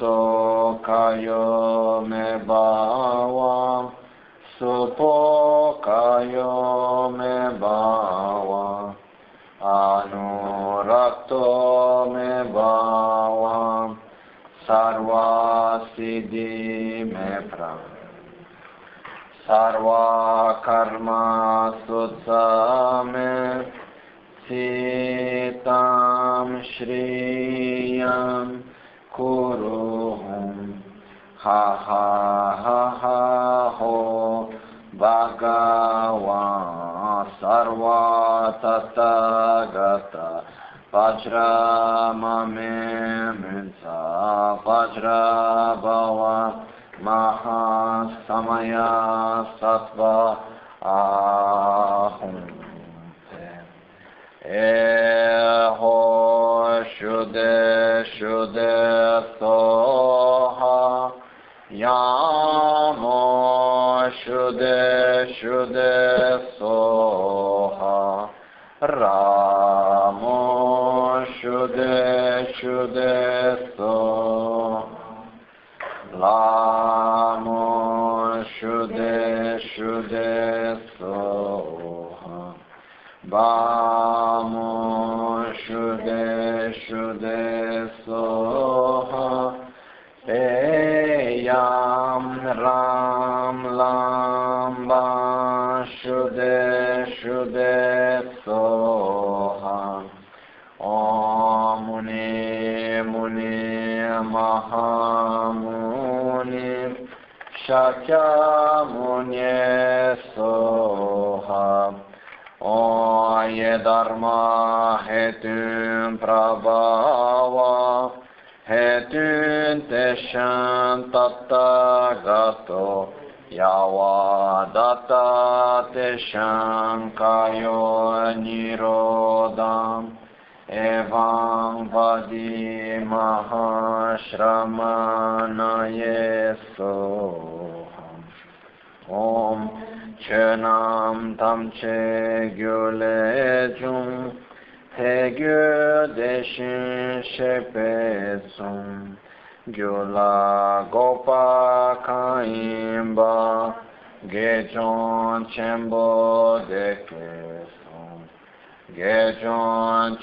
Soto kayo me bawa Supo kayo me bawa Anurakto me bawa Sarva siddhi me pra Sarva karma sutsa me Sitam Shriyam Ha ha ha ha ho Bhagavan Sarva Tathagata Vajramame Minsa Vajra Bhava Mahasamaya Sattva Ahum Eho Shude Shude Soha Yamo Shude Shude Soha Ramo Shude Shude Soha Lamo Shude Shude Soha Bamo Shude Shude Soha Shakyamuni Soha. O ye dharma hetun prabhava. Hetun teshan tattagato yava datta teshan kayo nirodam evam vadi mahashramanaye soham Om Che Nam Tam Che Gyu Le Chung Te Gyu De Shin She Pe Sung Gyu La Gopa Ka Im Ba Ge Chon Chen Bo De Ke Sung Ge Chon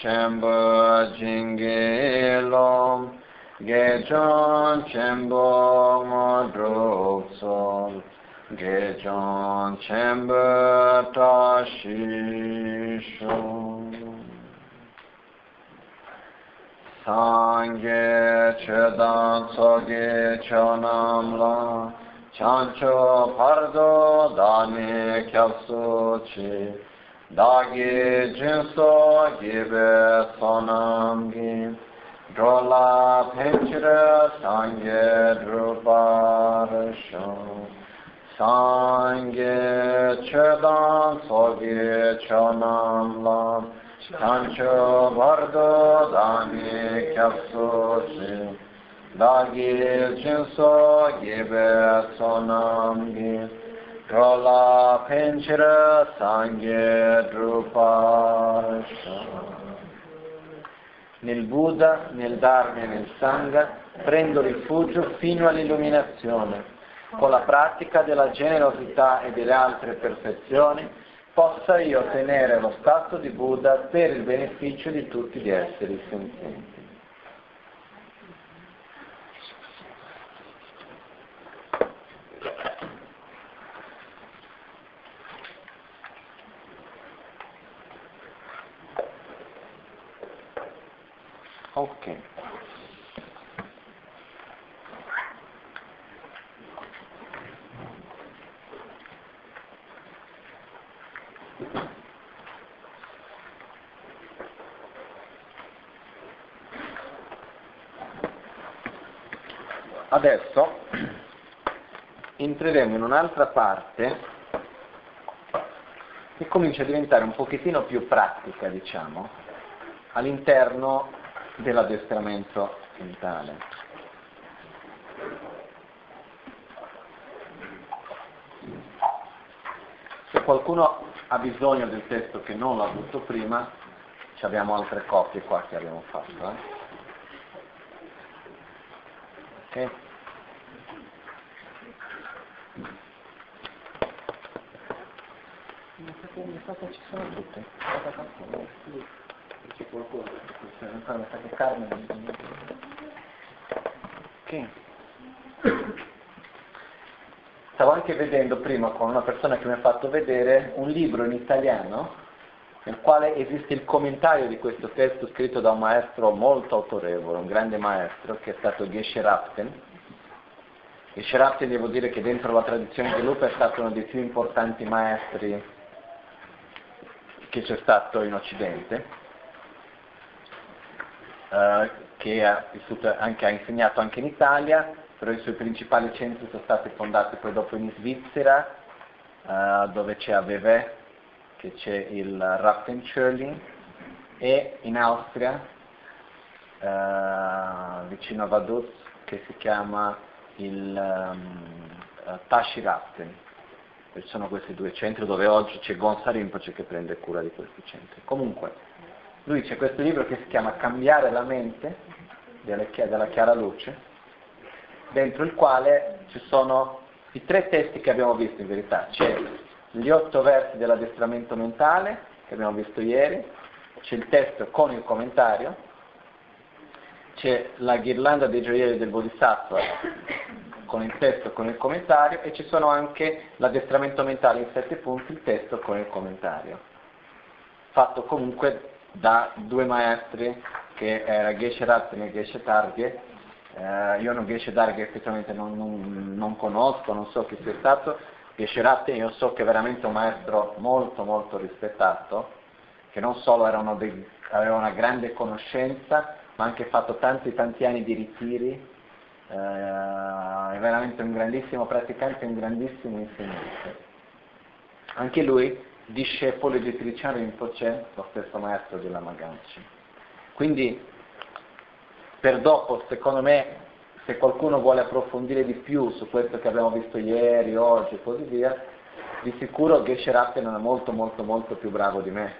Gejon chamber tashisho Sangye chedan soge chonam la Chancho pardo dani kyapsu chi Dagi jinso gibe sonam gi Drola pinchira sangye druparasho Sangye chedan soge chonam lam Chancho bardo dani kyapsu chi Dagi jinso gibe sonam gi. Drola penchira sangye drupasha Nel Buddha, nel Dharma e nel Sangha prendo rifugio fino all'illuminazione con la pratica della generosità e delle altre perfezioni, possa io ottenere lo stato di Buddha per il beneficio di tutti gli esseri senzienti. Ok. Adesso entreremo in un'altra parte che comincia a diventare un pochettino più pratica, diciamo, all'interno dell'addestramento mentale. Se qualcuno ha bisogno del testo che non l'ha avuto prima, ci abbiamo altre copie qua che abbiamo fatto. Eh? Ok? Che ci sono tutte. C'è qualcuno. Mi sa che Carmen. Ok. Stavo anche vedendo prima con una persona che mi ha fatto vedere un libro in italiano nel quale esiste il commentario di questo testo scritto da un maestro molto autorevole, un grande maestro, che è stato Geshe Rapten. Geshe Rapten devo dire che dentro la tradizione di Lupa è stato uno dei più importanti maestri che c'è stato in Occidente, eh, che ha, anche, ha insegnato anche in Italia, però i suoi principali centri sono stati fondati poi dopo in Svizzera, uh, dove c'è a Vevey, che c'è il Raftenschörling, e in Austria, uh, vicino a Vaduz, che si chiama il um, uh, Tashi-Raften. Ci sono questi due centri dove oggi c'è Gonza Rinpoche che prende cura di questi centri. Comunque, lui c'è questo libro che si chiama Cambiare la mente, della chiara luce, dentro il quale ci sono i tre testi che abbiamo visto in verità. C'è gli otto versi dell'addestramento mentale, che abbiamo visto ieri, c'è il testo con il commentario, c'è la ghirlanda dei gioielli del Bodhisattva con il testo e con il commentario e ci sono anche l'addestramento mentale in sette punti, il testo con il commentario. Fatto comunque da due maestri che era Geshe Ratten e Geshe Targhe eh, io non Geshe Darghe effettivamente non, non, non, conosco, non so chi sia stato, Geshe Ratte io so che è veramente un maestro molto molto rispettato, che non solo dei, aveva una grande conoscenza, ma anche fatto tanti tanti anni di ritiri, eh, è veramente un grandissimo praticante un grandissimo insegnante. Anche lui, discepolo di Trichan Rinpoche, lo stesso maestro di Lama Ganci. Quindi per dopo, secondo me, se qualcuno vuole approfondire di più su questo che abbiamo visto ieri, oggi e così via, di sicuro Geshe Rappen è molto molto molto più bravo di me,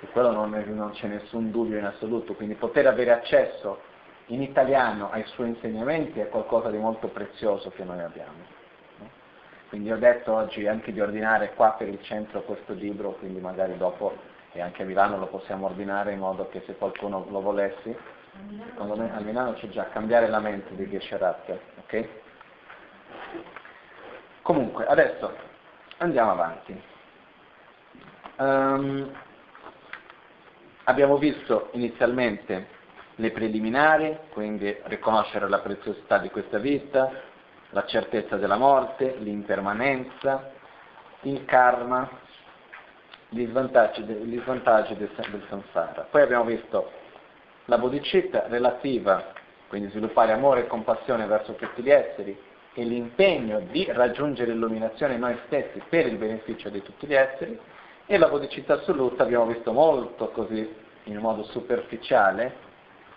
e quello non, è, non c'è nessun dubbio in assoluto, quindi poter avere accesso in italiano ai suoi insegnamenti è qualcosa di molto prezioso che noi abbiamo. Quindi ho detto oggi anche di ordinare qua per il centro questo libro, quindi magari dopo e anche a Milano lo possiamo ordinare in modo che se qualcuno lo volessi Secondo me a Milano c'è già cambiare la mente di Gesherat, ok? Comunque, adesso andiamo avanti. Um, abbiamo visto inizialmente le preliminari, quindi riconoscere la preziosità di questa vita, la certezza della morte, l'impermanenza, il karma, gli svantaggi, gli svantaggi del, del samsara. Poi abbiamo visto la bodhicitta relativa, quindi sviluppare amore e compassione verso tutti gli esseri, e l'impegno di raggiungere l'illuminazione noi stessi per il beneficio di tutti gli esseri, e la bodhicitta assoluta abbiamo visto molto così in modo superficiale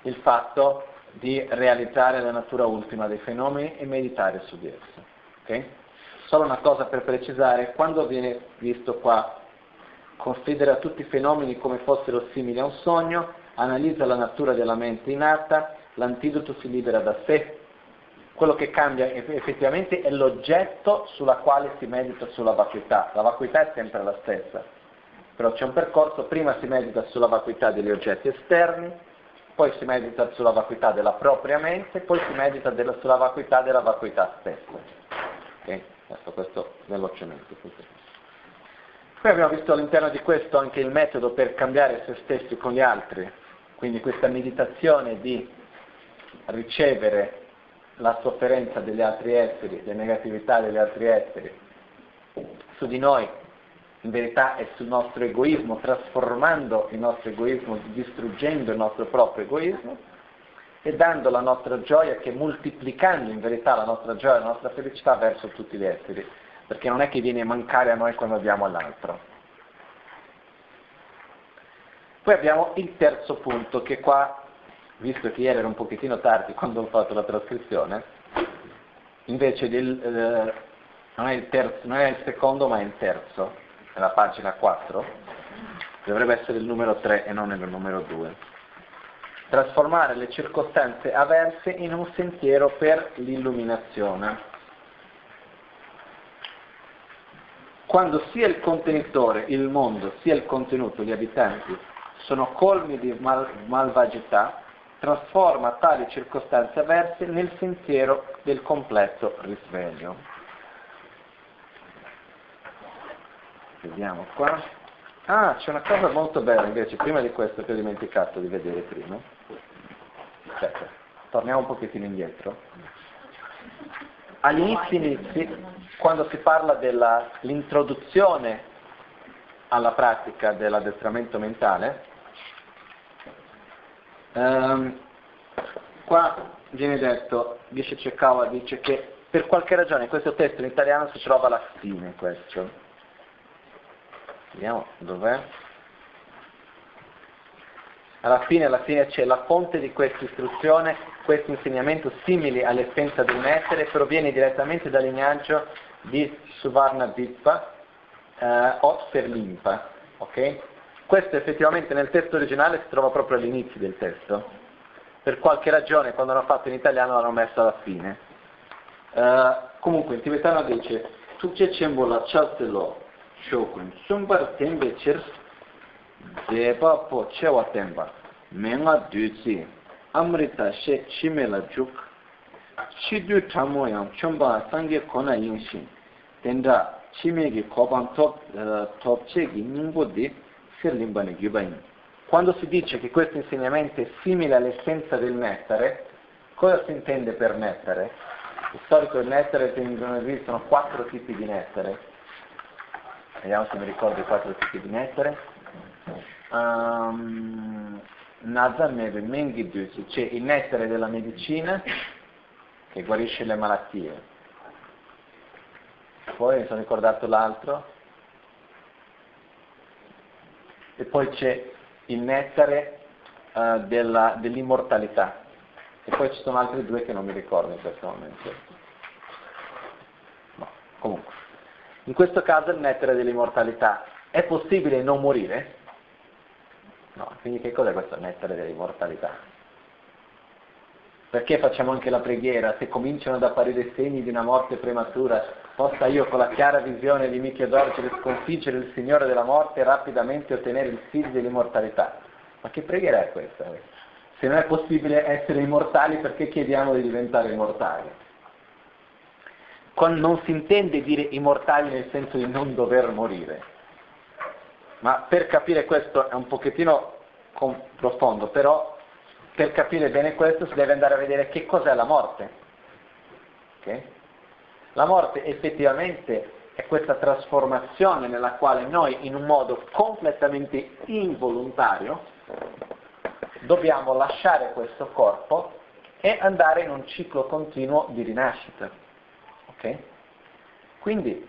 il fatto di realizzare la natura ultima dei fenomeni e meditare su di esso. Okay? Solo una cosa per precisare, quando viene visto qua, considera tutti i fenomeni come fossero simili a un sogno, analizza la natura della mente innata, l'antidoto si libera da sé. Quello che cambia effettivamente è l'oggetto sulla quale si medita sulla vacuità. La vacuità è sempre la stessa, però c'è un percorso, prima si medita sulla vacuità degli oggetti esterni, poi si medita sulla vacuità della propria mente, poi si medita della, sulla vacuità della vacuità stessa. Okay? Questo, questo velocemente. Poi abbiamo visto all'interno di questo anche il metodo per cambiare se stessi con gli altri, quindi questa meditazione di ricevere la sofferenza degli altri esseri, le negatività degli altri esseri su di noi, in verità è sul nostro egoismo, trasformando il nostro egoismo, distruggendo il nostro proprio egoismo e dando la nostra gioia, che moltiplicando in verità la nostra gioia, la nostra felicità verso tutti gli esseri, perché non è che viene a mancare a noi quando diamo all'altro. Poi abbiamo il terzo punto che qua, visto che ieri era un pochettino tardi quando ho fatto la trascrizione, invece del, eh, non, è terzo, non, è il secondo ma è il terzo, è la pagina 4, dovrebbe essere il numero 3 e non il numero 2. trasformare le circostanze avverse in un sentiero per l'illuminazione. Quando sia il contenitore, il mondo, sia il contenuto, gli abitanti, sono colmi di mal- malvagità, trasforma tali circostanze avverse nel sentiero del completo risveglio. Vediamo qua. Ah, c'è una cosa molto bella invece, prima di questo che ho dimenticato di vedere prima. Aspetta, torniamo un pochettino indietro. Agli inizi inizi, quando si parla dell'introduzione alla pratica dell'addestramento mentale, ehm, qua viene detto, dice Ceccawa, dice che per qualche ragione questo testo in italiano si trova alla fine questo. Vediamo dov'è. Alla fine, alla fine c'è la fonte di questa istruzione, questo insegnamento simile all'essenza di un essere, proviene direttamente dal lignaggio di Suvarna Vippa eh, o Serlimpa. Okay? Questo effettivamente nel testo originale si trova proprio all'inizio del testo. Per qualche ragione quando l'hanno fatto in italiano l'hanno messo alla fine. Uh, comunque in tibetano dice tu c'è cembola lo shokun sumbar tembe chir deba po chewa temba menga duzi amrita she chimela juk chidu tamo yang chumba sangye kona yinshin tenda chimegi koban top top chegi ningodi sirlimbane gyubain quando si dice che questo insegnamento è simile all'essenza del nettare cosa si intende per nettare? di solito il nettare esistono quattro tipi di nettare vediamo se mi ricordo i quattro tipi di nettare. Um, c'è il nettare della medicina che guarisce le malattie. Poi mi sono ricordato l'altro. E poi c'è il nettare uh, della, dell'immortalità. E poi ci sono altri due che non mi ricordo in questo momento. No, comunque. In questo caso il nettare dell'immortalità. È possibile non morire? No, quindi che cos'è questo nettare dell'immortalità? Perché facciamo anche la preghiera? Se cominciano ad apparire segni di una morte prematura, possa io con la chiara visione di Dorcere sconfiggere il Signore della morte e rapidamente ottenere il figlio dell'immortalità. Ma che preghiera è questa? Se non è possibile essere immortali, perché chiediamo di diventare immortali? Con, non si intende dire immortali nel senso di non dover morire. Ma per capire questo è un pochettino profondo, però per capire bene questo si deve andare a vedere che cos'è la morte. Okay? La morte effettivamente è questa trasformazione nella quale noi in un modo completamente involontario dobbiamo lasciare questo corpo e andare in un ciclo continuo di rinascita. Okay? Quindi,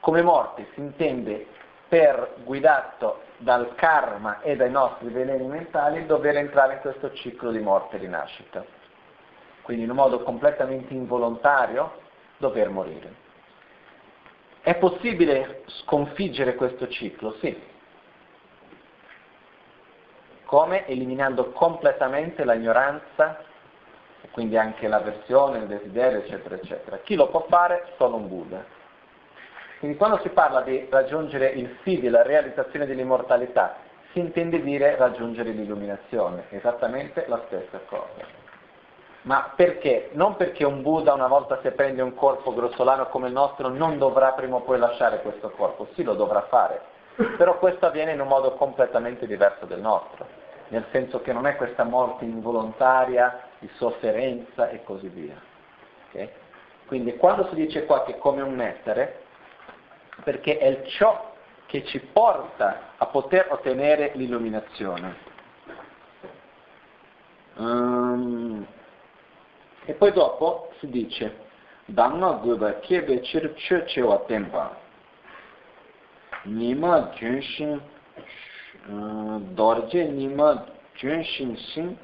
come morte si intende per guidato dal karma e dai nostri veleni mentali dover entrare in questo ciclo di morte e rinascita. Quindi in un modo completamente involontario dover morire. È possibile sconfiggere questo ciclo? Sì. Come? Eliminando completamente la ignoranza quindi anche l'avversione, il desiderio, eccetera, eccetera. Chi lo può fare? Solo un Buddha. Quindi quando si parla di raggiungere il fidi, la realizzazione dell'immortalità, si intende dire raggiungere l'illuminazione, esattamente la stessa cosa. Ma perché? Non perché un Buddha una volta se prende un corpo grossolano come il nostro non dovrà prima o poi lasciare questo corpo, sì lo dovrà fare, però questo avviene in un modo completamente diverso del nostro, nel senso che non è questa morte involontaria di sofferenza e così via. Okay? Quindi quando si dice qua che è come un nettare, perché è ciò che ci porta a poter ottenere l'illuminazione. Um, e poi dopo si dice, Dhamma guba kebe chir che che wa tempa, nima junshin, dorje nima junshin shin,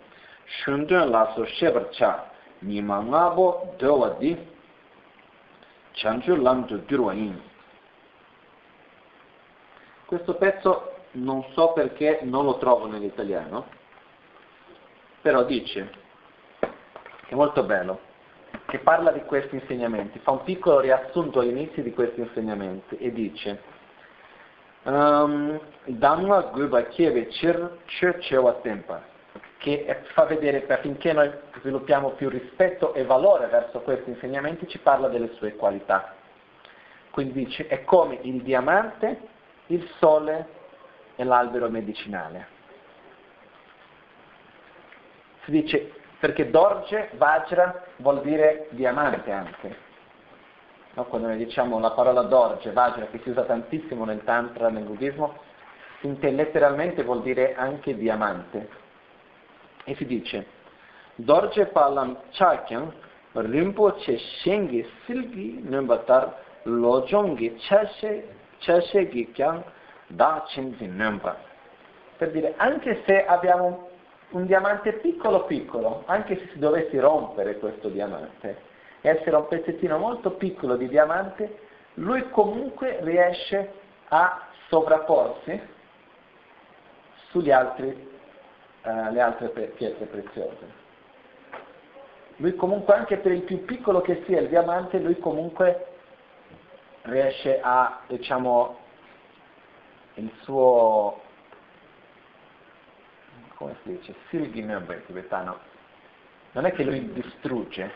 shundun laso shebar cha nima ngabo dewa di chanchu lamdu gyurwa in. Questo pezzo non so perché non lo trovo nell'italiano, però dice, è molto bello, che parla di questi insegnamenti, fa un piccolo riassunto all'inizio di questi insegnamenti e dice um, Dhamma Guba Chieve Chir Chir Chewa Tempa che fa vedere che affinché noi sviluppiamo più rispetto e valore verso questi insegnamenti ci parla delle sue qualità. Quindi dice è come il diamante, il sole e l'albero medicinale. Si dice perché Dorje, Vajra vuol dire diamante anche. No? Quando noi diciamo la parola Dorje, Vajra, che si usa tantissimo nel Tantra, nel buddismo, letteralmente vuol dire anche diamante. E si dice, Dorje Palam Chakyam Rinpoche Shengi Silgi Numbatar Lojongi Chashe Gikyang Da Chinzi Numba. Per dire, anche se abbiamo un diamante piccolo piccolo, anche se si dovesse rompere questo diamante, e essere un pezzettino molto piccolo di diamante, lui comunque riesce a sovrapporsi sulle altre, uh, altre pietre preziose. Lui comunque, anche per il più piccolo che sia il diamante, lui comunque riesce a, diciamo, il suo come si dice, Silginöbe in tibetano, non è che lui distrugge,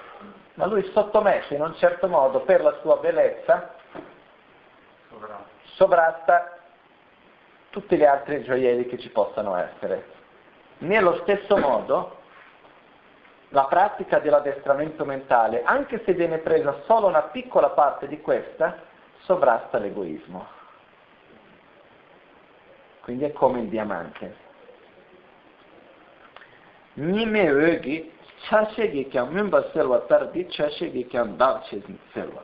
ma lui sottomette in un certo modo per la sua bellezza, sovrasta tutti gli altri gioielli che ci possano essere. Nello stesso modo, la pratica dell'addestramento mentale, anche se viene presa solo una piccola parte di questa, sovrasta l'egoismo. Quindi è come il diamante. Nime ögi chashegi kyang mimba selva tardi chashegi selva.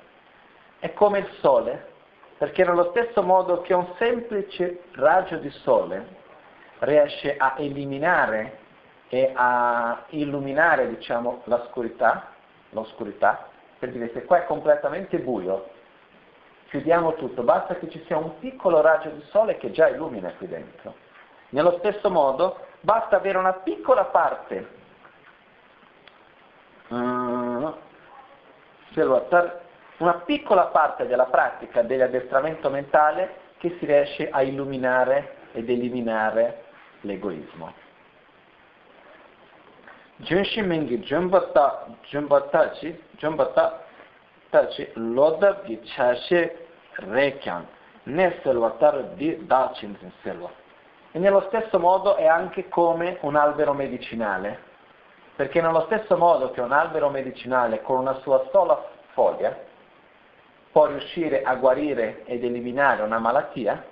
È come il sole, perché nello stesso modo che un semplice raggio di sole riesce a eliminare e a illuminare diciamo, l'oscurità, l'oscurità, per dire se qua è completamente buio, chiudiamo tutto, basta che ci sia un piccolo raggio di sole che già illumina qui dentro. Nello stesso modo basta avere una piccola parte, uh, una piccola parte della pratica dell'addestramento mentale che si riesce a illuminare ed eliminare l'egoismo. Junshi Mengi Jumbata Jumbatachi Jumbata Tachi Loda Vichashe Rekyan Ne Selvatar di Dachin Selva. E nello stesso modo è anche come un albero medicinale, perché nello stesso modo che un albero medicinale con una sua sola foglia può riuscire a guarire ed eliminare una malattia,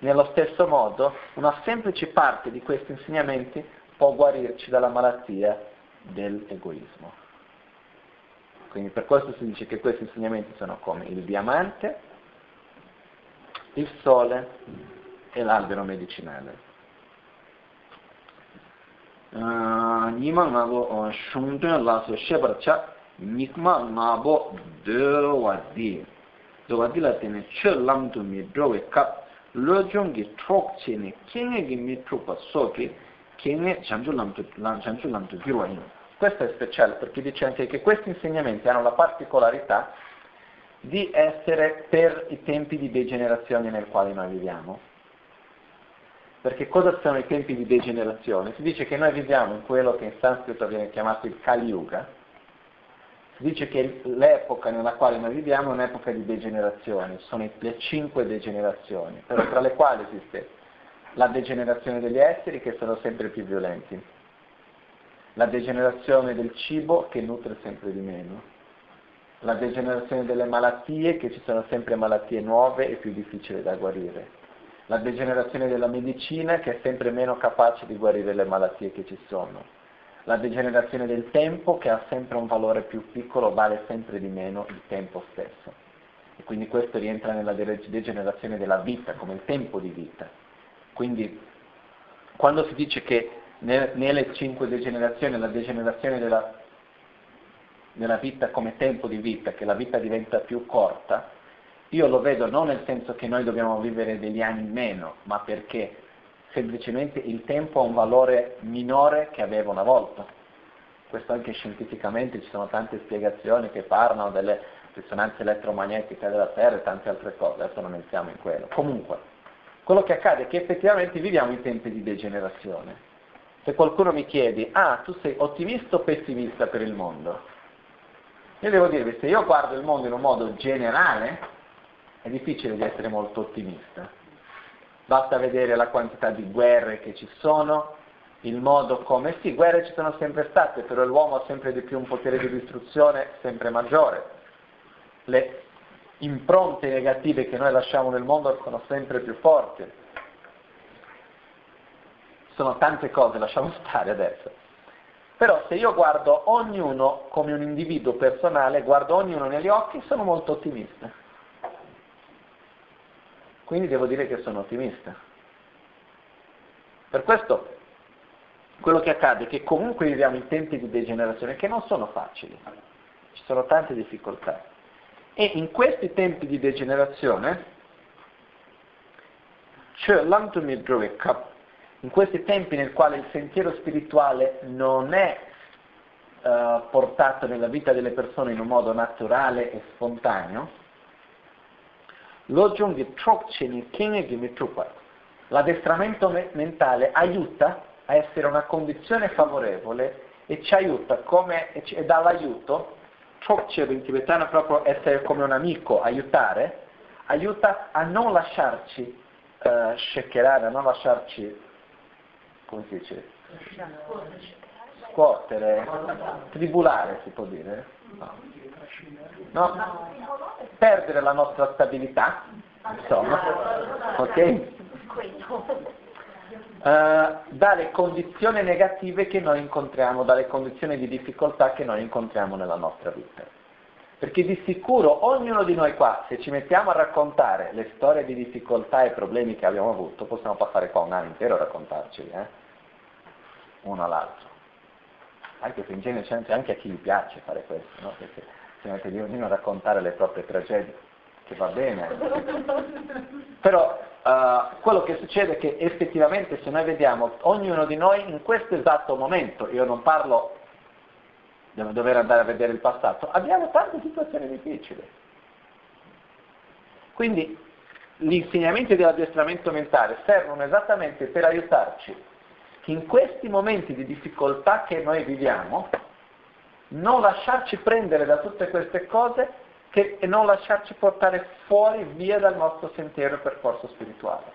nello stesso modo una semplice parte di questi insegnamenti può guarirci dalla malattia dell'egoismo. Quindi per questo si dice che questi insegnamenti sono come il diamante, il sole e l'albero medicinale. Nima lamdu mi drowe ka lo jongi trok che ne kenge gi mi trupa so che kenge chanju lamdu, chanju lamdu girwa ino. Questo è speciale perché dice anche che questi insegnamenti hanno la particolarità di essere per i tempi di degenerazione nel quale noi viviamo. Perché cosa sono i tempi di degenerazione? Si dice che noi viviamo in quello che in sanscrito viene chiamato il Kali Yuga. Dice che l'epoca nella quale noi viviamo è un'epoca di degenerazione, sono le cinque degenerazioni, però tra le quali esiste la degenerazione degli esseri che sono sempre più violenti, la degenerazione del cibo che nutre sempre di meno, la degenerazione delle malattie che ci sono sempre malattie nuove e più difficili da guarire, la degenerazione della medicina che è sempre meno capace di guarire le malattie che ci sono, la degenerazione del tempo che ha sempre un valore più piccolo, vale sempre di meno il tempo stesso. E quindi questo rientra nella degenerazione della vita, come il tempo di vita. Quindi quando si dice che nelle cinque degenerazioni, la degenerazione della, della vita come tempo di vita, che la vita diventa più corta, io lo vedo non nel senso che noi dobbiamo vivere degli anni meno, ma perché semplicemente il tempo ha un valore minore che aveva una volta. Questo anche scientificamente ci sono tante spiegazioni che parlano delle risonanze elettromagnetiche della Terra e tante altre cose, adesso non entriamo in quello. Comunque, quello che accade è che effettivamente viviamo in tempi di degenerazione. Se qualcuno mi chiede, ah, tu sei ottimista o pessimista per il mondo? Io devo dirvi, se io guardo il mondo in un modo generale, è difficile di essere molto ottimista. Basta vedere la quantità di guerre che ci sono, il modo come, sì, guerre ci sono sempre state, però l'uomo ha sempre di più un potere di distruzione sempre maggiore. Le impronte negative che noi lasciamo nel mondo sono sempre più forti. Sono tante cose, lasciamo stare adesso. Però se io guardo ognuno come un individuo personale, guardo ognuno negli occhi, sono molto ottimista. Quindi devo dire che sono ottimista. Per questo quello che accade è che comunque viviamo in tempi di degenerazione che non sono facili, ci sono tante difficoltà. E in questi tempi di degenerazione, cioè in questi tempi nel quale il sentiero spirituale non è uh, portato nella vita delle persone in un modo naturale e spontaneo, l'addestramento mentale aiuta a essere una condizione favorevole e ci aiuta come, e dà l'aiuto Chokchev in tibetano proprio essere come un amico, aiutare, aiuta a non lasciarci uh, shakerare, a non lasciarci, come si dice? Scuotere, tribulare si può dire? No. Perdere la nostra stabilità, insomma, ok? Uh, dalle condizioni negative che noi incontriamo, dalle condizioni di difficoltà che noi incontriamo nella nostra vita. Perché di sicuro ognuno di noi qua, se ci mettiamo a raccontare le storie di difficoltà e problemi che abbiamo avuto, possiamo passare qua un anno intero a raccontarceli, eh? uno all'altro. Anche se in genere c'è anche a chi gli piace fare questo, no? Perché mette lì ognuno raccontare le proprie tragedie, che va bene. Però Uh, quello che succede è che effettivamente se noi vediamo ognuno di noi in questo esatto momento, io non parlo di dover andare a vedere il passato, abbiamo tante situazioni difficili. Quindi gli insegnamenti dell'addestramento mentale servono esattamente per aiutarci in questi momenti di difficoltà che noi viviamo, non lasciarci prendere da tutte queste cose che, e non lasciarci portare fuori via dal nostro sentiero e percorso spirituale,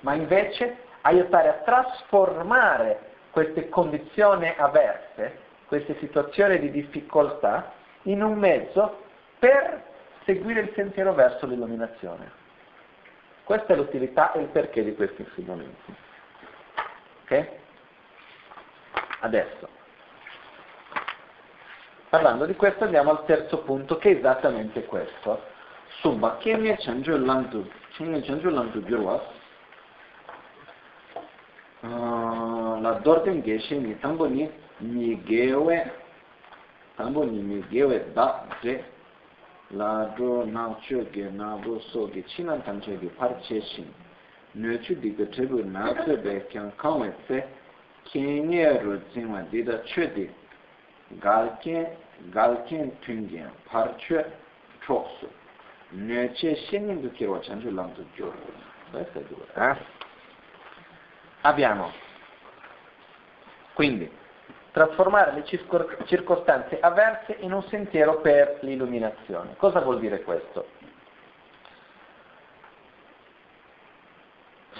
ma invece aiutare a trasformare queste condizioni avverse, queste situazioni di difficoltà, in un mezzo per seguire il sentiero verso l'illuminazione. Questa è l'utilità e il perché di questi insegnamenti. Adesso. Parlando di questo andiamo al terzo punto che è esattamente questo. Subba kemye chanjo lantu, kemye chanjo lantu gyurwas, la dorden geshe ni tambo ni mi gewe, tambo ni mi gewe da je, la dro na cho ge na bo so ge chinan tam che ge par che shin, nyo chu di ge trebu na tse be kyang kangwe tse, kenye ro zingwa di da che di, galken galken tungen parche choksu neche shenin du kirwa chanju lam tu gyor questo è duro eh? abbiamo quindi trasformare le circostanze avverse in un sentiero per l'illuminazione cosa vuol dire questo?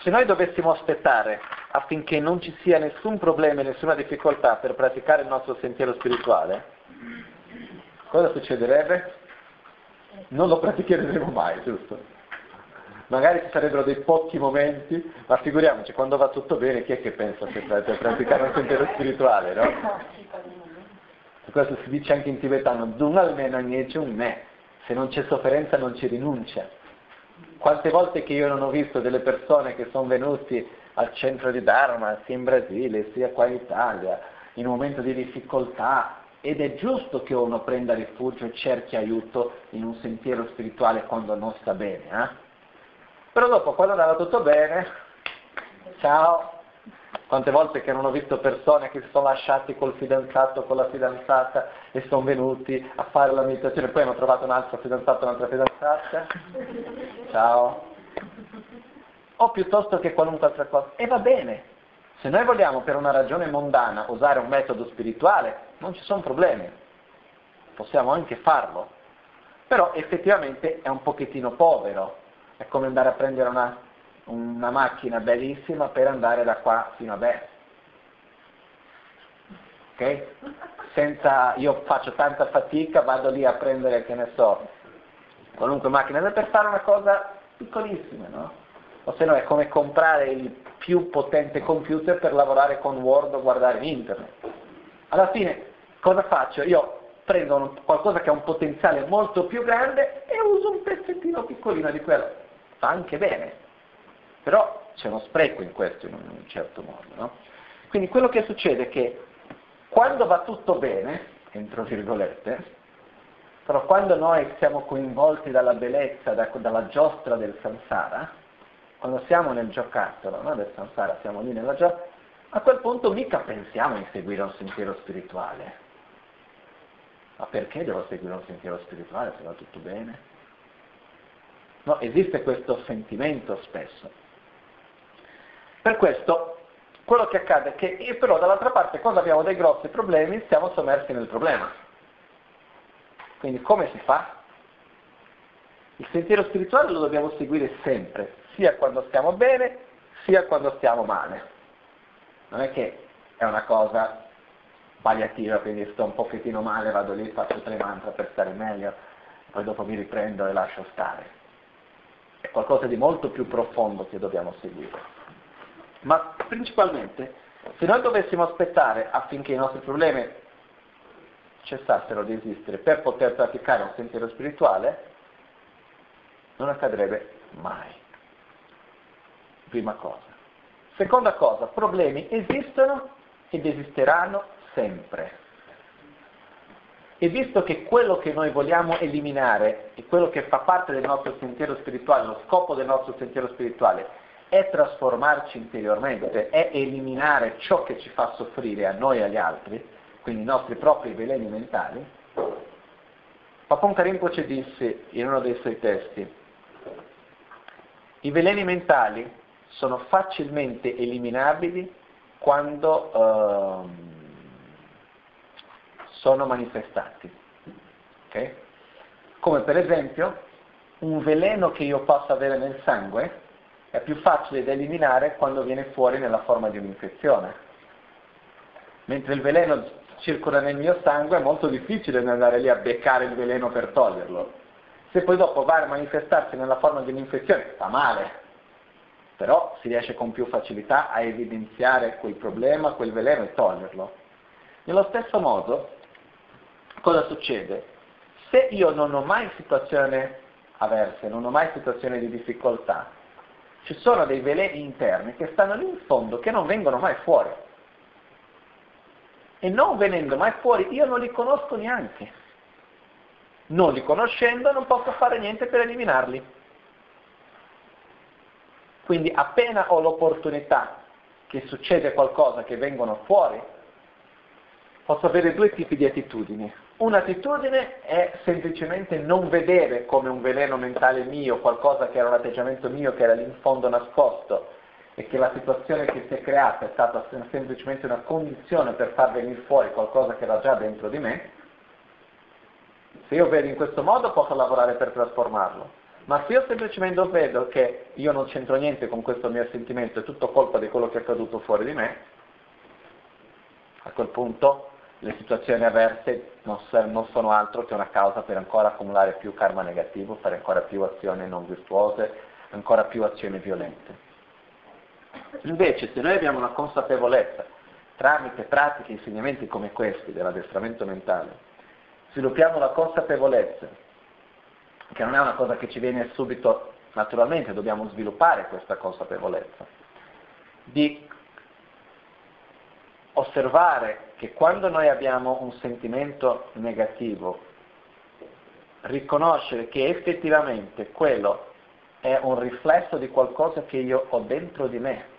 Se noi dovessimo aspettare affinché non ci sia nessun problema e nessuna difficoltà per praticare il nostro sentiero spirituale, cosa succederebbe? Non lo praticheremo mai, giusto? Magari ci sarebbero dei pochi momenti, ma figuriamoci, quando va tutto bene, chi è che pensa per praticare un sentiero spirituale, no? Questo si dice anche in tibetano, un me, se non c'è sofferenza non ci rinuncia. Quante volte che io non ho visto delle persone che sono venuti al centro di Dharma, sia in Brasile, sia qua in Italia, in un momento di difficoltà, ed è giusto che uno prenda rifugio e cerchi aiuto in un sentiero spirituale quando non sta bene, eh? Però dopo, quando andava tutto bene, Ciao. Quante volte che non ho visto persone che si sono lasciati col fidanzato o con la fidanzata e sono venuti a fare la meditazione, poi hanno trovato un altro fidanzato, un'altra fidanzata. Ciao. O piuttosto che qualunque altra cosa. E va bene. Se noi vogliamo per una ragione mondana usare un metodo spirituale, non ci sono problemi. Possiamo anche farlo. Però effettivamente è un pochettino povero. È come andare a prendere una una macchina bellissima per andare da qua fino a Best. Ok? Senza, io faccio tanta fatica, vado lì a prendere, che ne so, qualunque macchina, per fare una cosa piccolissima, no? O se no è come comprare il più potente computer per lavorare con Word o guardare internet. Alla fine cosa faccio? Io prendo un, qualcosa che ha un potenziale molto più grande e uso un pezzettino piccolino di quello. Fa anche bene. Però c'è uno spreco in questo in un certo modo. No? Quindi quello che succede è che quando va tutto bene, entro virgolette, però quando noi siamo coinvolti dalla bellezza, da, dalla giostra del samsara, quando siamo nel giocattolo no, del samsara, siamo lì nella giostra, a quel punto mica pensiamo in seguire un sentiero spirituale. Ma perché devo seguire un sentiero spirituale se va tutto bene? No, esiste questo sentimento spesso. Per questo quello che accade è che però dall'altra parte quando abbiamo dei grossi problemi siamo sommersi nel problema. Quindi come si fa? Il sentiero spirituale lo dobbiamo seguire sempre, sia quando stiamo bene, sia quando stiamo male. Non è che è una cosa palliativa, quindi sto un pochettino male, vado lì, faccio tre mantra per stare meglio, poi dopo mi riprendo e lascio stare. È qualcosa di molto più profondo che dobbiamo seguire. Ma principalmente, se noi dovessimo aspettare affinché i nostri problemi cessassero di esistere per poter praticare un sentiero spirituale, non accadrebbe mai. Prima cosa. Seconda cosa, problemi esistono ed esisteranno sempre. E visto che quello che noi vogliamo eliminare e quello che fa parte del nostro sentiero spirituale, lo scopo del nostro sentiero spirituale, è trasformarci interiormente, è eliminare ciò che ci fa soffrire a noi e agli altri, quindi i nostri propri veleni mentali, Papon Rinpoche disse in uno dei suoi testi, i veleni mentali sono facilmente eliminabili quando uh, sono manifestati. Okay? Come per esempio un veleno che io possa avere nel sangue è più facile da eliminare quando viene fuori nella forma di un'infezione. Mentre il veleno circola nel mio sangue è molto difficile andare lì a beccare il veleno per toglierlo. Se poi dopo va a manifestarsi nella forma di un'infezione, fa male, però si riesce con più facilità a evidenziare quel problema, quel veleno e toglierlo. Nello stesso modo, cosa succede? Se io non ho mai situazioni avverse, non ho mai situazioni di difficoltà, ci sono dei veleni interni che stanno lì in fondo, che non vengono mai fuori. E non venendo mai fuori, io non li conosco neanche. Non li conoscendo non posso fare niente per eliminarli. Quindi appena ho l'opportunità che succede qualcosa che vengono fuori, posso avere due tipi di attitudini. Un'attitudine è semplicemente non vedere come un veleno mentale mio, qualcosa che era un atteggiamento mio che era lì in fondo nascosto e che la situazione che si è creata è stata semplicemente una condizione per far venire fuori qualcosa che era già dentro di me. Se io vedo in questo modo posso lavorare per trasformarlo. Ma se io semplicemente vedo che io non c'entro niente con questo mio sentimento, è tutto colpa di quello che è accaduto fuori di me, a quel punto le situazioni avverse non, sono altro che una causa per ancora accumulare più karma negativo, fare ancora più azioni non virtuose, ancora più azioni violente. Invece se noi abbiamo una consapevolezza tramite pratiche e insegnamenti come questi dell'addestramento mentale, sviluppiamo la consapevolezza, che non è una cosa che ci viene subito naturalmente, dobbiamo sviluppare questa consapevolezza, di osservare che quando noi abbiamo un sentimento negativo, riconoscere che effettivamente quello è un riflesso di qualcosa che io ho dentro di me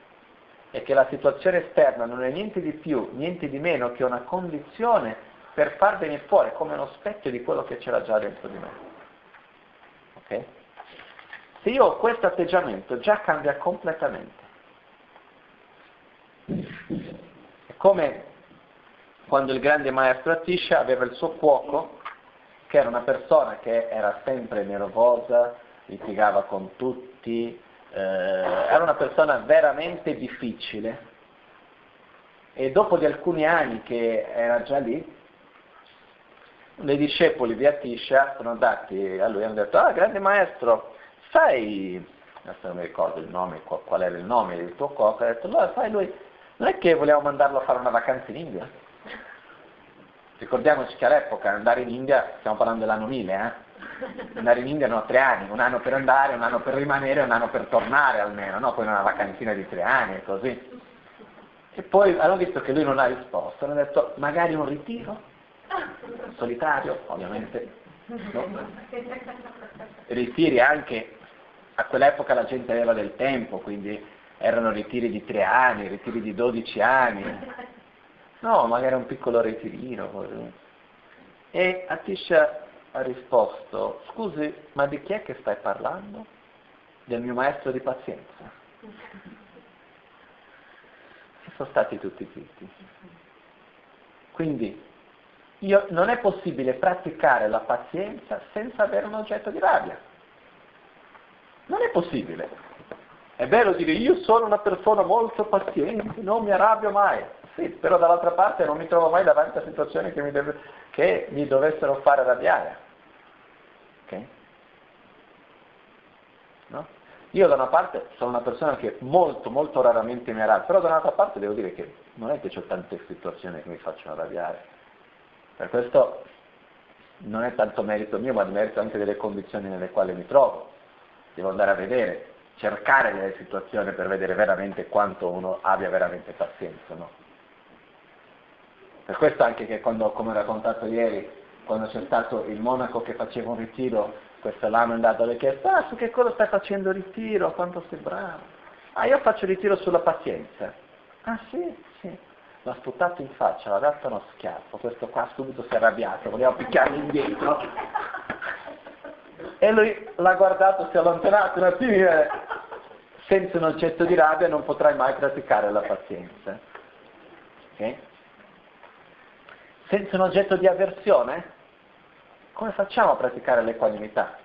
e che la situazione esterna non è niente di più, niente di meno che una condizione per far venire fuori come uno specchio di quello che c'era già dentro di me. Ok? Se io ho questo atteggiamento già cambia completamente. Come quando il grande maestro Atisha aveva il suo cuoco, che era una persona che era sempre nervosa, litigava con tutti, eh, era una persona veramente difficile. E dopo di alcuni anni che era già lì, dei discepoli di Atisha sono andati a lui e hanno detto, ah grande maestro, sai, adesso non mi ricordo il nome, qual era il nome del tuo cuoco, ha detto, allora sai lui, non è che vogliamo mandarlo a fare una vacanza in India? Ricordiamoci che all'epoca andare in India, stiamo parlando dell'anno 1000, eh? andare in India erano tre anni, un anno per andare, un anno per rimanere, un anno per tornare almeno, no? poi una vacanzina di tre anni e così. E poi hanno visto che lui non ha risposto, hanno detto magari un ritiro, solitario, ovviamente. No? Ritiri anche, a quell'epoca la gente aveva del tempo, quindi erano ritiri di tre anni, ritiri di dodici anni, No, magari un piccolo ritirino. E Atisha ha risposto, scusi, ma di chi è che stai parlando? Del mio maestro di pazienza. E sono stati tutti zitti. Quindi io, non è possibile praticare la pazienza senza avere un oggetto di rabbia. Non è possibile. È bello dire io sono una persona molto paziente, non mi arrabbio mai. Sì, però dall'altra parte non mi trovo mai davanti a situazioni che mi, deve, che mi dovessero fare arrabbiare. Ok? No? Io da una parte sono una persona che molto, molto raramente mi arrabbia, però da un'altra parte devo dire che non è che ho tante situazioni che mi facciano arrabbiare. Per questo non è tanto merito mio, ma merito anche delle condizioni nelle quali mi trovo. Devo andare a vedere, cercare delle situazioni per vedere veramente quanto uno abbia veramente pazienza, no? Per questo anche che quando, come ho raccontato ieri, quando c'è stato il monaco che faceva un ritiro, questo lama è andato e le ha chiesto, ah, su che cosa stai facendo ritiro? Quanto sei bravo? Ah, io faccio ritiro sulla pazienza. Ah sì? Sì. L'ha sputato in faccia, l'ha dato uno schiaffo, questo qua subito si è arrabbiato, voleva picchiarmi indietro. E lui l'ha guardato, si è allontanato un attimino e senza un oggetto di rabbia non potrai mai praticare la pazienza. Okay? senza un oggetto di avversione? Come facciamo a praticare l'equanimità?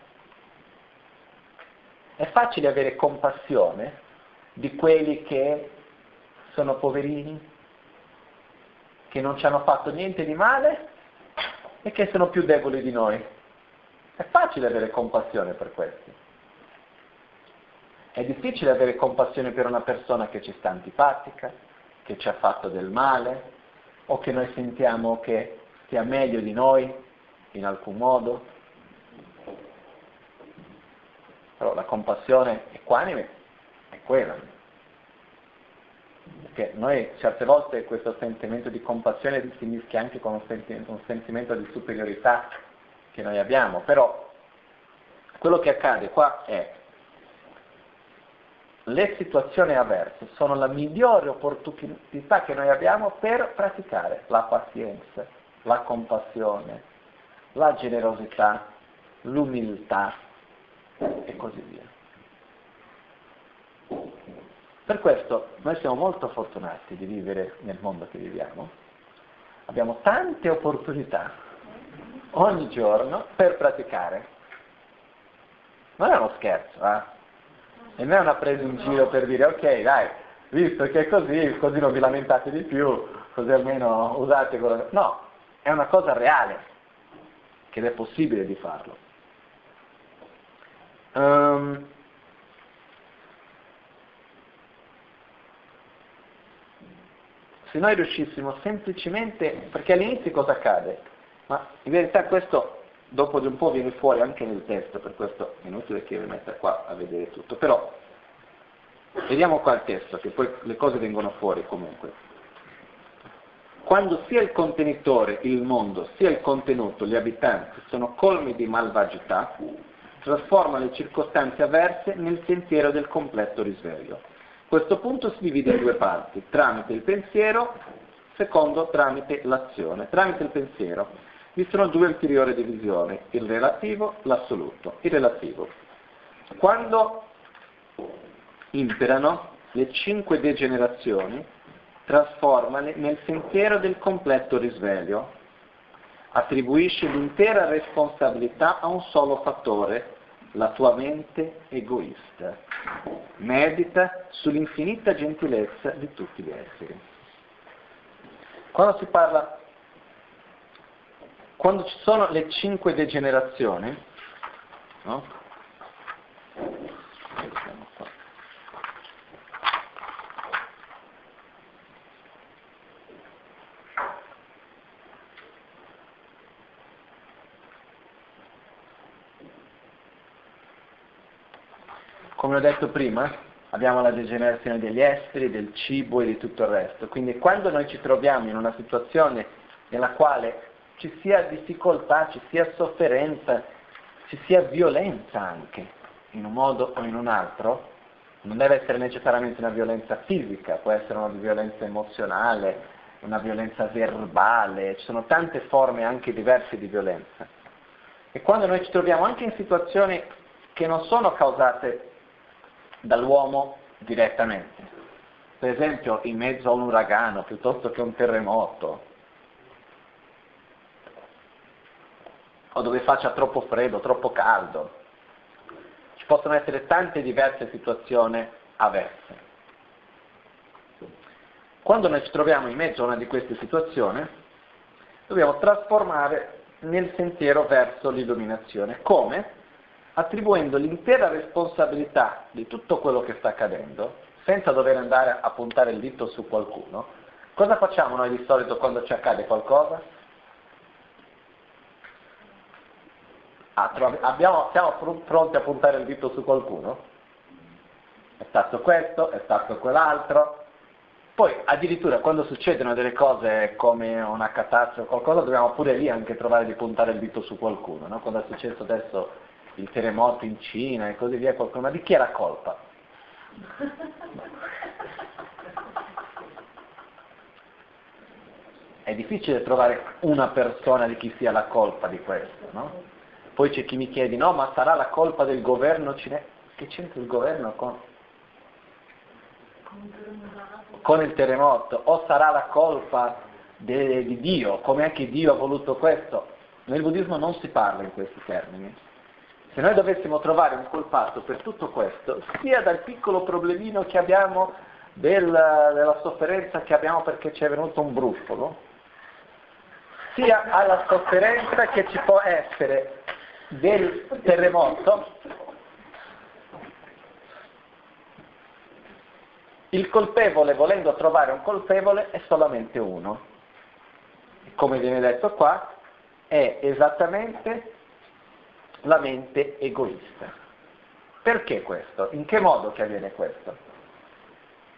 È facile avere compassione di quelli che sono poverini, che non ci hanno fatto niente di male e che sono più deboli di noi. È facile avere compassione per questi. È difficile avere compassione per una persona che ci sta antipatica, che ci ha fatto del male, o che noi sentiamo che sia meglio di noi in alcun modo. Però la compassione equanime è quella. Perché noi certe volte questo sentimento di compassione si mischia anche con un sentimento, un sentimento di superiorità che noi abbiamo, però quello che accade qua è le situazioni avverse sono la migliore opportunità che noi abbiamo per praticare la pazienza, la compassione, la generosità, l'umiltà e così via. Per questo noi siamo molto fortunati di vivere nel mondo che viviamo. Abbiamo tante opportunità ogni giorno per praticare. Non è uno scherzo, eh? E non è una presa in giro per dire ok dai, visto che è così, così non vi lamentate di più, così almeno usate quello. No, è una cosa reale, che è possibile di farlo. Um, se noi riuscissimo semplicemente, perché all'inizio cosa accade? Ma in verità questo dopo di un po' viene fuori anche nel testo, per questo è inutile che vi metta qua a vedere tutto, però vediamo qua il testo, che poi le cose vengono fuori comunque. Quando sia il contenitore, il mondo, sia il contenuto, gli abitanti sono colmi di malvagità, trasforma le circostanze avverse nel sentiero del completo risveglio. Questo punto si divide in due parti, tramite il pensiero, secondo tramite l'azione. Tramite il pensiero vi sono due ulteriori divisioni, il relativo, l'assoluto. Il relativo. Quando imperano le cinque degenerazioni, trasformale nel sentiero del completo risveglio, attribuisce l'intera responsabilità a un solo fattore, la tua mente egoista. Medita sull'infinita gentilezza di tutti gli esseri. Quando si parla, quando ci sono le cinque degenerazioni, no? come ho detto prima, abbiamo la degenerazione degli esteri, del cibo e di tutto il resto. Quindi quando noi ci troviamo in una situazione nella quale ci sia difficoltà, ci sia sofferenza, ci sia violenza anche, in un modo o in un altro, non deve essere necessariamente una violenza fisica, può essere una violenza emozionale, una violenza verbale, ci sono tante forme anche diverse di violenza. E quando noi ci troviamo anche in situazioni che non sono causate dall'uomo direttamente. Per esempio in mezzo a un uragano piuttosto che un terremoto, o dove faccia troppo freddo, troppo caldo. Ci possono essere tante diverse situazioni avverse. Quando noi ci troviamo in mezzo a una di queste situazioni, dobbiamo trasformare nel sentiero verso l'illuminazione. Come? attribuendo l'intera responsabilità di tutto quello che sta accadendo, senza dover andare a puntare il dito su qualcuno, cosa facciamo noi di solito quando ci accade qualcosa? Abbiamo, siamo pronti a puntare il dito su qualcuno? È stato questo, è stato quell'altro. Poi addirittura quando succedono delle cose come una catastrofe o qualcosa, dobbiamo pure lì anche trovare di puntare il dito su qualcuno. No? Quando è successo adesso il terremoto in Cina e così via, ma di chi è la colpa? È difficile trovare una persona di chi sia la colpa di questo, no? Poi c'è chi mi chiede, no, ma sarà la colpa del governo cinese? Che c'entra il governo con, con il terremoto? O sarà la colpa de, di Dio, come anche Dio ha voluto questo? Nel buddismo non si parla in questi termini. Se noi dovessimo trovare un colpato per tutto questo, sia dal piccolo problemino che abbiamo del, della sofferenza che abbiamo perché ci è venuto un brufolo, sia alla sofferenza che ci può essere del terremoto, il colpevole, volendo trovare un colpevole, è solamente uno. Come viene detto qua, è esattamente la mente egoista. Perché questo? In che modo che avviene questo?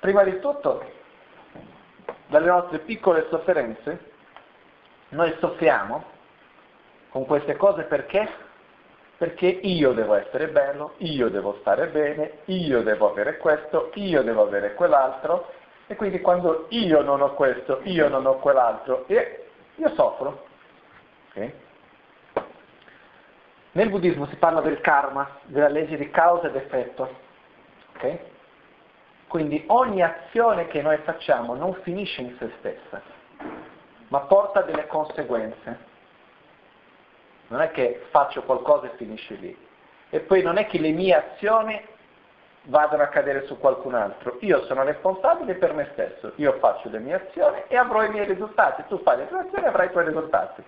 Prima di tutto, dalle nostre piccole sofferenze, noi soffriamo con queste cose perché? Perché io devo essere bello, io devo stare bene, io devo avere questo, io devo avere quell'altro, e quindi quando io non ho questo, io non ho quell'altro, io soffro. Okay? Nel buddismo si parla del karma, della legge di causa ed effetto. Okay? Quindi ogni azione che noi facciamo non finisce in se stessa, ma porta delle conseguenze. Non è che faccio qualcosa e finisce lì. E poi non è che le mie azioni vadano a cadere su qualcun altro. Io sono responsabile per me stesso. Io faccio le mie azioni e avrò i miei risultati. Tu fai le tue azioni e avrai i tuoi risultati.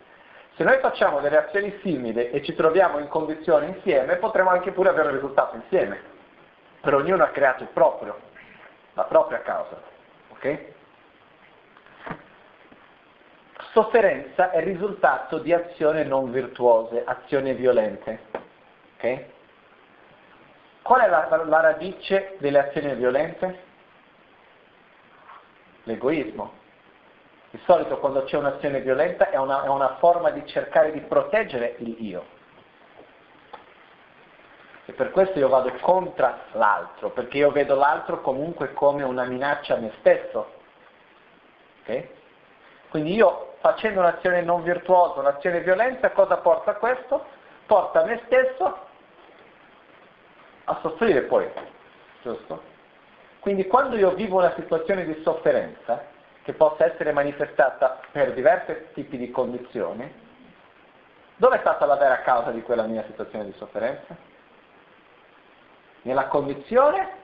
Se noi facciamo delle azioni simili e ci troviamo in condizioni insieme, potremo anche pure avere un risultato insieme. Per ognuno ha creato il proprio, la propria causa. Ok? Sofferenza è il risultato di azioni non virtuose, azioni violente. Ok? Qual è la, la, la radice delle azioni violente? L'egoismo. Di solito quando c'è un'azione violenta è una, è una forma di cercare di proteggere il io. E per questo io vado contro l'altro, perché io vedo l'altro comunque come una minaccia a me stesso. Okay? Quindi io facendo un'azione non virtuosa, un'azione violenta, cosa porta a questo? Porta me stesso a soffrire poi, giusto? Quindi quando io vivo una situazione di sofferenza, che possa essere manifestata per diversi tipi di condizioni, dove è stata la vera causa di quella mia situazione di sofferenza? Nella condizione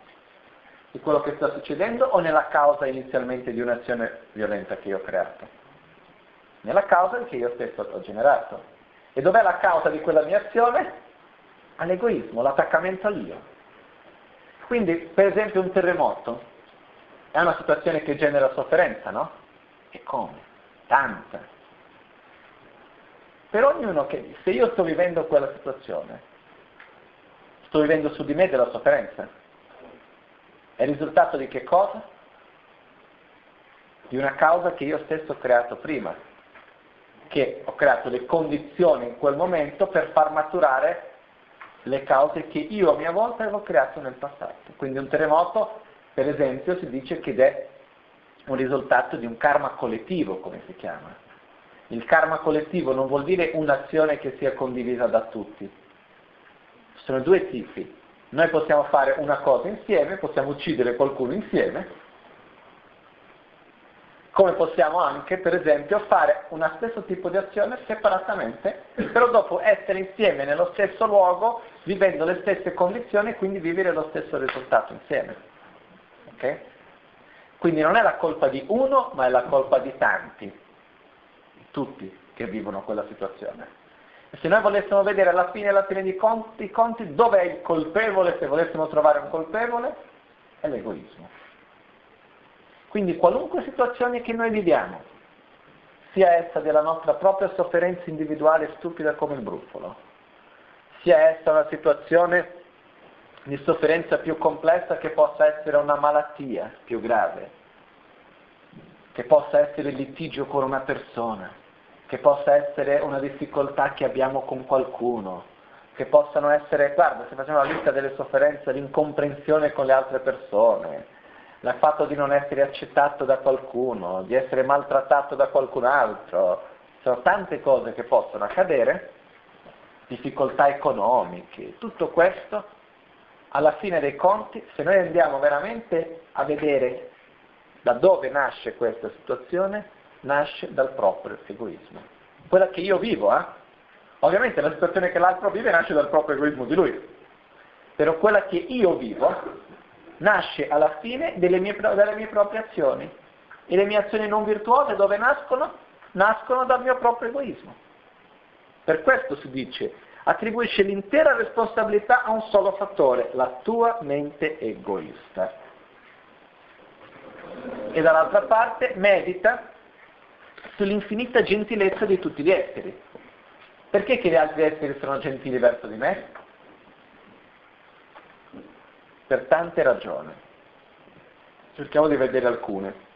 di quello che sta succedendo o nella causa inizialmente di un'azione violenta che io ho creato? Nella causa che io stesso ho generato. E dov'è la causa di quella mia azione? All'egoismo, l'attaccamento all'io. Quindi, per esempio, un terremoto è una situazione che genera sofferenza, no? E come? Tanta. Per ognuno che, se io sto vivendo quella situazione, sto vivendo su di me della sofferenza. È il risultato di che cosa? Di una causa che io stesso ho creato prima, che ho creato le condizioni in quel momento per far maturare le cause che io a mia volta avevo creato nel passato. Quindi un terremoto, per esempio, si dice che è un risultato di un karma collettivo, come si chiama. Il karma collettivo non vuol dire un'azione che sia condivisa da tutti. Sono due tipi. Noi possiamo fare una cosa insieme, possiamo uccidere qualcuno insieme, come possiamo anche, per esempio, fare uno stesso tipo di azione separatamente, però dopo essere insieme nello stesso luogo, vivendo le stesse condizioni e quindi vivere lo stesso risultato insieme. Okay? Quindi non è la colpa di uno, ma è la colpa di tanti, tutti che vivono quella situazione. E se noi volessimo vedere alla fine, alla fine dei conti, conti dove il colpevole, se volessimo trovare un colpevole, è l'egoismo. Quindi qualunque situazione che noi viviamo, sia essa della nostra propria sofferenza individuale stupida come il brufolo, sia essa una situazione di sofferenza più complessa che possa essere una malattia più grave, che possa essere il litigio con una persona, che possa essere una difficoltà che abbiamo con qualcuno, che possano essere, guarda, se facciamo la lista delle sofferenze, l'incomprensione con le altre persone, il fatto di non essere accettato da qualcuno, di essere maltrattato da qualcun altro, sono tante cose che possono accadere, difficoltà economiche, tutto questo, alla fine dei conti, se noi andiamo veramente a vedere da dove nasce questa situazione, nasce dal proprio egoismo. Quella che io vivo, eh? Ovviamente la situazione che l'altro vive nasce dal proprio egoismo di lui, però quella che io vivo nasce alla fine mie, dalle mie proprie azioni. E le mie azioni non virtuose dove nascono? Nascono dal mio proprio egoismo. Per questo si dice, attribuisce l'intera responsabilità a un solo fattore, la tua mente egoista. E dall'altra parte medita sull'infinita gentilezza di tutti gli esseri. Perché che gli altri esseri sono gentili verso di me? Per tante ragioni. Cerchiamo di vedere alcune.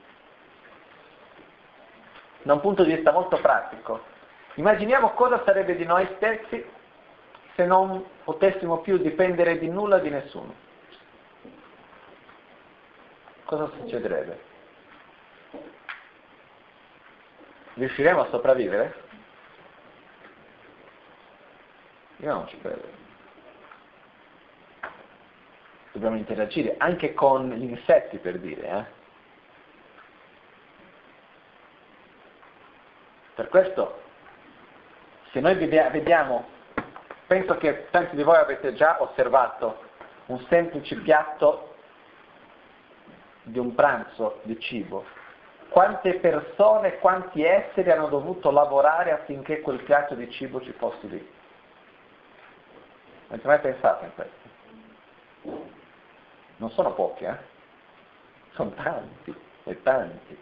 Da un punto di vista molto pratico, immaginiamo cosa sarebbe di noi stessi se non potessimo più dipendere di nulla di nessuno. Cosa succederebbe? Riusciremo a sopravvivere? Io non ci credo dobbiamo interagire anche con gli insetti per dire. Eh? Per questo, se noi vediamo, penso che tanti di voi avete già osservato un semplice piatto di un pranzo di cibo, quante persone, quanti esseri hanno dovuto lavorare affinché quel piatto di cibo ci fosse lì. Avete mai pensato in questo? Non sono pochi, eh? sono tanti e tanti.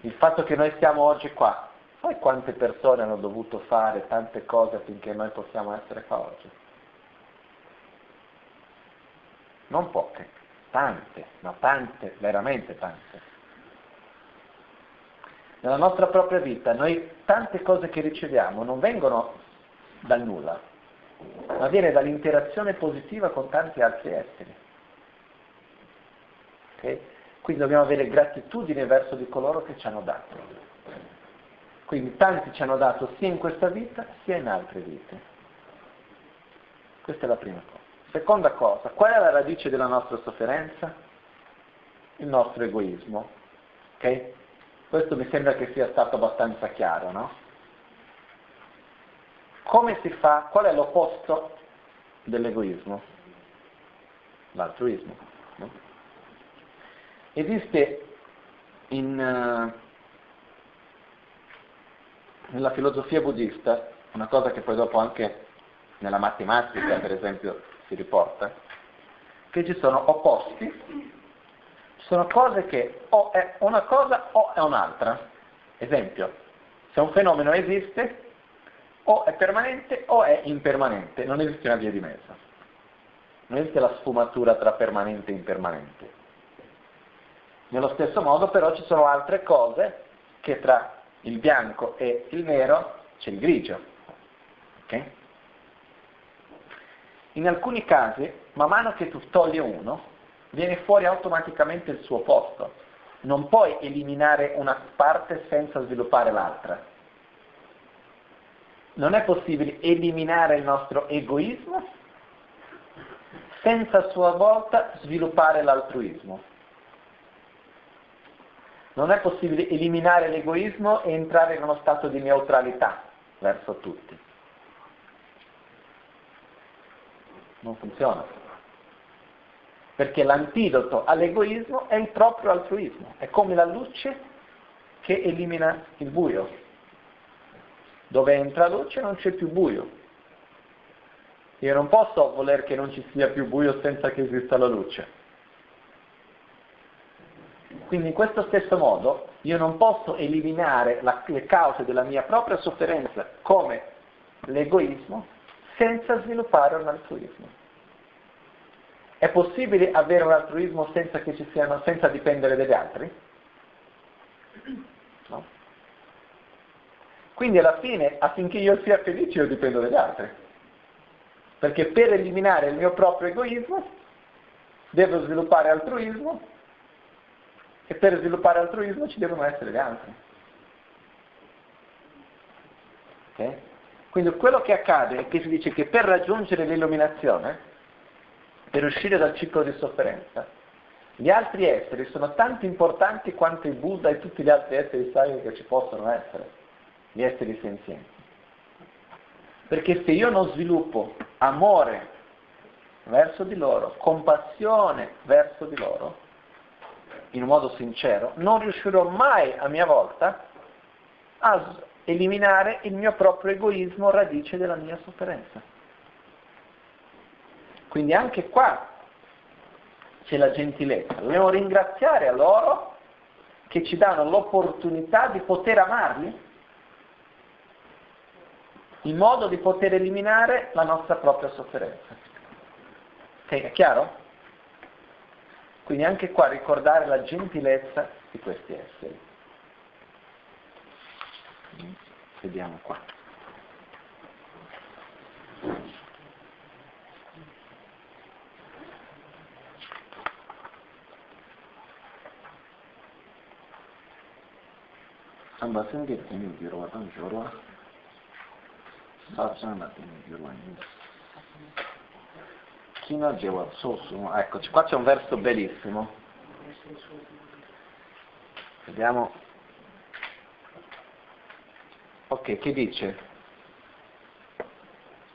Il fatto che noi stiamo oggi qua, sai quante persone hanno dovuto fare tante cose affinché noi possiamo essere qua oggi? Non poche, tante, ma tante, veramente tante. Nella nostra propria vita noi tante cose che riceviamo non vengono dal nulla, ma viene dall'interazione positiva con tanti altri esseri. Okay? Quindi dobbiamo avere gratitudine verso di coloro che ci hanno dato. Quindi tanti ci hanno dato sia in questa vita sia in altre vite. Questa è la prima cosa. Seconda cosa, qual è la radice della nostra sofferenza? Il nostro egoismo. Okay? Questo mi sembra che sia stato abbastanza chiaro, no? Come si fa? Qual è l'opposto dell'egoismo? L'altruismo. No? Esiste in, uh, nella filosofia buddista una cosa che poi dopo anche nella matematica, per esempio, si riporta, che ci sono opposti sono cose che o è una cosa o è un'altra. Esempio, se un fenomeno esiste, o è permanente o è impermanente, non esiste una via di mezzo. Non esiste la sfumatura tra permanente e impermanente. Nello stesso modo però ci sono altre cose che tra il bianco e il nero c'è il grigio. Okay? In alcuni casi, man mano che tu togli uno, viene fuori automaticamente il suo posto. Non puoi eliminare una parte senza sviluppare l'altra. Non è possibile eliminare il nostro egoismo senza a sua volta sviluppare l'altruismo. Non è possibile eliminare l'egoismo e entrare in uno stato di neutralità verso tutti. Non funziona perché l'antidoto all'egoismo è il proprio altruismo, è come la luce che elimina il buio. Dove entra luce non c'è più buio. Io non posso voler che non ci sia più buio senza che esista la luce. Quindi in questo stesso modo io non posso eliminare la, le cause della mia propria sofferenza come l'egoismo senza sviluppare un altruismo. È possibile avere un altruismo senza, siano, senza dipendere dagli altri? Quindi alla fine, affinché io sia felice, io dipendo dagli altri. Perché per eliminare il mio proprio egoismo, devo sviluppare altruismo e per sviluppare altruismo ci devono essere gli altri. Okay? Quindi quello che accade è che si dice che per raggiungere l'illuminazione per uscire dal ciclo di sofferenza. Gli altri esseri sono tanto importanti quanto il Buddha e tutti gli altri esseri sacri che ci possono essere, gli esseri senzienti. Perché se io non sviluppo amore verso di loro, compassione verso di loro, in un modo sincero, non riuscirò mai a mia volta a eliminare il mio proprio egoismo radice della mia sofferenza. Quindi anche qua c'è la gentilezza. Dobbiamo ringraziare a loro che ci danno l'opportunità di poter amarli in modo di poter eliminare la nostra propria sofferenza. Ok, è chiaro? Quindi anche qua ricordare la gentilezza di questi esseri. Vediamo qua. sāmbā sāngē tēngi gyurwa tāng gyurwa sāsāngā tēngi gyurwa China Gewa Sosu, eccoci, qua c'è un verso bellissimo. Vediamo. Ok, che dice?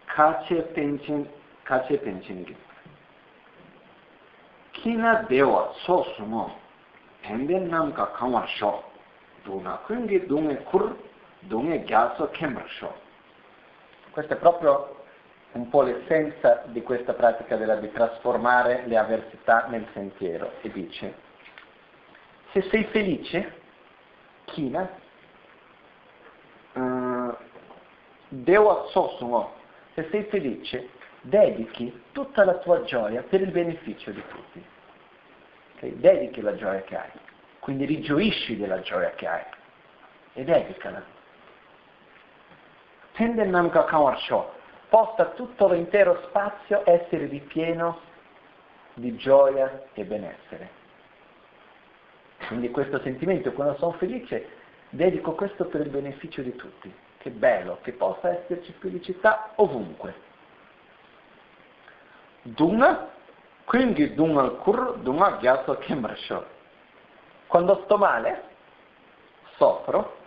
Kache Penchin, Kache Penchin. Kina Dewa Sosu mo, Penden Namka Kamar Shok. duna, quindi dunque kur, dunque ghiasso kemrsho. Questo è proprio un po' l'essenza di questa pratica della, di trasformare le avversità nel sentiero e dice se sei felice, china, uh, deo sosumo, se sei felice, dedichi tutta la tua gioia per il beneficio di tutti. Okay? Dedichi la gioia che hai. Quindi rigioisci della gioia che hai e dedicala. Tende namka kawar sho. possa tutto l'intero spazio essere ripieno di gioia e benessere. Quindi questo sentimento, quando sono felice, dedico questo per il beneficio di tutti. Che bello, che possa esserci felicità ovunque. Dunga, quindi dunga kur, dunga gyaso kemrasho. Quando sto male, soffro,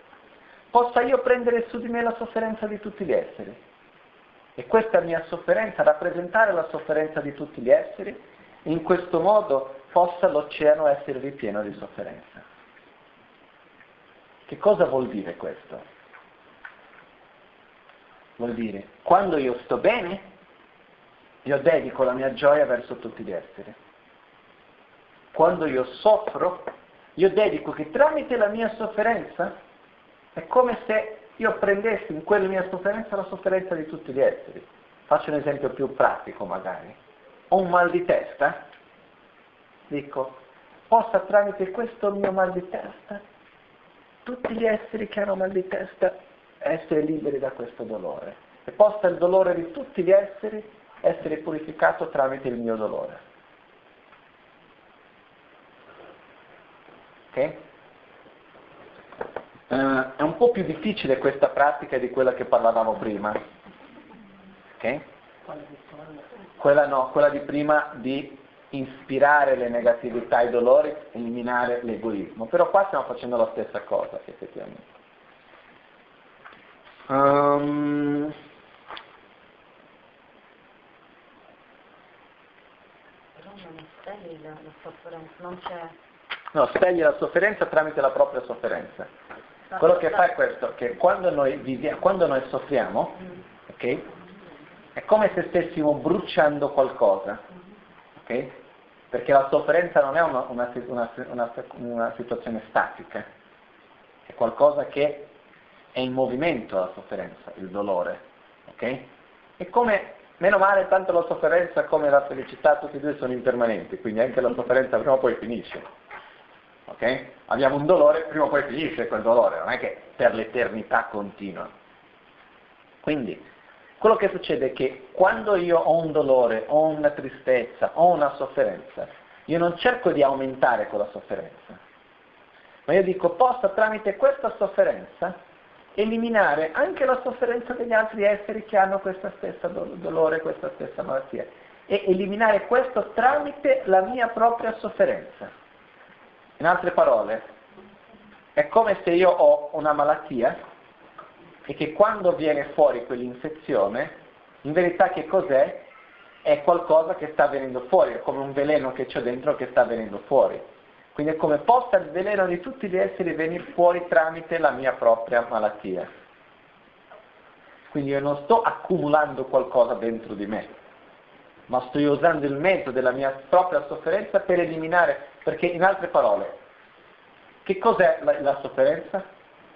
possa io prendere su di me la sofferenza di tutti gli esseri. E questa mia sofferenza rappresentare la sofferenza di tutti gli esseri, in questo modo possa l'oceano essere ripieno di sofferenza. Che cosa vuol dire questo? Vuol dire, quando io sto bene, io dedico la mia gioia verso tutti gli esseri. Quando io soffro, io dedico che tramite la mia sofferenza è come se io prendessi in quella mia sofferenza la sofferenza di tutti gli esseri. Faccio un esempio più pratico magari. Ho un mal di testa, dico, possa tramite questo mio mal di testa, tutti gli esseri che hanno mal di testa essere liberi da questo dolore. E possa il dolore di tutti gli esseri essere purificato tramite il mio dolore. Ok? Uh, è un po' più difficile questa pratica di quella che parlavamo prima. Ok? Quella no, quella di prima di ispirare le negatività e i dolori, eliminare l'egoismo. Però qua stiamo facendo la stessa cosa, effettivamente. Um, Però non spegli la, la sofferenza, non c'è... No, spegli la sofferenza tramite la propria sofferenza. Quello che fa è questo, che quando noi, viviamo, quando noi soffriamo, Mm. ok? È come se stessimo bruciando qualcosa, ok? Perché la sofferenza non è una, una, una, una, situazione statica, è qualcosa che è in movimento la sofferenza, il dolore, ok? E come, meno male, tanto la sofferenza come la felicità, tutti e due sono impermanenti, quindi anche la sofferenza prima o poi finisce. Ok? Abbiamo un dolore, prima o poi finisce quel dolore, non è che per l'eternità continua. Quindi, quello che succede è che quando io ho un dolore, ho una tristezza, ho una sofferenza, io non cerco di aumentare quella sofferenza, ma io dico possa tramite questa sofferenza eliminare anche la sofferenza degli altri esseri che hanno questa stessa do- dolore, questa stessa malattia, e eliminare questo tramite la mia propria sofferenza. In altre parole, è come se io ho una malattia e che quando viene fuori quell'infezione, in verità che cos'è? È qualcosa che sta venendo fuori, è come un veleno che c'è dentro che sta venendo fuori. Quindi è come possa il veleno di tutti gli esseri venire fuori tramite la mia propria malattia. Quindi io non sto accumulando qualcosa dentro di me, ma sto usando il mezzo della mia propria sofferenza per eliminare, perché in altre parole, che cos'è la, la sofferenza?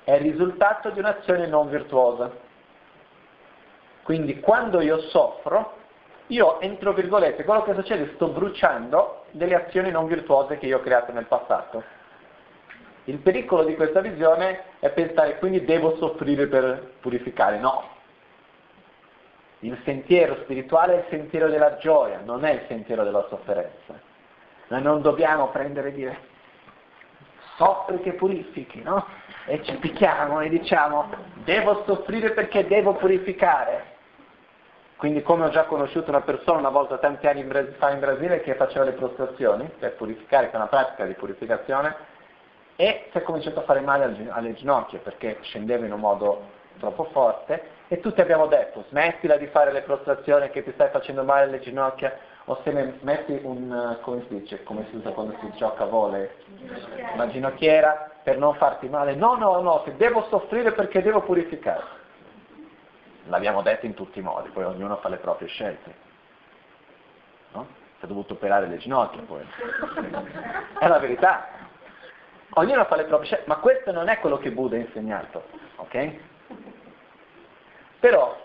È il risultato di un'azione non virtuosa. Quindi quando io soffro, io entro virgolette, quello che succede sto bruciando delle azioni non virtuose che io ho creato nel passato. Il pericolo di questa visione è pensare quindi devo soffrire per purificare. No, il sentiero spirituale è il sentiero della gioia, non è il sentiero della sofferenza. Noi non dobbiamo prendere e dire soffri che purifichi, no? E ci picchiamo e diciamo devo soffrire perché devo purificare. Quindi come ho già conosciuto una persona una volta tanti anni fa in Brasile che faceva le prostrazioni per purificare, che è una pratica di purificazione, e si è cominciato a fare male alle ginocchia perché scendeva in un modo troppo forte e tutti abbiamo detto smettila di fare le prostrazioni che ti stai facendo male alle ginocchia o se ne metti un, uh, come si dice, come si usa quando si gioca a volley, una ginocchiera per non farti male. No, no, no, se devo soffrire perché devo purificare. L'abbiamo detto in tutti i modi, poi ognuno fa le proprie scelte. No? Si è dovuto operare le ginocchia poi. È la verità. Ognuno fa le proprie scelte, ma questo non è quello che Buddha ha insegnato, ok? Però,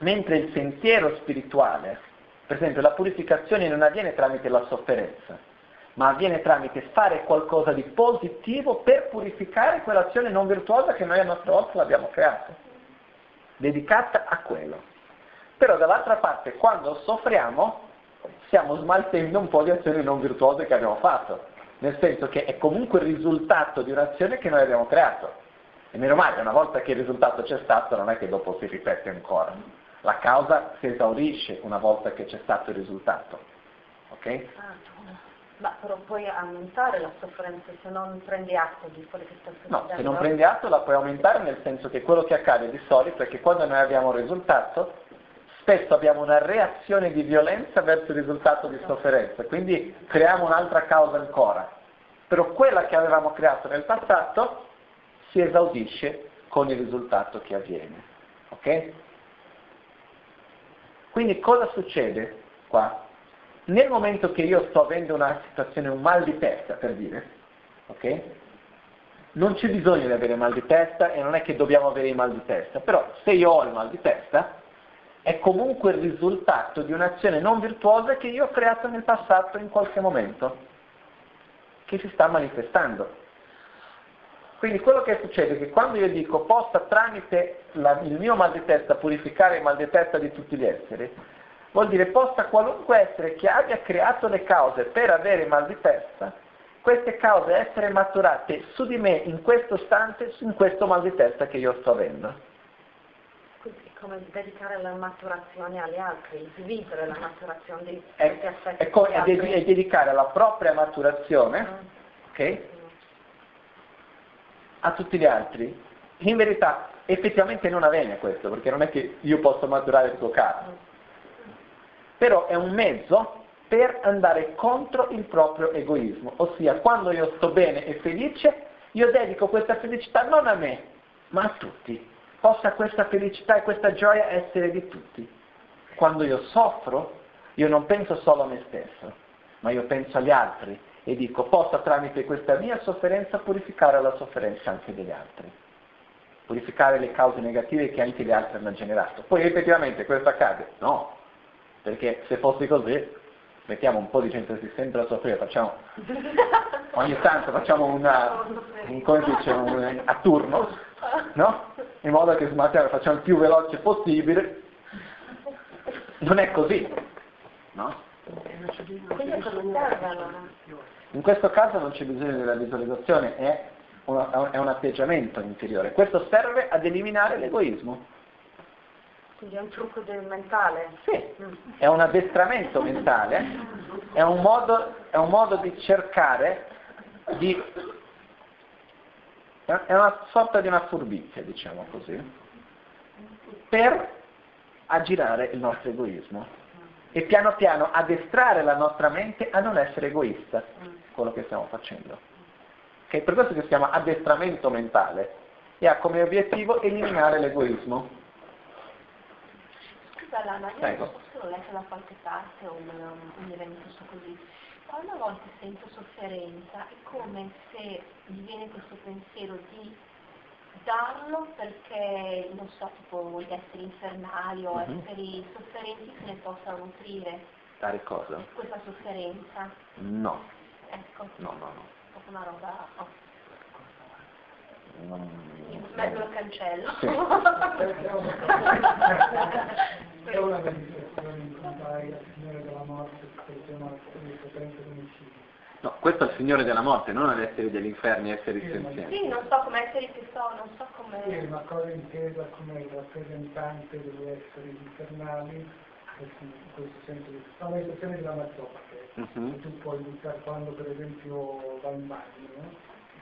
mentre il sentiero spirituale, per esempio la purificazione non avviene tramite la sofferenza, ma avviene tramite fare qualcosa di positivo per purificare quell'azione non virtuosa che noi a nostra volta l'abbiamo creata, dedicata a quello. Però dall'altra parte, quando soffriamo, stiamo smaltendo un po' di azioni non virtuose che abbiamo fatto, nel senso che è comunque il risultato di un'azione che noi abbiamo creato. E meno male, una volta che il risultato c'è stato, non è che dopo si ripete ancora. La causa si esaurisce una volta che c'è stato il risultato. Ok? Ma però puoi aumentare la sofferenza se non prendi atto di quello che sta succedendo. No, se non prendi atto la puoi aumentare nel senso che quello che accade di solito è che quando noi abbiamo un risultato, spesso abbiamo una reazione di violenza verso il risultato di sofferenza, quindi creiamo un'altra causa ancora. Però quella che avevamo creato nel passato si esaudisce con il risultato che avviene. Ok? Quindi cosa succede qua? Nel momento che io sto avendo una situazione, un mal di testa, per dire, ok? Non c'è bisogno di avere mal di testa e non è che dobbiamo avere il mal di testa, però se io ho il mal di testa, è comunque il risultato di un'azione non virtuosa che io ho creato nel passato in qualche momento, che si sta manifestando. Quindi quello che succede è che quando io dico possa tramite la, il mio mal di testa purificare il mal di testa di tutti gli esseri, vuol dire possa qualunque essere che abbia creato le cause per avere mal di testa, queste cause essere maturate su di me in questo istante, in questo mal di testa che io sto avendo. Quindi è come dedicare la maturazione agli altri, dividere la maturazione di È, questi aspetti. è, co- agli è dedi- è dedicare la propria maturazione, Mm. ok? A tutti gli altri, in verità effettivamente non avviene questo, perché non è che io posso maturare il tuo caso, però è un mezzo per andare contro il proprio egoismo, ossia quando io sto bene e felice, io dedico questa felicità non a me, ma a tutti. Possa questa felicità e questa gioia essere di tutti. Quando io soffro, io non penso solo a me stesso, ma io penso agli altri e dico possa tramite questa mia sofferenza purificare la sofferenza anche degli altri, purificare le cause negative che anche gli altri hanno generato. Poi effettivamente questo accade? No, perché se fosse così mettiamo un po' di gente che si sente a soffrire, facciamo ogni tanto facciamo una, un, come si dice, un- a turno, no? In modo che smaltiamo, facciamo il più veloce possibile. Non è così, no? In questo caso non c'è bisogno della visualizzazione, è, una- è un atteggiamento interiore. Questo serve ad eliminare l'egoismo. Quindi è un trucco del mentale. Sì, è un addestramento mentale, è un modo, è un modo di cercare di... è una sorta di una furbizia, diciamo così, per aggirare il nostro egoismo e piano piano addestrare la nostra mente a non essere egoista, quello che stiamo facendo. Ok, Per questo che si chiama addestramento mentale e ha come obiettivo eliminare l'egoismo. Scusa Lana, io Prego. non so se l'ho letto da qualche parte o mi viene messo così. Quando a volte sento sofferenza è come se mi viene questo pensiero di darlo perché, non so, tipo gli esseri infernali o Mhm. esseri sofferenti se ne possano nutrire Dare cosa? questa sofferenza. No, Ecco, no, no, no. proprio una roba... oh, Non- me lo cancello. Sì. È una meditazione involontari al Signore della morte per il tema del potente domicilio. No, questo è il Signore della morte, non ad esseri degli inferni, esseri Sì, ma- senzienti. Sì, non so come esseri che so, non so Sì, come... è una cosa intesa come rappresentante degli esseri infernali, questo- in questo senso, di- una meditazione della maggiore, Mhm. che tu puoi buttare quando per esempio vai in bagno, no?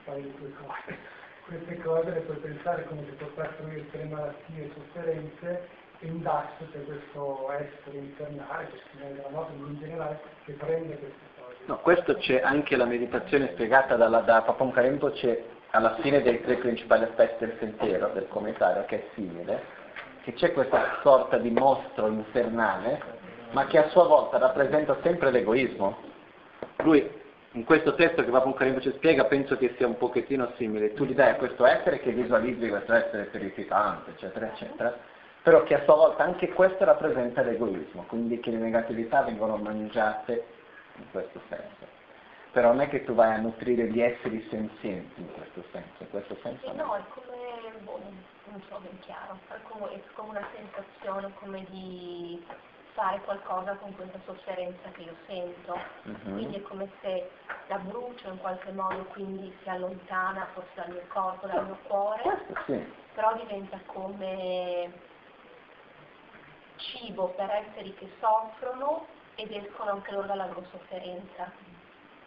fai le tue cose. Queste cose le puoi pensare come se portassero le malattie e sofferenze e in basso c'è questo essere infernale, questo Signore della morte, in generale, che prende queste cose. No, questo c'è anche la meditazione spiegata dalla, da Papon c'è alla fine dei tre principali aspetti del sentiero, del commentario, che è simile, che c'è questa sorta di mostro infernale, ma che a sua volta rappresenta sempre l'egoismo. Lui, in questo testo che Papon ci spiega, penso che sia un pochettino simile. Tu gli dai a questo essere che visualizzi questo essere terrificante, eccetera, eccetera, però che a sua volta anche questo rappresenta l'egoismo, quindi che le negatività vengono mangiate in questo senso. Però non è che tu vai a nutrire gli esseri senzienti in questo senso, in questo senso Sì, no. è come boh, non so ben chiaro, è come, è come una sensazione come di fare qualcosa con questa sofferenza che io sento, Mhm. quindi è come se la brucio in qualche modo, quindi si allontana forse dal mio corpo, dal mio cuore, sì. però diventa come cibo per esseri che soffrono ed escono anche loro dalla loro sofferenza.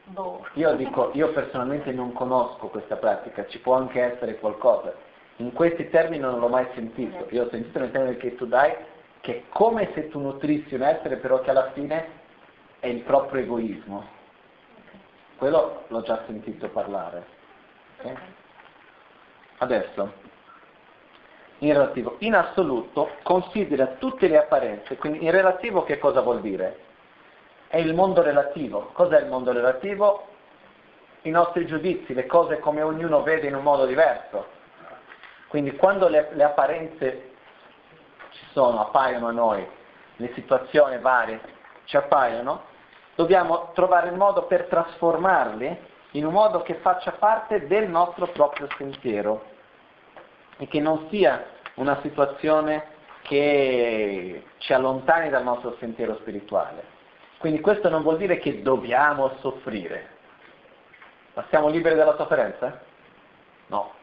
Boh. Io dico, io personalmente non conosco questa pratica, ci può anche essere qualcosa. In questi termini non l'ho mai sentito. Io ho sentito nel termine che tu dai che è come se tu nutrissi un essere però che alla fine è il proprio egoismo. Quello l'ho già sentito parlare. ok? Ok. Adesso, in relativo, in assoluto considera tutte le apparenze, quindi in relativo che cosa vuol dire? È il mondo relativo. Cos'è il mondo relativo? I nostri giudizi, le cose come ognuno vede in un modo diverso. Quindi quando le, le apparenze ci sono, appaiono a noi, le situazioni varie ci appaiono, dobbiamo trovare il modo per trasformarli in un modo che faccia parte del nostro proprio sentiero e che non sia una situazione che ci allontani dal nostro sentiero spirituale. Quindi questo non vuol dire che dobbiamo soffrire. Ma siamo liberi dalla sofferenza? No.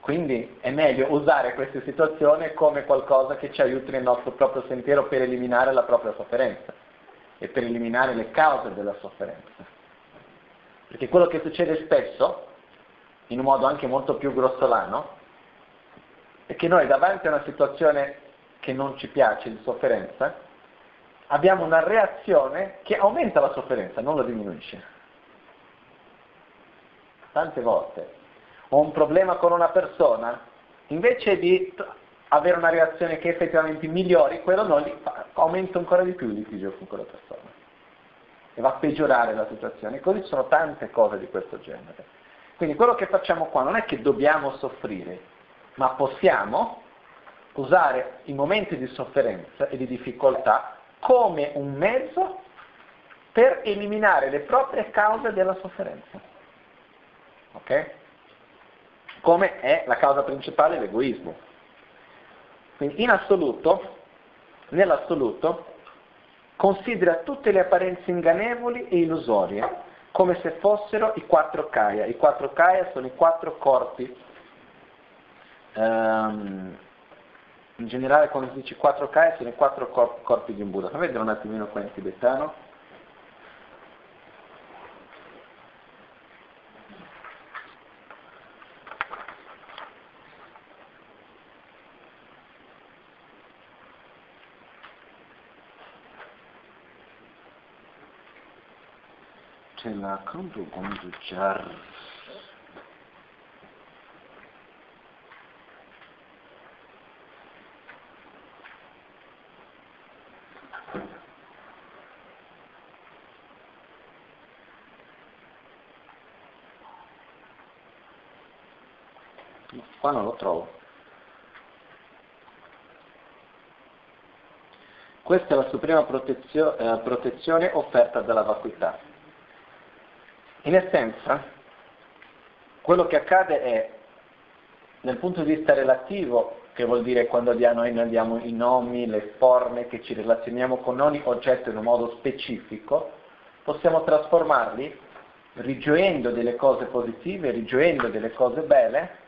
Quindi è meglio usare queste situazioni come qualcosa che ci aiuti nel nostro proprio sentiero per eliminare la propria sofferenza e per eliminare le cause della sofferenza. Perché quello che succede spesso, in un modo anche molto più grossolano, è che noi davanti a una situazione che non ci piace di sofferenza, abbiamo una reazione che aumenta la sofferenza, non la diminuisce. Tante volte ho un problema con una persona, invece di avere una reazione che effettivamente migliori, quello non li fa, aumenta ancora di più il litigio con quella persona e va a peggiorare la situazione. Così sono tante cose di questo genere. Quindi quello che facciamo qua non è che dobbiamo soffrire, ma possiamo usare i momenti di sofferenza e di difficoltà come un mezzo per eliminare le proprie cause della sofferenza. Ok? Come è la causa principale l'egoismo. Quindi in assoluto, nell'assoluto, considera tutte le apparenze ingannevoli e illusorie come se fossero i quattro kaya. I quattro kaya sono i quattro corpi. Ehm, in generale quando si dice quattro kaya sono i quattro cor- corpi di un Buddha. Fammi vedere un attimino qua in tibetano. C'è la Kanto Gonzo Qua non lo trovo. Questa è la suprema protezio- eh, protezione offerta dalla vacuità. In essenza, quello che accade è, nel punto di vista relativo, che vuol dire quando noi abbiamo i nomi, le forme, che ci relazioniamo con ogni oggetto in un modo specifico, possiamo trasformarli rigioendo delle cose positive, rigioendo delle cose belle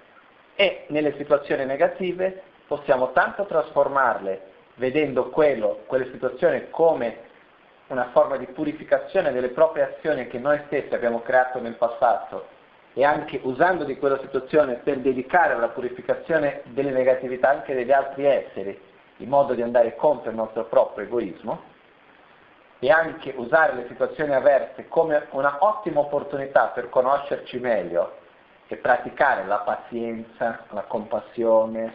e nelle situazioni negative possiamo tanto trasformarle vedendo quello, quelle situazioni come una forma di purificazione delle proprie azioni che noi stessi abbiamo creato nel passato e anche usando di quella situazione per dedicare alla purificazione delle negatività anche degli altri esseri, in modo di andare contro il nostro proprio egoismo, e anche usare le situazioni avverse come una ottima opportunità per conoscerci meglio e praticare la pazienza, la compassione,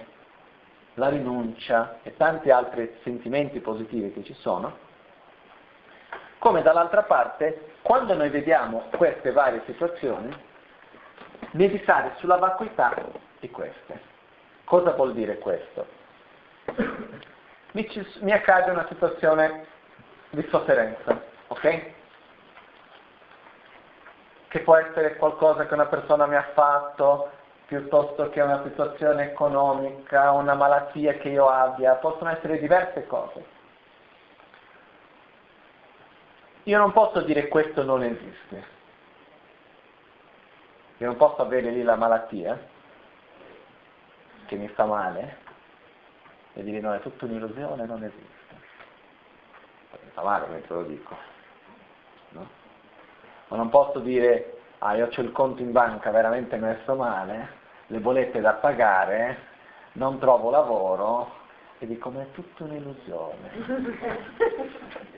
la rinuncia e tanti altri sentimenti positivi che ci sono, come dall'altra parte, quando noi vediamo queste varie situazioni, meditare sulla vacuità di queste. Cosa vuol dire questo? Mi, ci- mi accade una situazione di sofferenza, ok? Che può essere qualcosa che una persona mi ha fatto, piuttosto che una situazione economica, una malattia che io abbia, possono essere diverse cose. Io non posso dire questo non esiste. Io non posso avere lì la malattia che mi fa male e dire no, è tutta un'illusione, non esiste. Mi fa male mentre lo dico. No? Ma non posso dire, ah io ho il conto in banca veramente messo male, le bollette da pagare, non trovo lavoro e dico ma è tutta un'illusione.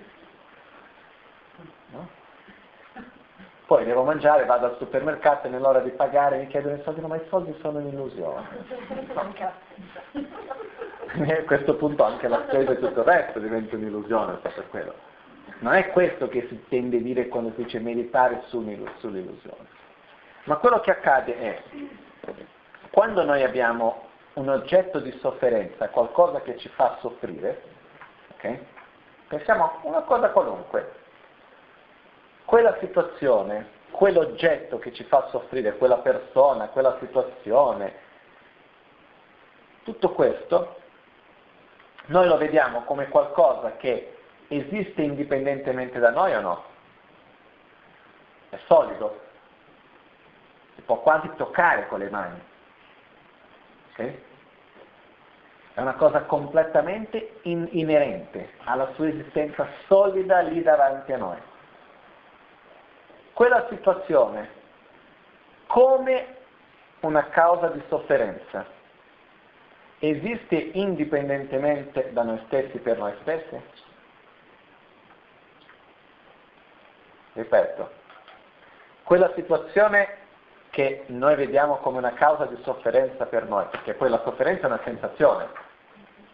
No? Poi devo mangiare, vado al supermercato e nell'ora di pagare mi chiedono i soldi, no, ma i soldi sono un'illusione. a questo punto anche la spesa e tutto il resto diventa un'illusione, per quello. Non è questo che si tende a dire quando si dice meditare sull'illusione. Ma quello che accade è, quando noi abbiamo un oggetto di sofferenza, qualcosa che ci fa soffrire, okay? pensiamo a una cosa qualunque, quella situazione, quell'oggetto che ci fa soffrire, quella persona, quella situazione, tutto questo noi lo vediamo come qualcosa che esiste indipendentemente da noi o no? È solido, si può quasi toccare con le mani. Okay? È una cosa completamente in- inerente alla sua esistenza solida lì davanti a noi. Quella situazione come una causa di sofferenza esiste indipendentemente da noi stessi per noi stessi? Ripeto, quella situazione che noi vediamo come una causa di sofferenza per noi, perché poi la sofferenza è una sensazione,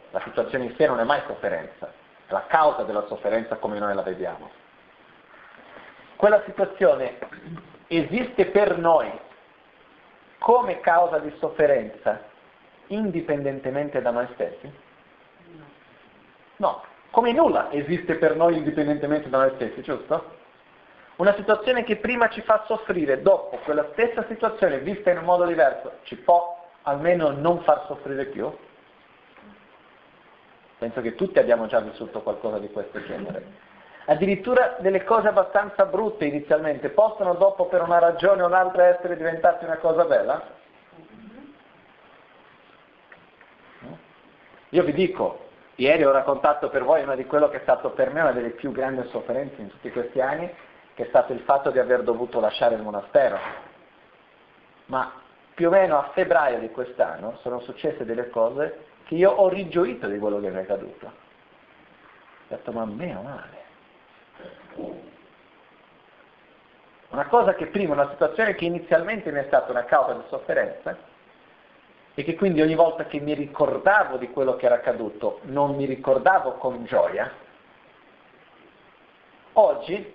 la situazione in sé non è mai sofferenza, è la causa della sofferenza come noi la vediamo. Quella situazione esiste per noi come causa di sofferenza indipendentemente da noi stessi? No, come nulla esiste per noi indipendentemente da noi stessi, giusto? Una situazione che prima ci fa soffrire, dopo quella stessa situazione vista in un modo diverso, ci può almeno non far soffrire più? Penso che tutti abbiamo già vissuto qualcosa di questo genere. Addirittura delle cose abbastanza brutte inizialmente possono dopo per una ragione o un'altra essere diventate una cosa bella? Io vi dico, ieri ho raccontato per voi una di quello che è stato per me una delle più grandi sofferenze in tutti questi anni, che è stato il fatto di aver dovuto lasciare il monastero. Ma più o meno a febbraio di quest'anno sono successe delle cose che io ho rigioito di quello che mi è accaduto. Ho detto, ma meno male. Una cosa che prima, una situazione che inizialmente mi è stata una causa di sofferenza e che quindi ogni volta che mi ricordavo di quello che era accaduto non mi ricordavo con gioia, oggi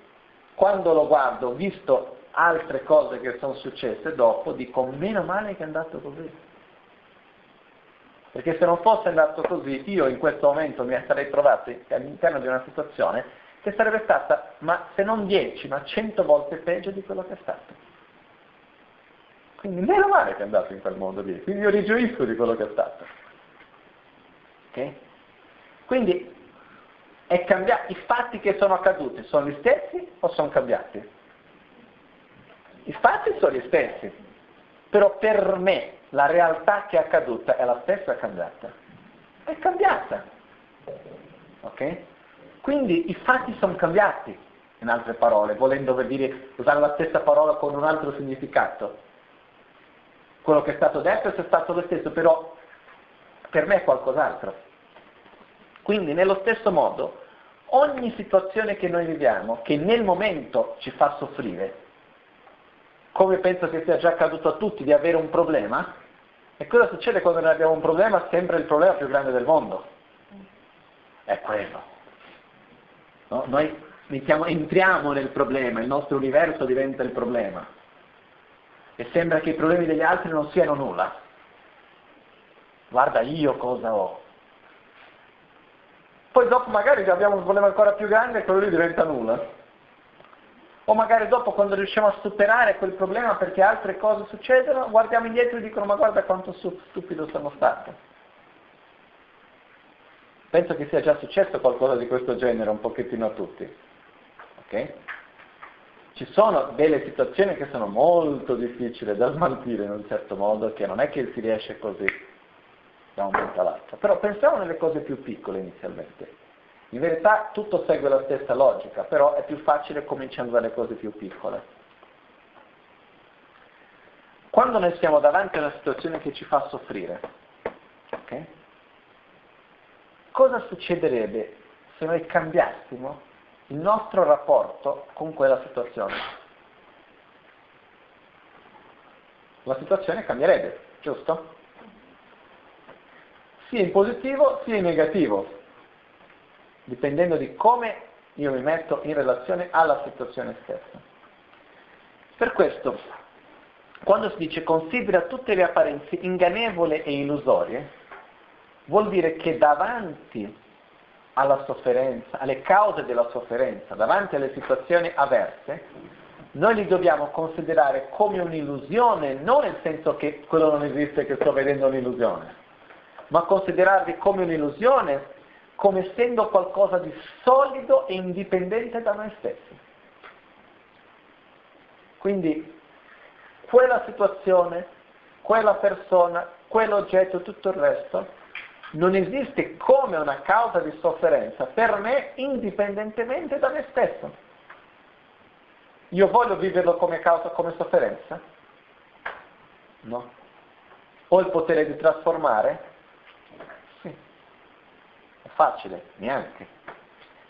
quando lo guardo, visto altre cose che sono successe dopo, dico meno male che è andato così. Perché se non fosse andato così, io in questo momento mi sarei trovato all'interno di una situazione che sarebbe stata, ma se non 10, ma 100 volte peggio di quello che è stato. Quindi meno male che è andato in quel modo lì, quindi io rigioisco di quello che è stato. Ok? Quindi cambiato, i fatti che sono accaduti sono gli stessi o sono cambiati? I fatti sono gli stessi, però per me la realtà che è accaduta è la stessa cambiata. È cambiata. Ok? Quindi i fatti sono cambiati, in altre parole, volendo dire, usare la stessa parola con un altro significato. Quello che è stato detto è stato lo stesso, però per me è qualcos'altro. Quindi nello stesso modo, ogni situazione che noi viviamo, che nel momento ci fa soffrire, come penso che sia già accaduto a tutti di avere un problema, e cosa succede quando noi abbiamo un problema? Sempre il problema più grande del mondo. È quello. No? Noi mettiamo, entriamo nel problema, il nostro universo diventa il problema. E sembra che i problemi degli altri non siano nulla. Guarda io cosa ho. Poi dopo magari abbiamo un problema ancora più grande e quello lì diventa nulla. o magari dopo quando riusciamo a superare quel problema perché altre cose succedono, guardiamo indietro e dicono ma guarda quanto stupido sono stato. Penso che sia già successo qualcosa di questo genere un pochettino a tutti. Okay? Ci sono delle situazioni che sono molto difficili da smaltire in un certo modo, che non è che si riesce così da un momento all'altro. Però pensiamo nelle cose più piccole inizialmente. In verità tutto segue la stessa logica, però è più facile cominciando dalle cose più piccole. Quando noi siamo davanti a una situazione che ci fa soffrire, okay? cosa succederebbe se noi cambiassimo il nostro rapporto con quella situazione? La situazione cambierebbe, giusto? Sia in positivo sia in negativo dipendendo di come io mi metto in relazione alla situazione stessa. Per questo, quando si dice considera tutte le apparenze ingannevole e illusorie, vuol dire che davanti alla sofferenza, alle cause della sofferenza, davanti alle situazioni avverse, noi li dobbiamo considerare come un'illusione, non nel senso che quello non esiste che sto vedendo un'illusione, ma considerarli come un'illusione come essendo qualcosa di solido e indipendente da noi stessi. Quindi quella situazione, quella persona, quell'oggetto, tutto il resto, non esiste come una causa di sofferenza per me indipendentemente da me stesso. Io voglio viverlo come causa, come sofferenza? No. Ho il potere di trasformare? Facile, neanche.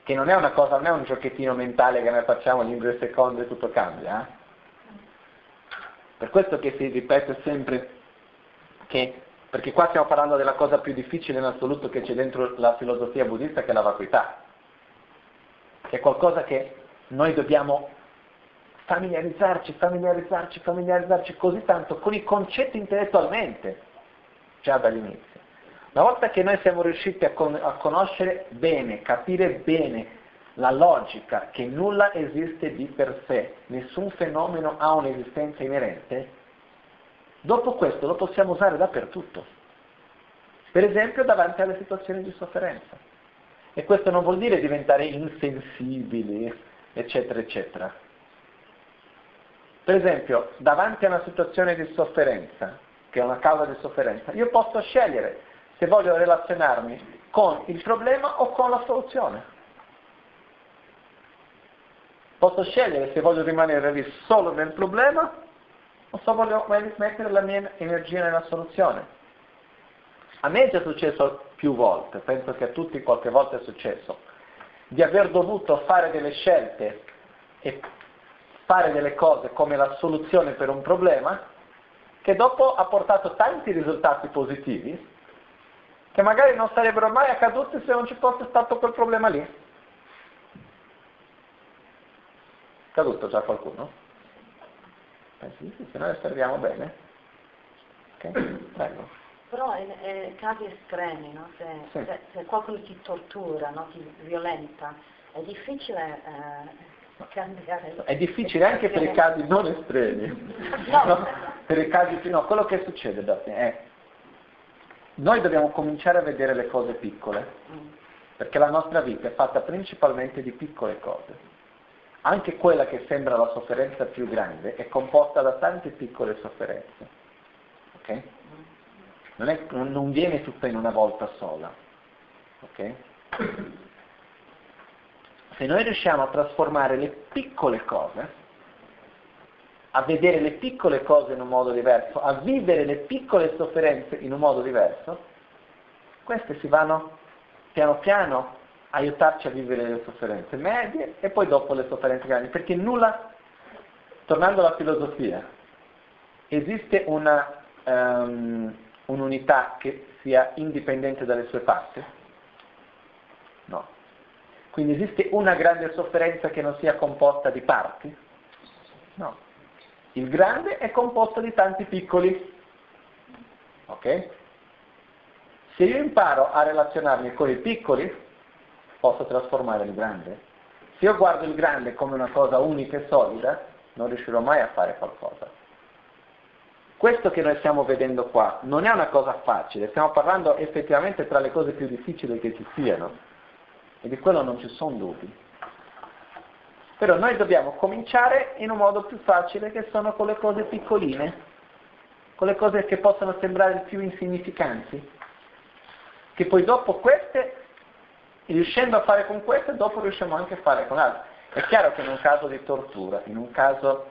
Che non è una cosa, non è un giochettino mentale che noi facciamo in due secondi e tutto cambia. Eh? Per questo che si ripete sempre che, perché qua stiamo parlando della cosa più difficile in assoluto che c'è dentro la filosofia buddista, che è la vacuità. Che è qualcosa che noi dobbiamo familiarizzarci, familiarizzarci, familiarizzarci così tanto con i concetti intellettualmente, già dall'inizio. Una volta che noi siamo riusciti a, con- a conoscere bene, capire bene la logica che nulla esiste di per sé, nessun fenomeno ha un'esistenza inerente, dopo questo lo possiamo usare dappertutto. Per esempio davanti alle situazioni di sofferenza. E questo non vuol dire diventare insensibili, eccetera, eccetera. Per esempio, davanti a una situazione di sofferenza, che è una causa di sofferenza, io posso scegliere se voglio relazionarmi con il problema o con la soluzione. Posso scegliere se voglio rimanere lì solo nel problema o se voglio mettere la mia energia nella soluzione. A me è già successo più volte, penso che a tutti qualche volta è successo, di aver dovuto fare delle scelte e fare delle cose come la soluzione per un problema che dopo ha portato tanti risultati positivi che magari non sarebbero mai accadute se non ci fosse stato quel problema lì. Caduto già qualcuno? Pensi sì, se noi osserviamo bene. Ok, prego. Però in, in casi estremi, no? se, sì. se, se, qualcuno ti tortura, no? ti violenta, è difficile eh, cambiare. È difficile anche per i casi non estremi. No. no. Per i casi, no, quello che succede Daphne, è noi dobbiamo cominciare a vedere le cose piccole, perché la nostra vita è fatta principalmente di piccole cose. Anche quella che sembra la sofferenza più grande è composta da tante piccole sofferenze. Okay? Non, è, non, viene tutta in una volta sola. Okay? Se noi riusciamo a trasformare le piccole cose a vedere le piccole cose in un modo diverso, a vivere le piccole sofferenze in un modo diverso, queste si vanno piano piano a aiutarci a vivere le sofferenze medie e poi dopo le sofferenze grandi, perché nulla, tornando alla filosofia, esiste una, um, un'unità che sia indipendente dalle sue parti? No. Quindi esiste una grande sofferenza che non sia composta di parti? No. Il grande è composto di tanti piccoli. Ok? Se io imparo a relazionarmi con i piccoli, posso trasformare il grande. Se io guardo il grande come una cosa unica e solida, non riuscirò mai a fare qualcosa. Questo che noi stiamo vedendo qua non è una cosa facile, stiamo parlando effettivamente tra le cose più difficili che ci siano e di quello non ci sono dubbi. Però noi dobbiamo cominciare in un modo più facile che sono con le cose piccoline, con le cose che possono sembrare più insignificanti, che poi dopo queste, riuscendo a fare con queste, dopo riusciamo anche a fare con altre. È chiaro che in un caso di tortura, in un caso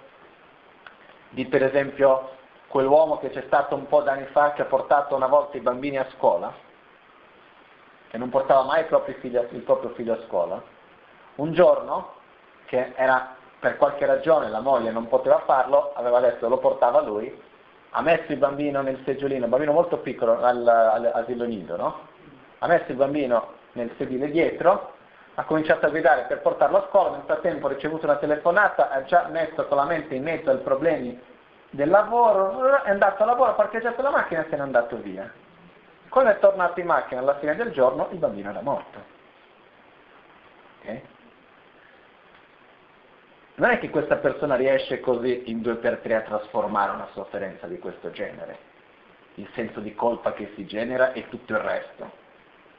di per esempio quell'uomo che c'è stato un po' d'anni fa che ha portato una volta i bambini a scuola, e non portava mai il, figlio, il proprio figlio a scuola, un giorno, che era per qualche ragione la moglie non poteva farlo, aveva detto lo portava lui, ha messo il bambino nel seggiolino, un bambino molto piccolo all'asilo nido, no? Ha messo il bambino nel sedile dietro, ha cominciato a guidare per portarlo a scuola, nel frattempo ha ricevuto una telefonata, ha già messo con la mente in mezzo ai problemi del lavoro, è andato a lavoro, ha parcheggiato la macchina e se n'è andato via. Quando è tornato in macchina alla fine del giorno, il bambino era morto. Okay? Non è che questa persona riesce così in due per tre a trasformare una sofferenza di questo genere, il senso di colpa che si genera e tutto il resto.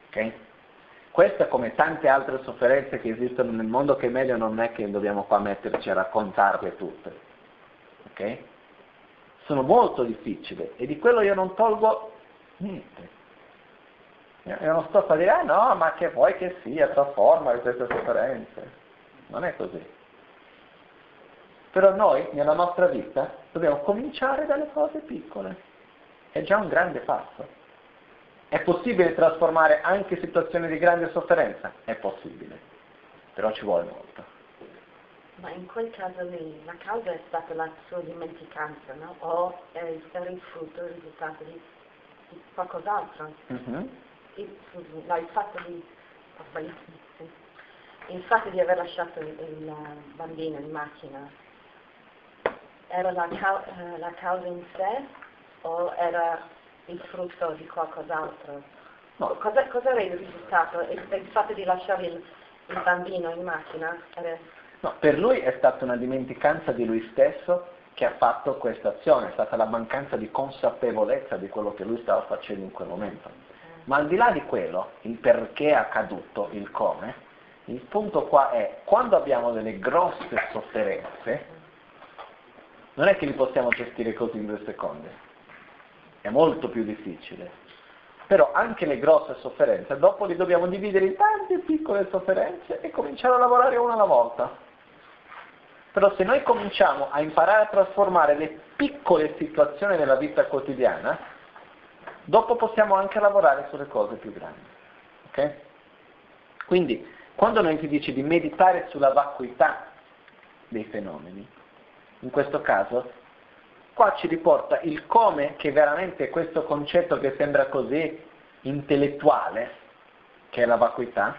Okay? Questa, come tante altre sofferenze che esistono nel mondo, che è meglio non è che dobbiamo qua metterci a raccontarle tutte. Okay? Sono molto difficili e di quello io non tolgo niente. Io non sto a dire, ah no, ma che vuoi che sia, trasforma queste sofferenze. Non è così. Però noi, nella nostra vita, dobbiamo cominciare dalle cose piccole. È già un grande passo. È possibile trasformare anche situazioni di grande sofferenza? È possibile, però ci vuole molto. Ma in quel caso lì la causa è stata la sua dimenticanza, no? O era il frutto, il risultato di, di qualcos'altro? Mm-hmm. Il, no, il fatto di... Il fatto di aver lasciato il, il bambino in macchina era la, cau- eh, la causa in sé o era il frutto di qualcos'altro? No. Cosa, cosa, era il risultato? Il, il fatto di lasciare il, il bambino in macchina? Era... No, per lui è stata una dimenticanza di lui stesso che ha fatto questa azione, è stata la mancanza di consapevolezza di quello che lui stava facendo in quel momento. Ma al di là di quello, il perché è accaduto, il come, il punto qua è quando abbiamo delle grosse sofferenze, non è che li possiamo gestire così in due secondi, è molto più difficile. Però anche le grosse sofferenze, dopo li dobbiamo dividere in tante piccole sofferenze e cominciare a lavorare una alla volta. Però se noi cominciamo a imparare a trasformare le piccole situazioni nella vita quotidiana, dopo possiamo anche lavorare sulle cose più grandi. Okay? Quindi, quando noi ti dici di meditare sulla vacuità dei fenomeni, in questo caso, qua ci riporta il come che veramente questo concetto che sembra così intellettuale, che è la vacuità,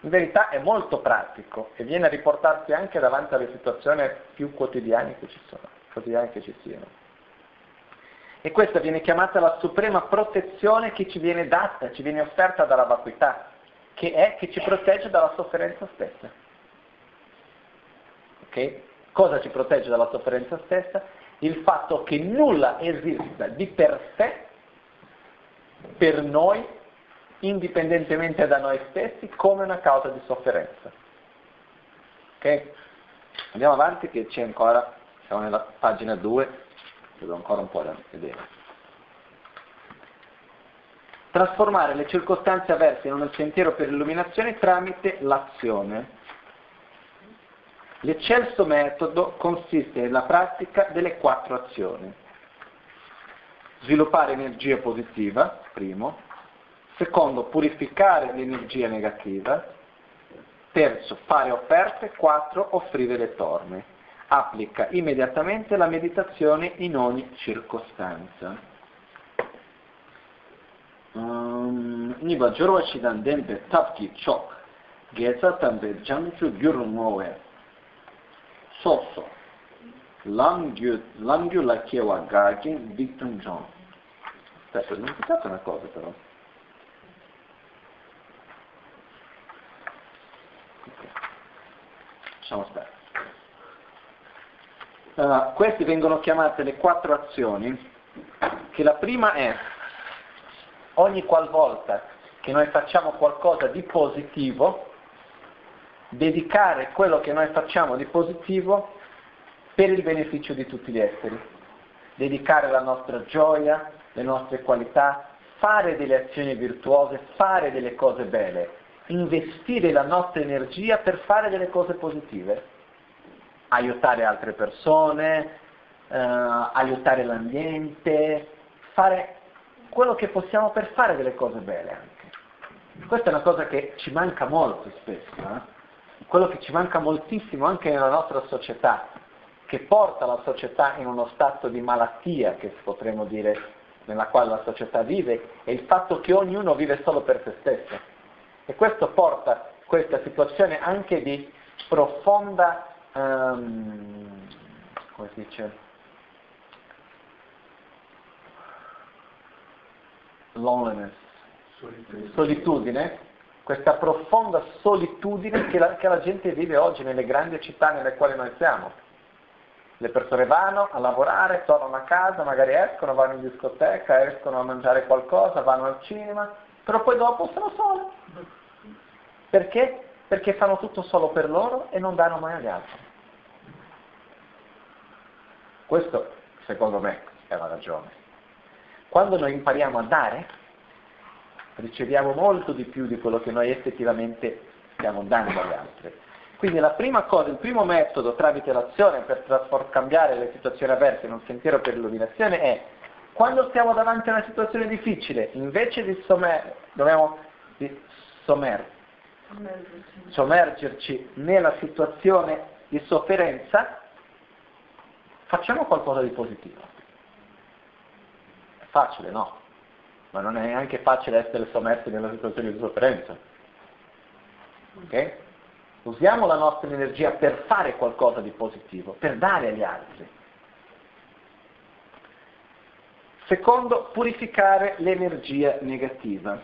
in verità è molto pratico e viene a riportarsi anche davanti alle situazioni più quotidiane che ci sono, quotidiane che ci siano. E questa viene chiamata la suprema protezione che ci viene data, ci viene offerta dalla vacuità, che è che ci protegge dalla sofferenza stessa. Okay? Cosa ci protegge dalla sofferenza stessa? Il fatto che nulla esista di per sé per noi, indipendentemente da noi stessi, come una causa di sofferenza. Ok? Andiamo avanti che c'è ancora, siamo nella pagina 2, vedo ancora un po' da vedere. Trasformare le circostanze avverse in un sentiero per l'illuminazione tramite l'azione. L'eccelso metodo consiste nella pratica delle quattro azioni. Sviluppare energia positiva, primo. Secondo, purificare l'energia negativa. Terzo, fare offerte. Quattro, offrire le torme. Applica immediatamente la meditazione in ogni circostanza. Um, niba jorwa shidan tapki chok, geza tambe jangchu gyur ngowe, sosso. Langyu, langyu la chiewa gagin Victon John. Aspetta, ho dimenticato una cosa però. Lasciamo stare. Uh, queste vengono chiamate le quattro azioni, che la prima è ogni qualvolta che noi facciamo qualcosa di positivo, dedicare quello che noi facciamo di positivo per il beneficio di tutti gli esseri, dedicare la nostra gioia, le nostre qualità, fare delle azioni virtuose, fare delle cose belle, investire la nostra energia per fare delle cose positive, aiutare altre persone, eh, aiutare l'ambiente, fare quello che possiamo per fare delle cose belle anche. Questa è una cosa che ci manca molto spesso, eh? Quello che ci manca moltissimo anche nella nostra società, che porta la società in uno stato di malattia, che potremmo dire, nella quale la società vive, è il fatto che ognuno vive solo per se stesso. E questo porta questa situazione anche di profonda, um, come si dice, loneliness, solitudine. Questa profonda solitudine che la, che la gente vive oggi nelle grandi città nelle quali noi siamo. Le persone vanno a lavorare, tornano a casa, magari escono, vanno in discoteca, escono a mangiare qualcosa, vanno al cinema, però poi dopo sono sole. Perché? Perché fanno tutto solo per loro e non danno mai agli altri. Questo, secondo me, è la ragione. Quando noi impariamo a dare, riceviamo molto di più di quello che noi effettivamente stiamo dando agli altri. Quindi la prima cosa, il primo metodo tramite l'azione per cambiare le situazioni avverse in un sentiero per l'illuminazione è quando siamo davanti a una situazione difficile, invece di, sommer- dobbiamo, di sommer- sommergerci. nella situazione di sofferenza, facciamo qualcosa di positivo. Facile, no, ma non è neanche facile essere sommersi nella situazione di sofferenza. Ok? Usiamo la nostra energia per fare qualcosa di positivo, per dare agli altri. Secondo, purificare l'energia negativa.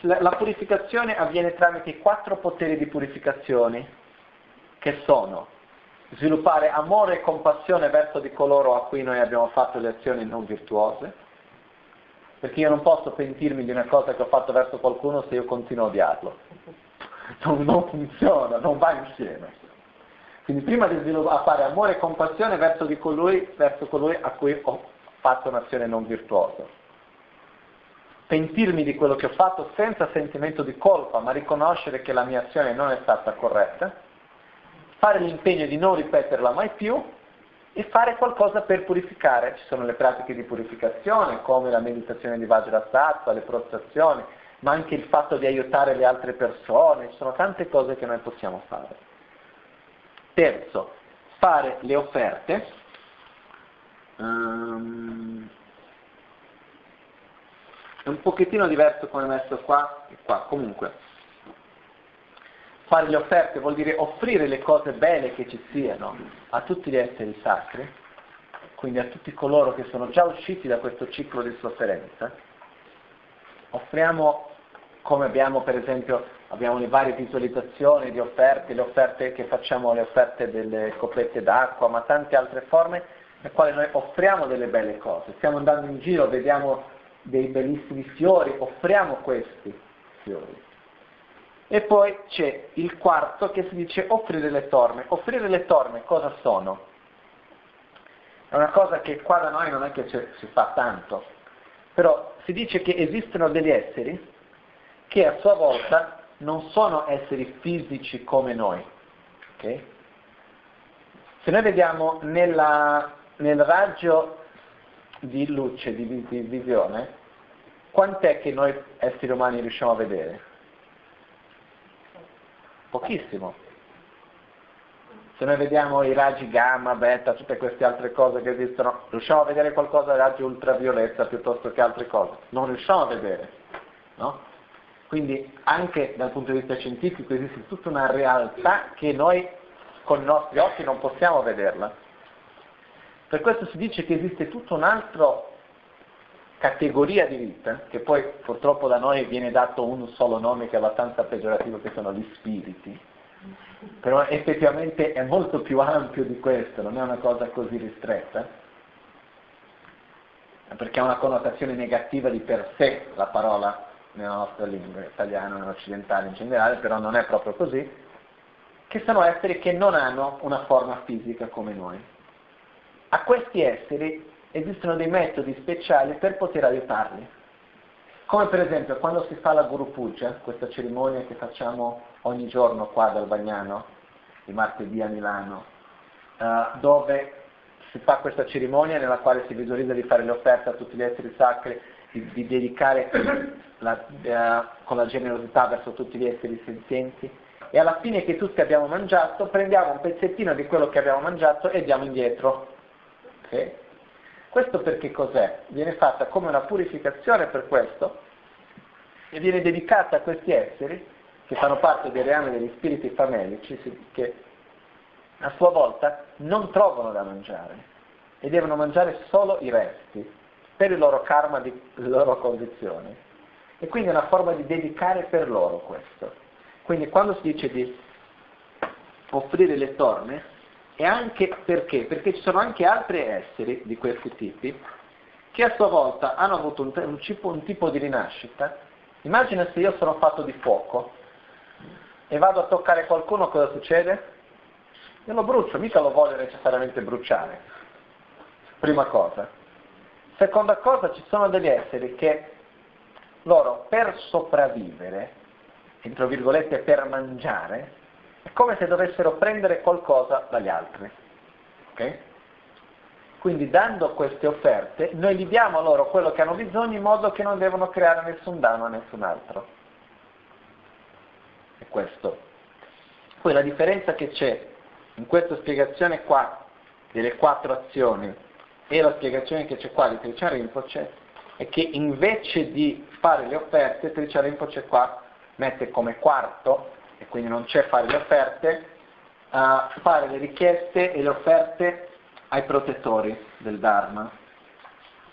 La purificazione avviene tramite i quattro poteri di purificazione, che sono sviluppare amore e compassione verso di coloro a cui noi abbiamo fatto le azioni non virtuose, perché io non posso pentirmi di una cosa che ho fatto verso qualcuno se io continuo a odiarlo. Non, non funziona, non va insieme. Quindi prima di sviluppare amore e compassione verso, colui, verso colui a cui ho fatto un'azione non virtuosa. Pentirmi di quello che ho fatto senza sentimento di colpa, ma riconoscere che la mia azione non è stata corretta. Fare l'impegno di non ripeterla mai più e fare qualcosa per purificare. Ci sono le pratiche di purificazione, come la meditazione di Vajrasattva, le prostrazioni, ma anche il fatto di aiutare le altre persone, ci sono tante cose che noi possiamo fare. Terzo, fare le offerte. Um, è un pochettino diverso come messo qua e qua, comunque fare le offerte vuol dire offrire le cose belle che ci siano a tutti gli esseri sacri, quindi a tutti coloro che sono già usciti da questo ciclo di sofferenza. Offriamo, come abbiamo per esempio, abbiamo le varie visualizzazioni di offerte, le offerte che facciamo, le offerte delle coppette d'acqua, ma tante altre forme nelle quali noi offriamo delle belle cose. Stiamo andando in giro, vediamo dei bellissimi fiori, offriamo questi fiori e poi c'è il quarto che si dice offrire le torme. Offrire le torme cosa sono? È una cosa che qua da noi non è che si fa tanto, però si dice che esistono degli esseri che a sua volta non sono esseri fisici come noi. Okay? Se noi vediamo nella, nel raggio di luce, di, di visione, quant'è che noi esseri umani riusciamo a vedere? Pochissimo. Se noi vediamo i raggi gamma, beta, tutte queste altre cose che esistono, riusciamo a vedere qualcosa ai raggi ultravioletta piuttosto che altre cose? Non riusciamo a vedere. No? Quindi anche dal punto di vista scientifico esiste tutta una realtà che noi con i nostri occhi non possiamo vederla. Per questo si dice che esiste tutto un altro categoria di vita, che poi purtroppo da noi viene dato un solo nome che è abbastanza peggiorativo, che sono gli spiriti, Però effettivamente è molto più ampio di questo, non è una cosa così ristretta. Perché ha una connotazione negativa di per sé la parola nella nostra lingua italiana, nell'occidentale in generale, però non è proprio così, che sono esseri che non hanno una forma fisica come noi. A questi esseri esistono dei metodi speciali per poter aiutarli. Come per esempio quando si fa la Guru Puja, questa cerimonia che facciamo ogni giorno qua dal Bagnano, di martedì a Milano, uh, dove si fa questa cerimonia nella quale si visualizza di fare le offerte a tutti gli esseri sacri, di, di dedicare la, uh, con la generosità verso tutti gli esseri senzienti e alla fine che tutti abbiamo mangiato prendiamo un pezzettino di quello che abbiamo mangiato e diamo indietro. Okay? Questo perché cos'è? Viene fatta come una purificazione per questo e viene dedicata a questi esseri che fanno parte dei reami degli spiriti famelici che a sua volta non trovano da mangiare e devono mangiare solo i resti per il loro karma di loro condizione. E quindi è una forma di dedicare per loro questo. Quindi quando si dice di offrire le torne, e anche perché? Perché ci sono anche altri esseri di questi tipi che a sua volta hanno avuto un, un, tipo, un tipo di rinascita. Immagina se io sono fatto di fuoco e vado a toccare qualcuno, cosa succede? Io lo brucio, mica lo voglio necessariamente bruciare. Prima cosa. Seconda cosa, ci sono degli esseri che loro per sopravvivere, entro virgolette per mangiare, è come se dovessero prendere qualcosa dagli altri. Okay? Quindi dando queste offerte, noi gli diamo loro quello che hanno bisogno in modo che non devono creare nessun danno a nessun altro. È questo. Poi la differenza che c'è in questa spiegazione qua delle quattro azioni e la spiegazione che c'è qua di Tricia è che invece di fare le offerte, Tricia qua mette come quarto e quindi non c'è fare le offerte, a fare le richieste e le offerte ai protettori del Dharma.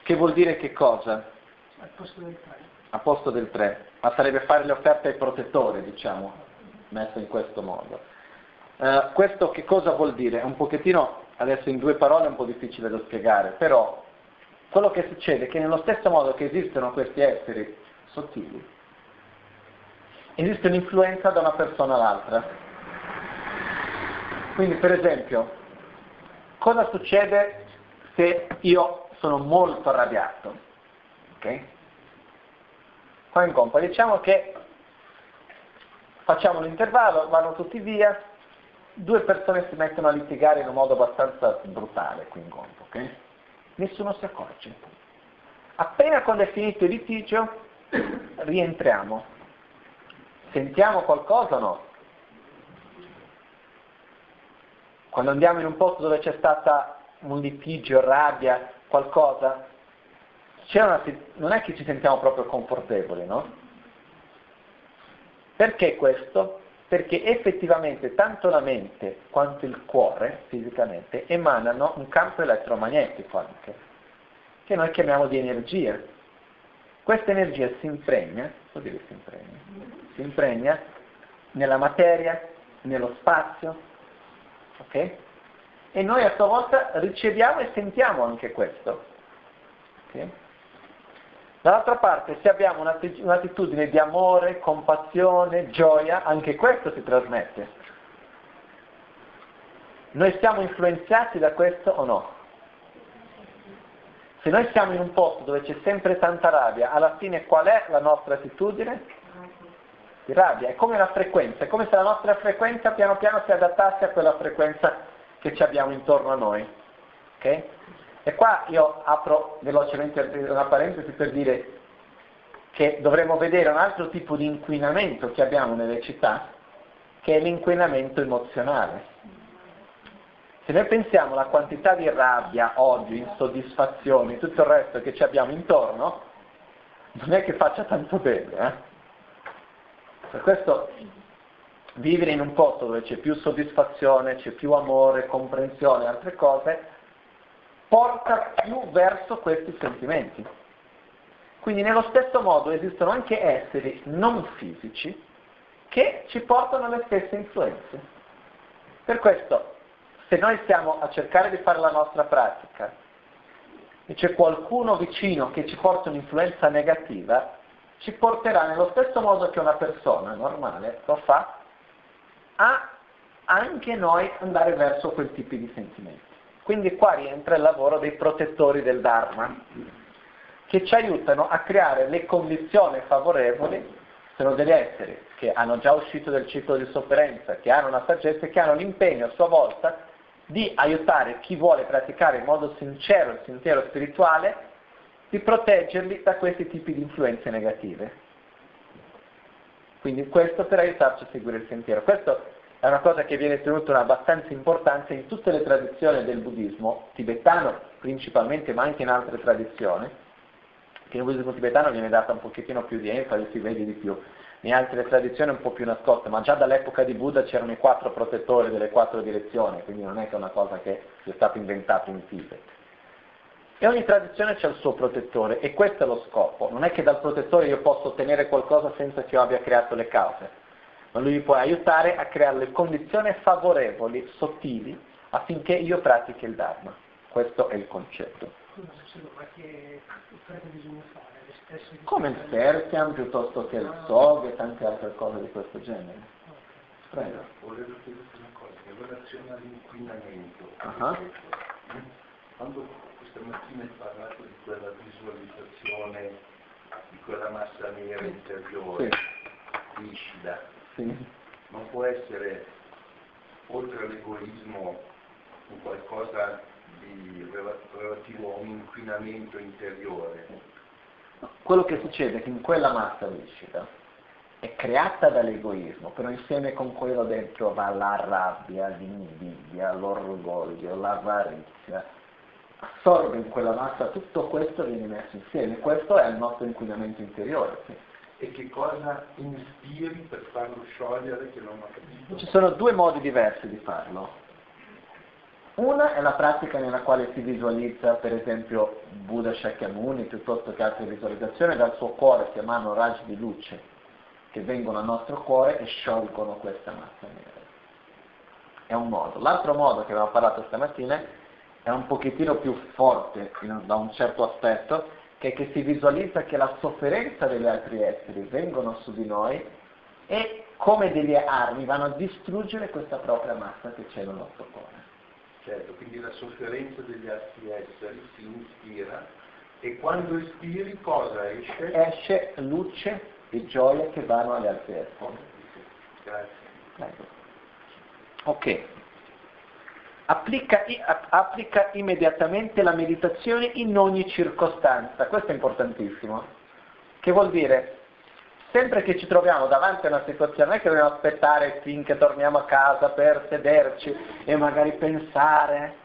Che vuol dire che cosa? Al posto del 3. A posto del 3, ma sarebbe fare le offerte ai protettori, diciamo, messo in questo modo. Uh, questo che cosa vuol dire? È un pochettino, adesso in due parole è un po' difficile da spiegare, però quello che succede è che nello stesso modo che esistono questi esseri sottili, esiste un'influenza da una persona all'altra. Quindi per esempio, cosa succede se io sono molto arrabbiato? Ok? Qua in compa diciamo che facciamo l'intervallo, vanno tutti via, due persone si mettono a litigare in un modo abbastanza brutale qui in compa, ok? Nessuno si accorge. Appena quando è finito il litigio, rientriamo Sentiamo qualcosa o no? Quando andiamo in un posto dove c'è stata un litigio, rabbia, qualcosa, una, non è che ci sentiamo proprio confortevoli, no? Perché questo? Perché effettivamente tanto la mente quanto il cuore, fisicamente, emanano un campo elettromagnetico anche, che noi chiamiamo di energia. Questa energia si impregna, vuol dire si impregna? si impregna nella materia, nello spazio, ok? E noi a sua volta riceviamo e sentiamo anche questo. Okay? Dall'altra parte, se abbiamo un'attitudine di amore, compassione, gioia, anche questo si trasmette. Noi siamo influenzati da questo o no? Se noi siamo in un posto dove c'è sempre tanta rabbia, alla fine qual è la nostra attitudine? di rabbia, è come la frequenza, è come se la nostra frequenza piano piano si adattasse a quella frequenza che ci abbiamo intorno a noi. Okay? E qua io apro velocemente una parentesi per dire che dovremmo vedere un altro tipo di inquinamento che abbiamo nelle città, che è l'inquinamento emozionale. Se noi pensiamo alla quantità di rabbia, odio, insoddisfazioni, tutto il resto che ci abbiamo intorno, non è che faccia tanto bene. Eh? Per questo vivere in un posto dove c'è più soddisfazione, c'è più amore, comprensione e altre cose, porta più verso questi sentimenti. Quindi nello stesso modo esistono anche esseri non fisici che ci portano alle stesse influenze. Per questo, se noi stiamo a cercare di fare la nostra pratica e c'è qualcuno vicino che ci porta un'influenza negativa, ci porterà nello stesso modo che una persona normale lo fa a anche noi andare verso quel tipo di sentimenti. Quindi qua rientra il lavoro dei protettori del Dharma, che ci aiutano a creare le condizioni favorevoli, sono degli esseri che hanno già uscito del ciclo di sofferenza, che hanno una saggezza e che hanno l'impegno a sua volta di aiutare chi vuole praticare in modo sincero il sentiero spirituale, di proteggerli da questi tipi di influenze negative. Quindi questo per aiutarci a seguire il sentiero. Questo è una cosa che viene tenuta abbastanza importanza in tutte le tradizioni del buddismo, tibetano principalmente, ma anche in altre tradizioni, che nel buddismo tibetano viene data un pochettino più di enfasi, si vede di più. In altre tradizioni un po' più nascoste, ma già dall'epoca di Buddha c'erano i quattro protettori delle quattro direzioni, quindi non è che è una cosa che sia stata inventata in Tibet. E ogni tradizione c'è il suo protettore e questo è lo scopo. Non è che dal protettore io posso ottenere qualcosa senza che io abbia creato le cause, ma lui mi può aiutare a creare le condizioni favorevoli, sottili, affinché io pratichi il Dharma. Questo è il concetto. Come il Sertiam piuttosto che il Sog e tante altre cose di questo genere. Prego. Volevo chiederti una cosa, in relazione all'inquinamento. Uh-huh. Quando questa mattina hai parlato di quella visualizzazione di quella massa nera interiore, sì. viscida, sì. non può essere, oltre all'egoismo, un qualcosa di relativo a un inquinamento interiore. Quello che succede è che in quella massa viscida è creata dall'egoismo, però insieme con quello dentro va la rabbia, l'invidia, l'orgoglio, l'avarizia, assorbe in quella massa tutto questo viene messo insieme, questo è il nostro inquinamento interiore. Sì. E che cosa ispiri per farlo sciogliere che non ho capito? Ci sono due modi diversi di farlo. Una è la pratica nella quale si visualizza, per esempio, Buddha Shakyamuni, piuttosto che altre visualizzazioni, dal suo cuore si emanano raggi di luce che vengono al nostro cuore e sciolgono questa massa nera. È un modo. L'altro modo che abbiamo parlato stamattina è un pochettino più forte da un certo aspetto, che è che si visualizza che la sofferenza degli altri esseri vengono su di noi e come delle armi vanno a distruggere questa propria massa che c'è nel nostro cuore. Certo, quindi la sofferenza degli altri esseri si ispira e quando ispiri cosa esce? Esce luce e gioia che vanno agli altri esseri. Grazie. Prego. Ok. Applica, applica, immediatamente la meditazione in ogni circostanza, questo è importantissimo, che vuol dire sempre che ci troviamo davanti a una situazione, non è che dobbiamo aspettare finché torniamo a casa per sederci e magari pensare,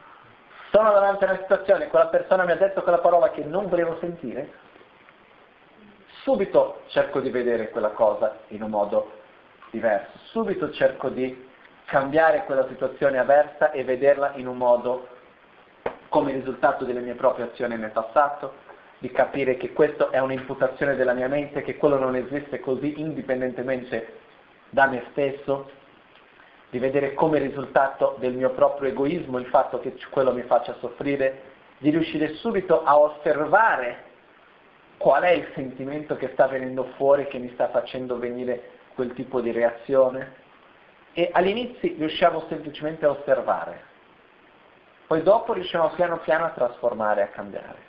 sono davanti a una situazione, quella persona mi ha detto quella parola che non volevo sentire, subito cerco di vedere quella cosa in un modo diverso, subito cerco di cambiare quella situazione avversa e vederla in un modo come risultato delle mie proprie azioni nel passato, di capire che questo è un'imputazione della mia mente, che quello non esiste così indipendentemente da me stesso, di vedere come risultato del mio proprio egoismo il fatto che quello mi faccia soffrire, di riuscire subito a osservare qual è il sentimento che sta venendo fuori, che mi sta facendo venire quel tipo di reazione. E all'inizio riusciamo semplicemente a osservare, poi dopo riusciamo piano piano a trasformare, a cambiare.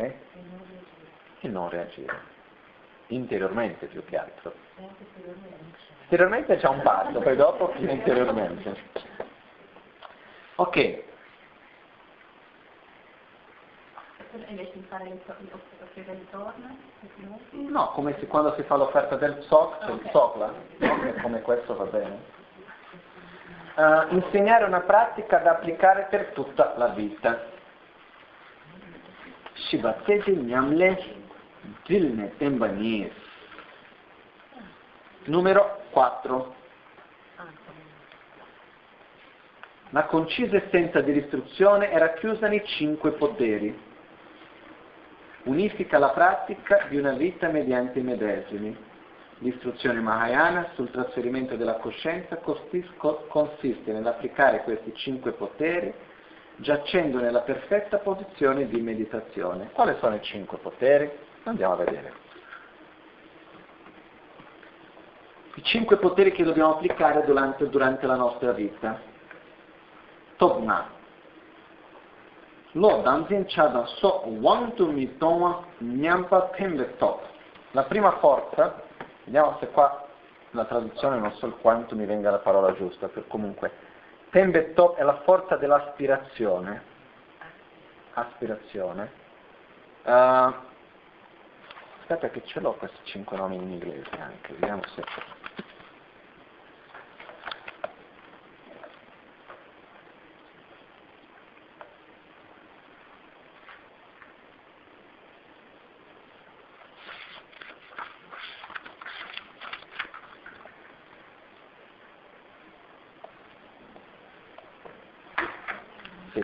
Okay? E non reagire. Interiormente più che altro. Esteriormente c'è un passo, poi dopo interiormente. Ok. No, come se quando si fa l'offerta del SOC, c'è okay. il SOCLA, no? come questo va bene. Uh, insegnare una pratica da applicare per tutta la vita. Shibatete Nyamle Dilne Tembanis. Numero 4. La concisa essenza di istruzione è racchiusa nei cinque poteri. Unifica la pratica di una vita mediante i medesimi. L'istruzione Mahayana sul trasferimento della coscienza consiste nell'applicare questi cinque poteri giacendo nella perfetta posizione di meditazione. Quali sono i cinque poteri? Andiamo a vedere. I cinque poteri che dobbiamo applicare durante, durante la nostra vita. Tobna. Lo danzin chada so wantu mi toma nyampa tembe top. La prima forza Vediamo se qua la traduzione non so quanto mi venga la parola giusta, per comunque. Tembetop è la forza dell'aspirazione. Aspirazione. Uh, aspetta che ce l'ho questi cinque nomi in inglese anche, vediamo se...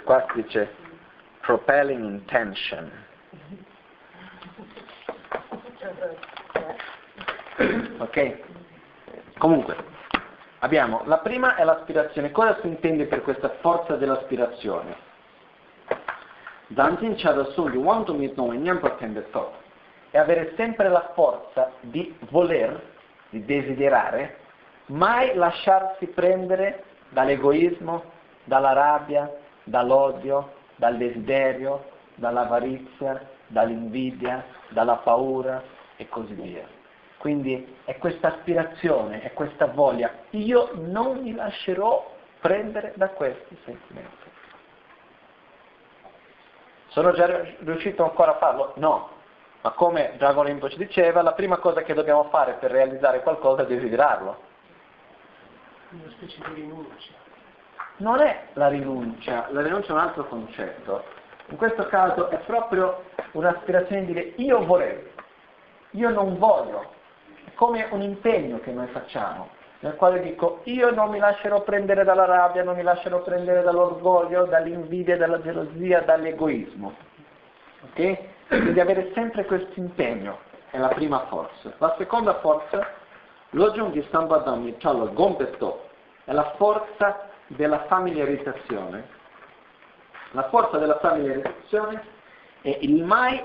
qua si dice propelling intention. Ok? Comunque, abbiamo, la prima è l'aspirazione. Cosa si intende per questa forza dell'aspirazione? Dantin Chadasungi, quanto mi è avere sempre la forza di voler, di desiderare, mai lasciarsi prendere dall'egoismo, dalla rabbia, dall'odio, dal desiderio, dall'avarizia, dall'invidia, dalla paura e così via. Quindi è questa aspirazione, è questa voglia. Io non mi lascerò prendere da questi sentimenti. Sono già riuscito ancora a farlo? No. Ma come Dragon Rinpoche diceva, la prima cosa che dobbiamo fare per realizzare qualcosa è desiderarlo. Una specie di rinuncia non è la rinuncia, la rinuncia è un altro concetto. In questo caso è proprio un'aspirazione di dire io vorrei, io non voglio. Come un impegno che noi facciamo, nel quale dico io non mi lascerò prendere dalla rabbia, non mi lascerò prendere dall'orgoglio, dall'invidia, dalla gelosia, dall'egoismo. Ok? Quindi avere sempre questo impegno è la prima forza. La seconda forza, l'Ojong di Sambadam Chalo Gombeto, è la forza della familiarizzazione. La forza della familiarizzazione è il mai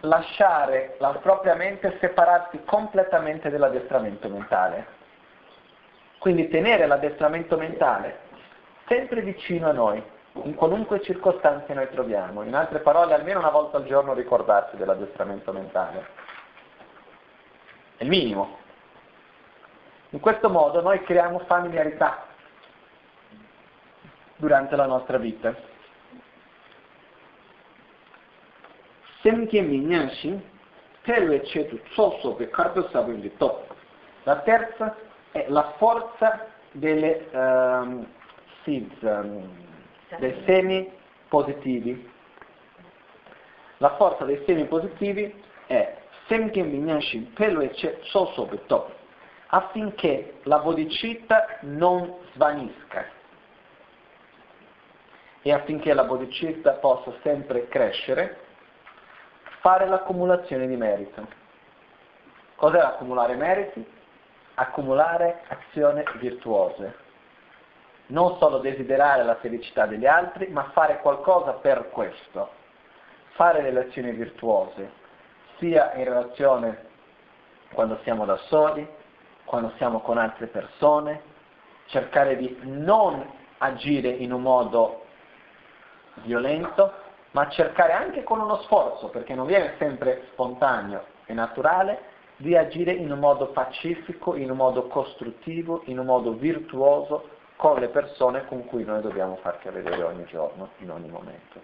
lasciare la propria mente separarsi completamente dall'addestramento mentale. Quindi tenere l'addestramento mentale sempre vicino a noi, in qualunque circostanza noi troviamo. In altre parole, almeno una volta al giorno ricordarsi dell'addestramento mentale. È il minimo. In questo modo noi creiamo familiarità durante la nostra vita. Semche minyanshi, perwe cetu tsoso pe karpa sabu di top. La terza è la forza delle um, seeds, um, dei semi positivi. La forza dei semi positivi è semche minyanshi, perwe cetu tsoso top affinché la bodhicitta non svanisca e affinché la bodhicitta possa sempre crescere, fare l'accumulazione di merito. Cos'è accumulare meriti? Accumulare azioni virtuose. Non solo desiderare la felicità degli altri, ma fare qualcosa per questo. Fare delle azioni virtuose, sia in relazione quando siamo da soli, quando siamo con altre persone, cercare di non agire in un modo violento, ma cercare anche con uno sforzo, perché non viene sempre spontaneo e naturale, di agire in un modo pacifico, in un modo costruttivo, in un modo virtuoso con le persone con cui noi dobbiamo farci vedere ogni giorno, in ogni momento.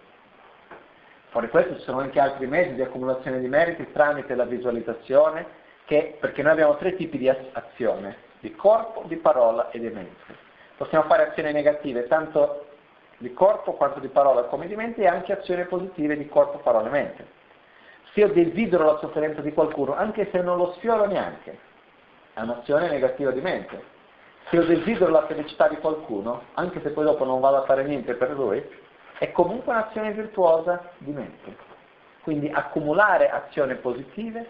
Fuori questo ci sono anche altri mezzi di accumulazione di meriti tramite la visualizzazione, che, perché noi abbiamo tre tipi di azione, di corpo, di parola e di mente. Possiamo fare azioni negative tanto di corpo quanto di parola come di mente e anche azioni positive di corpo, parola e mente. Se io desidero la sofferenza di qualcuno, anche se non lo sfioro neanche, è un'azione negativa di mente. Se io desidero la felicità di qualcuno, anche se poi dopo non vado a fare niente per lui, è comunque un'azione virtuosa di mente. Quindi accumulare azioni positive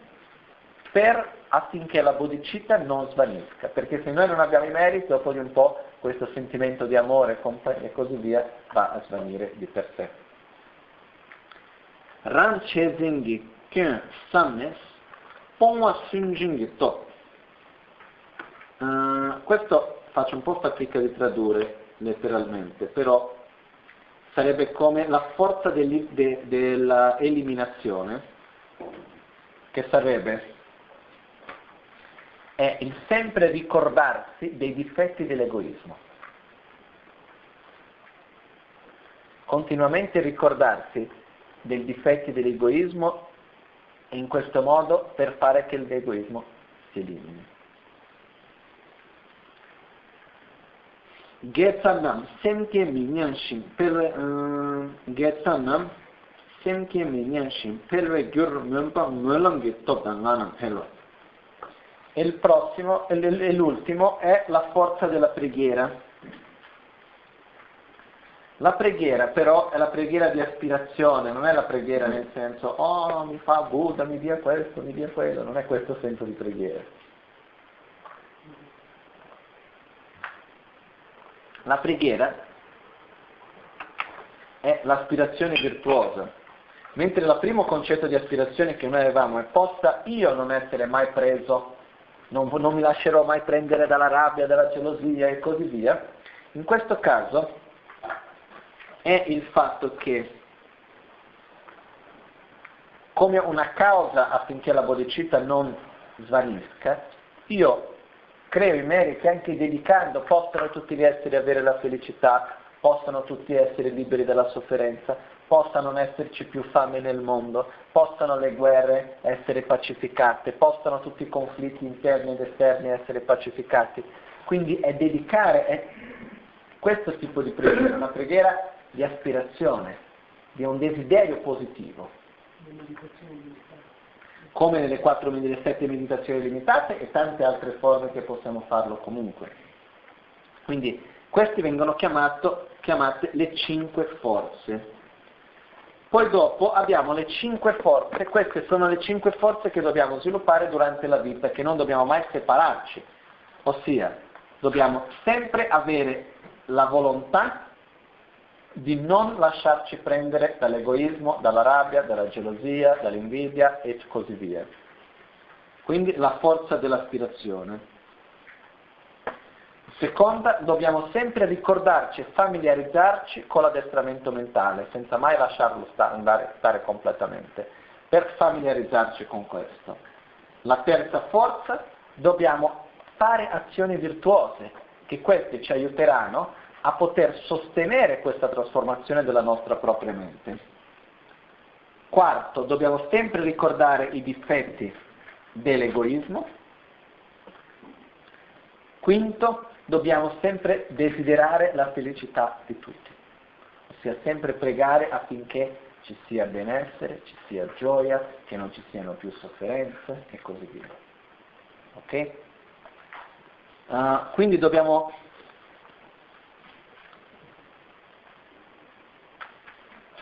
per, affinché la bodhicitta non svanisca, perché se noi non abbiamo i meriti, dopo di un po' questo sentimento di amore e così via va a svanire di per sé. Ran che zingi kyun samnes pongwa sunjingi to. Uh, questo faccio un po' fatica di tradurre letteralmente, però sarebbe come la forza dell'eliminazione, che sarebbe è il sempre ricordarsi dei difetti dell'egoismo. Continuamente ricordarsi dei difetti dell'egoismo in questo modo per fare che l'egoismo si elimini. Getsanam semke minyanshin per uh, Getsanam semke minyanshin per gyur mönpa mölam hello e il prossimo, e l'ultimo è la forza della preghiera. La preghiera però è la preghiera di aspirazione, non è la preghiera nel senso, oh mi fa Buddha, mi dia questo, mi dia quello, non è questo senso di preghiera. La preghiera è l'aspirazione virtuosa, mentre il primo concetto di aspirazione che noi avevamo è possa io non essere mai preso non, non mi lascerò mai prendere dalla rabbia, dalla gelosia e così via, in questo caso è il fatto che come una causa affinché la bodhicitta non svanisca, io creo i meriti anche dedicando, possano tutti gli esseri avere la felicità, possano tutti essere liberi dalla sofferenza, possa non esserci più fame nel mondo, possano le guerre essere pacificate, possano tutti i conflitti interni ed esterni essere pacificati. Quindi è dedicare è questo tipo di preghiera, una preghiera di aspirazione, di un desiderio positivo. Come nelle, quattro, nelle sette meditazioni limitate e tante altre forme che possiamo farlo comunque. Quindi queste vengono chiamato, chiamate le cinque forze poi dopo abbiamo le cinque forze, queste sono le cinque forze che dobbiamo sviluppare durante la vita, che non dobbiamo mai separarci, ossia dobbiamo sempre avere la volontà di non lasciarci prendere dall'egoismo, dalla rabbia, dalla gelosia, dall'invidia e così via. Quindi la forza dell'aspirazione. Seconda, dobbiamo sempre ricordarci e familiarizzarci con l'addestramento mentale, senza mai lasciarlo stare, andare, stare completamente, per familiarizzarci con questo. La terza forza, dobbiamo fare azioni virtuose, che queste ci aiuteranno a poter sostenere questa trasformazione della nostra propria mente. Quarto, dobbiamo sempre ricordare i difetti dell'egoismo. Quinto, dobbiamo sempre desiderare la felicità di tutti, ossia sempre pregare affinché ci sia benessere, ci sia gioia, che non ci siano più sofferenze e così via. Ok? Uh, quindi dobbiamo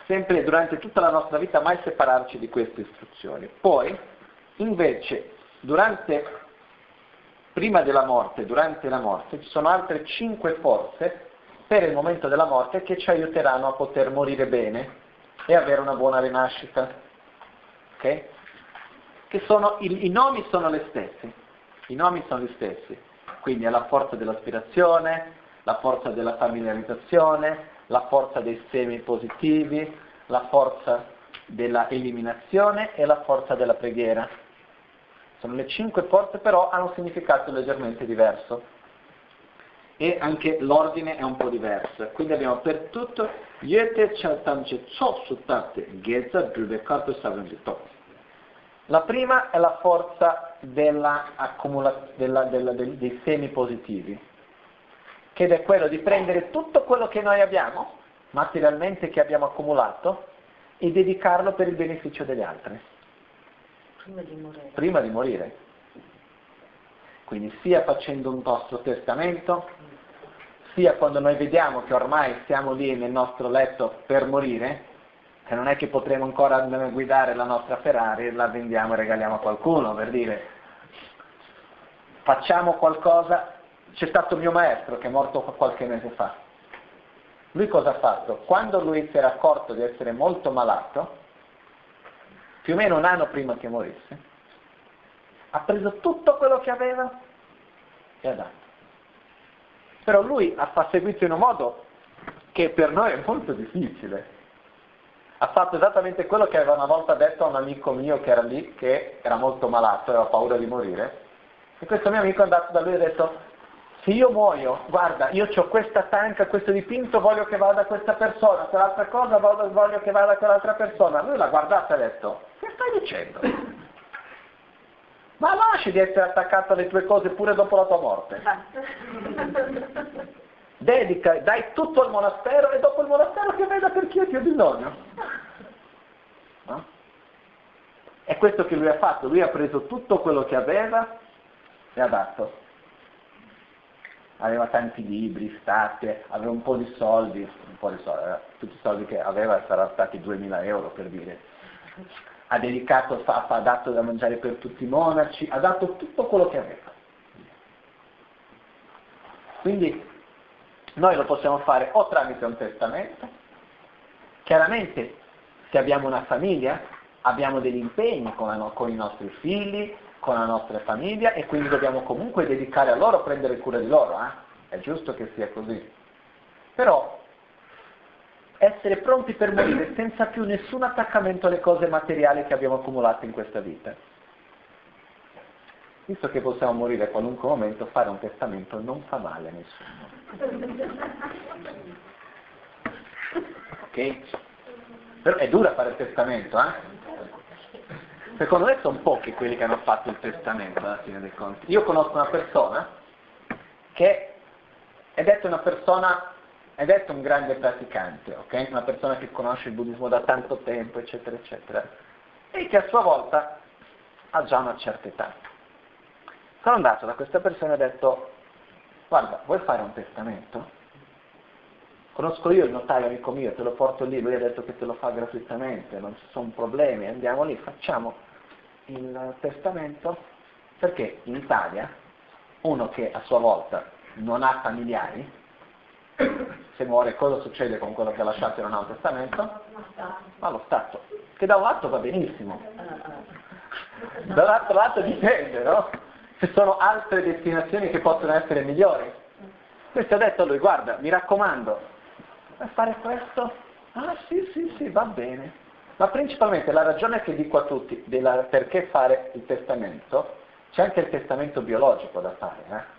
sempre durante tutta la nostra vita mai separarci di queste istruzioni. Poi, invece, durante prima della morte, durante la morte, ci sono altre cinque forze per il momento della morte che ci aiuteranno a poter morire bene e avere una buona rinascita. Ok? Che sono, i, I nomi sono le stesse, i nomi sono gli stessi. Quindi è la forza dell'aspirazione, la forza della familiarizzazione, la forza dei semi positivi, la forza della eliminazione e la forza della preghiera. Sono le cinque forze, però hanno un significato leggermente diverso. E anche l'ordine è un po' diverso. Quindi abbiamo per tutto Yete Chaltamche Cho Sutate Geza Drubekato Savendito. La prima è la forza della della, della, dei semi positivi, che è quello di prendere tutto quello che noi abbiamo, materialmente che abbiamo accumulato, e dedicarlo per il beneficio degli altri. Prima di morire. Prima di morire. Quindi sia facendo un nostro testamento, sia quando noi vediamo che ormai siamo lì nel nostro letto per morire, che non è che potremo ancora guidare la nostra Ferrari, la vendiamo e regaliamo a qualcuno per dire facciamo qualcosa, c'è stato mio maestro che è morto qualche mese fa. Lui cosa ha fatto? Quando lui si era accorto di essere molto malato, più o meno un anno prima che morisse, ha preso tutto quello che aveva e ha dato. Però lui ha seguito in un modo che per noi è molto difficile. Ha fatto esattamente quello che aveva una volta detto a un amico mio che era lì, che era molto malato, aveva paura di morire. E questo mio amico è andato da lui e ha detto, se io muoio, guarda, io ho questa tanca, questo dipinto, voglio che vada questa persona, quell'altra cosa voglio, voglio che vada quell'altra persona. Lui l'ha guardato e ha detto, che stai dicendo? Ma lasci di essere attaccato alle tue cose pure dopo la tua morte. Dedica, dai tutto al monastero e dopo il monastero che veda per chi ha bisogno. No? È questo che lui ha fatto, lui ha preso tutto quello che aveva e ha dato. Aveva tanti libri, state, aveva un po' di soldi, un po' di soldi, tutti i soldi che aveva saranno stati 2000 euro per dire. Ha dedicato, ha dato da mangiare per tutti i monaci, ha dato tutto quello che aveva. Quindi noi lo possiamo fare o tramite un testamento, chiaramente se abbiamo una famiglia abbiamo degli impegni con, con i nostri figli, con la nostra famiglia e quindi dobbiamo comunque dedicare a loro, prendere cura di loro, eh? è giusto che sia così. Però essere pronti per morire senza più nessun attaccamento alle cose materiali che abbiamo accumulato in questa vita. Visto che possiamo morire a qualunque momento, fare un testamento non fa male a nessuno. Ok? Però è dura fare il testamento, eh? Secondo me sono pochi quelli che hanno fatto il testamento alla fine dei conti. Io conosco una persona che è detta una persona, è detta un grande praticante, ok? Una persona che conosce il buddismo da tanto tempo, eccetera, eccetera. E che a sua volta ha già una certa età. Sono andato da questa persona e ho detto, guarda, vuoi fare un testamento? Conosco io il notaio amico mio, te lo porto lì, lui ha detto che te lo fa gratuitamente, non ci sono problemi, andiamo lì, facciamo il testamento, perché in Italia uno che a sua volta non ha familiari, se muore cosa succede con quello che ha lasciato e non ha un testamento? Ma lo Stato, che da un lato va benissimo, dall'altro lato dipende, no? ci sono altre destinazioni che possono essere migliori. Questo ha detto a lui, guarda, mi raccomando, vuoi fare questo? Ah sì, sì, sì, va bene. Ma principalmente la ragione che dico a tutti della, perché fare il testamento, c'è anche il testamento biologico da fare, eh?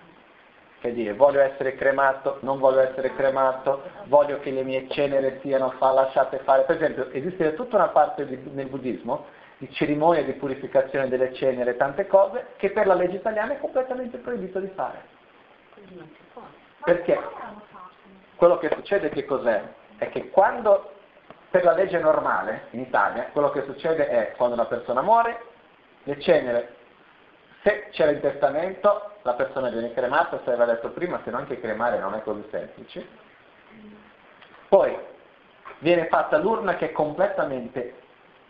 che dire voglio essere cremato, non voglio essere cremato, voglio che le mie cenere siano fa, lasciate fare. Per esempio esiste tutta una parte di, nel buddismo di cerimonia di purificazione delle ceneri, tante cose, che per la legge italiana è completamente proibito di fare. Perché? Quello che succede che cos'è? È che quando, per la legge normale in Italia, quello che succede è quando una persona muore, le cenere, se c'era il testamento, la persona viene cremata, se aveva detto prima, se no anche cremare non è così semplice. Poi viene fatta l'urna che è completamente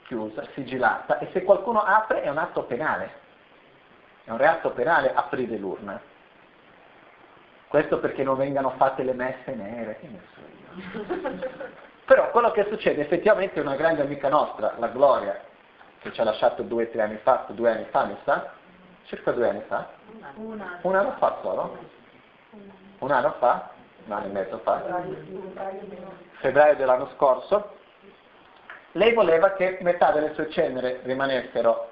chiusa, sigillata, e se qualcuno apre è un atto penale. È un reato penale aprire l'urna. Questo perché non vengano fatte le messe nere, che ne so io. Però quello che succede effettivamente è una grande amica nostra, la Gloria, che ci ha lasciato due o tre anni fa, due anni fa mi sa, circa due anni fa, un anno, un anno fa solo, un anno fa, un anno e mezzo fa, febbraio dell'anno scorso, lei voleva che metà delle sue ceneri rimanessero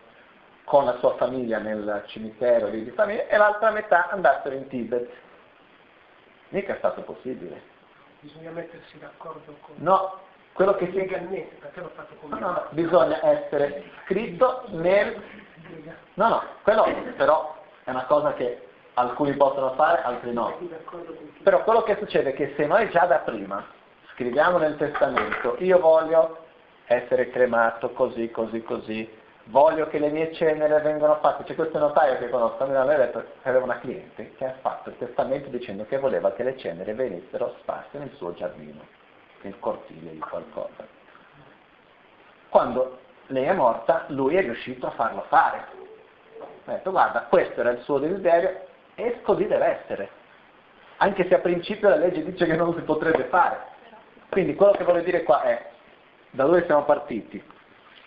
con la sua famiglia nel cimitero di famiglia e l'altra metà andassero in Tibet. Mica è stato possibile. Bisogna mettersi d'accordo con... No, quello che si... Legalmente, perché l'ho fatto con... No, no, no, bisogna essere scritto nel... No, no, quello però è una cosa che alcuni possono fare, altri no. Però quello che succede è che se noi già da prima scriviamo nel testamento, io voglio essere cremato così, così, così, voglio che le mie cenere vengano fatte. C'è questo notaio che conosco, mi aveva detto che aveva una cliente che ha fatto il testamento dicendo che voleva che le cenere venissero sparse nel suo giardino, nel cortile di qualcosa. Quando lei è morta, lui è riuscito a farlo fare. Ha detto, guarda, questo era il suo desiderio, E così deve essere. Anche se a principio la legge dice che non si potrebbe fare. Quindi quello che voglio dire qua è, da dove siamo partiti?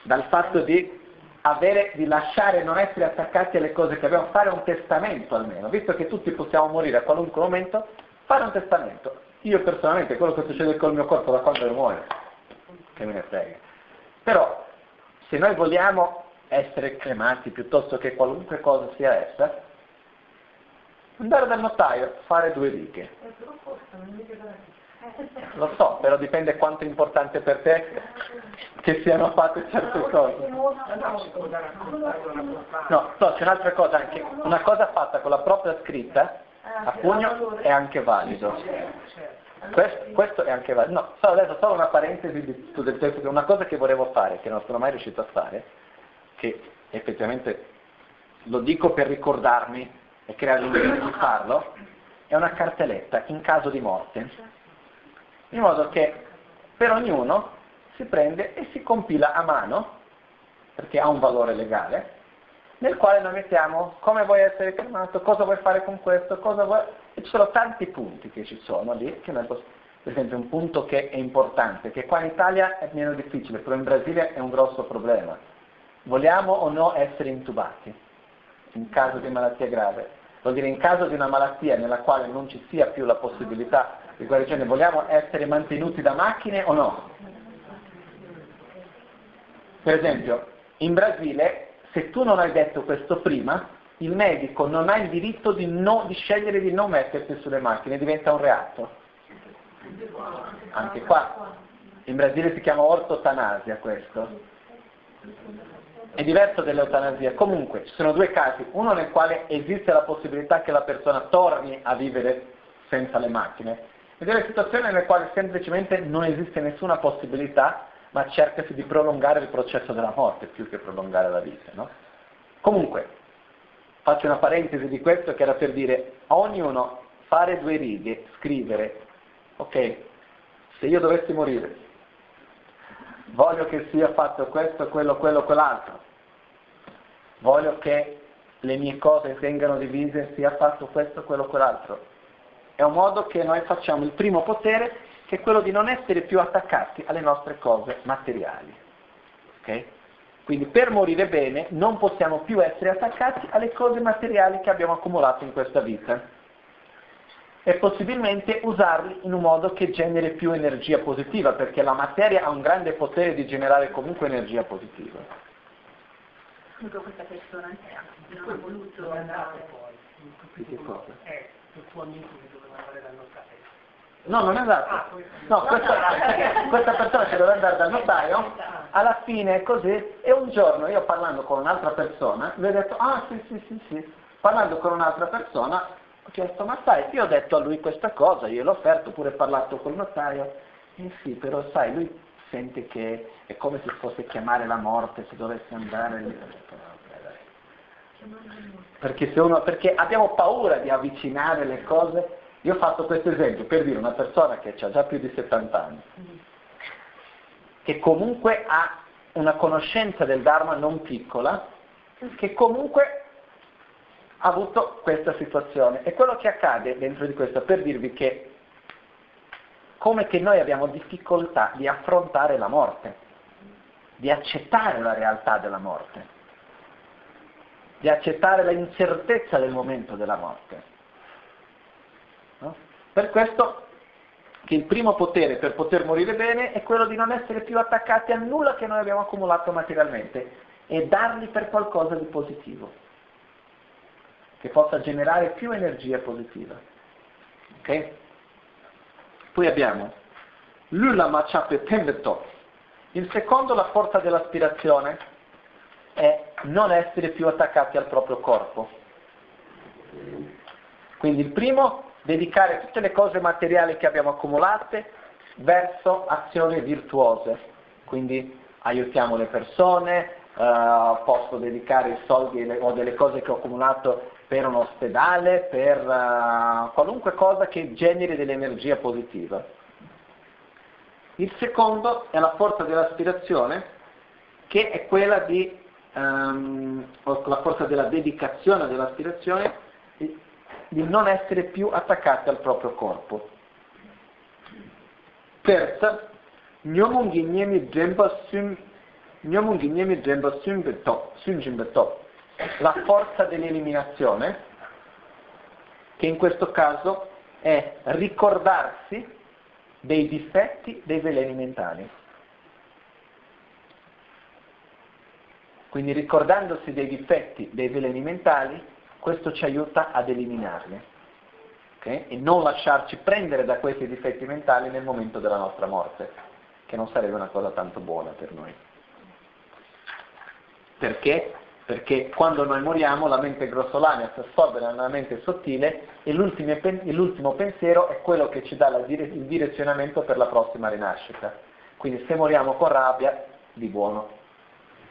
Dal fatto di avere, di lasciare, non essere attaccati alle cose che abbiamo, fare un testamento almeno, visto che tutti possiamo morire a qualunque momento, fare un testamento. Io personalmente, quello che succede col mio corpo da quando muoio, che me ne frega. Però, se noi vogliamo essere cremati piuttosto che qualunque cosa sia essa, andare dal notaio, fare due righe. Lo so, però dipende quanto è importante per te che siano fatte certe cose. No, no, c'è un'altra cosa anche. Una cosa fatta con la propria scritta a pugno è anche valido. Questo, questo è anche valido. No, solo adesso solo una parentesi di, del testo, una cosa che volevo fare, che non sono mai riuscito a fare, che effettivamente lo dico per ricordarmi e creare l'interesse di farlo, è una cartelletta in caso di morte in modo che per ognuno si prende e si compila a mano, perché ha un valore legale, nel quale noi mettiamo come vuoi essere cremato, cosa vuoi fare con questo, cosa vuoi... E ci sono tanti punti che ci sono lì, che noi possiamo... per esempio un punto che è importante, che qua in Italia è meno difficile, però in Brasile è un grosso problema. Vogliamo o no essere intubati in caso di malattia grave? Vuol dire in caso di una malattia nella quale non ci sia più la possibilità di guarigione, vogliamo essere mantenuti da macchine o no? Per esempio, in Brasile, se tu non hai detto questo prima, il medico non ha il diritto di, no, di scegliere di non mettersi sulle macchine, diventa un reato. Anche qua. In Brasile si chiama ortotanasia questo. È diverso dall'eutanasia. Comunque, ci sono due casi. Uno nel quale esiste la possibilità che la persona torni a vivere senza le macchine e delle situazioni nelle quali semplicemente non esiste nessuna possibilità, ma cercasi di prolungare il processo della morte più che prolungare la vita. No? Comunque, faccio una parentesi di questo che era per dire a ognuno fare due righe, scrivere, ok, se io dovessi morire, voglio che sia fatto questo, quello, quello, quell'altro, voglio che le mie cose vengano divise, sia fatto questo, quello, quell'altro, è un modo che noi facciamo il primo potere, che è quello di non essere più attaccati alle nostre cose materiali. Okay? Quindi per morire bene non possiamo più essere attaccati alle cose materiali che abbiamo accumulato in questa vita e possibilmente usarli in un modo che generi più energia positiva, perché la materia ha un grande potere di generare comunque energia positiva. Comunque questa persona non ha voluto andare. Di che cosa? Eh, il tuo amico andare dal notaio. No, non è andato. Ah, No, questa, questa persona che doveva andare dal notaio, alla fine è così, e un giorno io parlando con un'altra persona, gli ho detto, ah sì, sì, sì, sì, parlando con un'altra persona, ho chiesto, ma sai, io ho detto a lui questa cosa, io l'ho offerto, pure parlato col notaio, eh sì, però sai, lui sente che è come se fosse chiamare la morte se dovesse andare lì. Perché, se uno, perché abbiamo paura di avvicinare le cose. Io ho fatto questo esempio per dire una persona che ha già più di 70 anni, che comunque ha una conoscenza del Dharma non piccola, che comunque ha avuto questa situazione. E quello che accade dentro di questo, per dirvi che come che noi abbiamo difficoltà di affrontare la morte, di accettare la realtà della morte di accettare la incertezza del momento della morte. Per questo che il primo potere per poter morire bene è quello di non essere più attaccati a nulla che noi abbiamo accumulato materialmente e darli per qualcosa di positivo, che possa generare più energia positiva. Okay? Poi abbiamo Lula Machape Pembeto. Il secondo, la forza dell'aspirazione, è non essere più attaccati al proprio corpo. Quindi il primo, dedicare tutte le cose materiali che abbiamo accumulate verso azioni virtuose. Quindi aiutiamo le persone, eh, posso dedicare i soldi o delle cose che ho accumulato per un ospedale, per uh, qualunque cosa che generi dell'energia positiva. Il secondo è la forza dell'aspirazione, che è quella di um, la forza della dedicazione, dell'aspirazione, di non essere più attaccati al proprio corpo. Terza. La forza dell'eliminazione, che in questo caso è ricordarsi dei difetti dei veleni mentali. Quindi ricordandosi dei difetti dei veleni mentali, questo ci aiuta ad eliminarli okay? e non lasciarci prendere da questi difetti mentali nel momento della nostra morte, che non sarebbe una cosa tanto buona per noi. Perché? Perché quando noi moriamo la mente grossolana si assorbe nella mente sottile e l'ultimo pensiero è quello che ci dà il direzionamento per la prossima rinascita. Quindi se moriamo con rabbia, di buono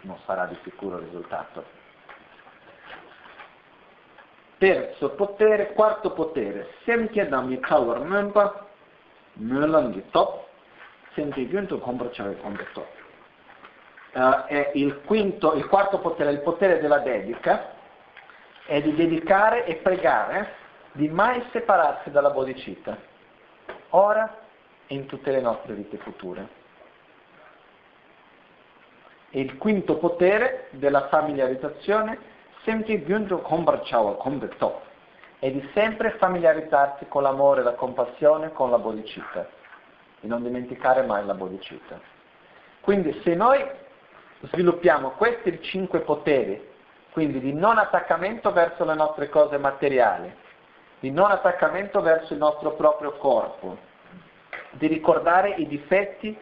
non sarà di sicuro il risultato. Terzo potere, quarto potere, semche da mi kawar mempa, mölan di top, semche gyunto combracciare con top. Uh, è il, quinto, il quarto potere, il potere della dedica, è di dedicare e pregare di mai separarsi dalla bodhicitta, ora e in tutte le nostre vite future. E il quinto potere della familiarizzazione, sempre gyunjo kombarchawa kombeto, è di sempre familiarizzarsi con l'amore, la compassione, con la bodhicitta, e non dimenticare mai la bodhicitta. Quindi se noi sviluppiamo questi cinque poteri, quindi di non attaccamento verso le nostre cose materiali, di non attaccamento verso il nostro proprio corpo, di ricordare i difetti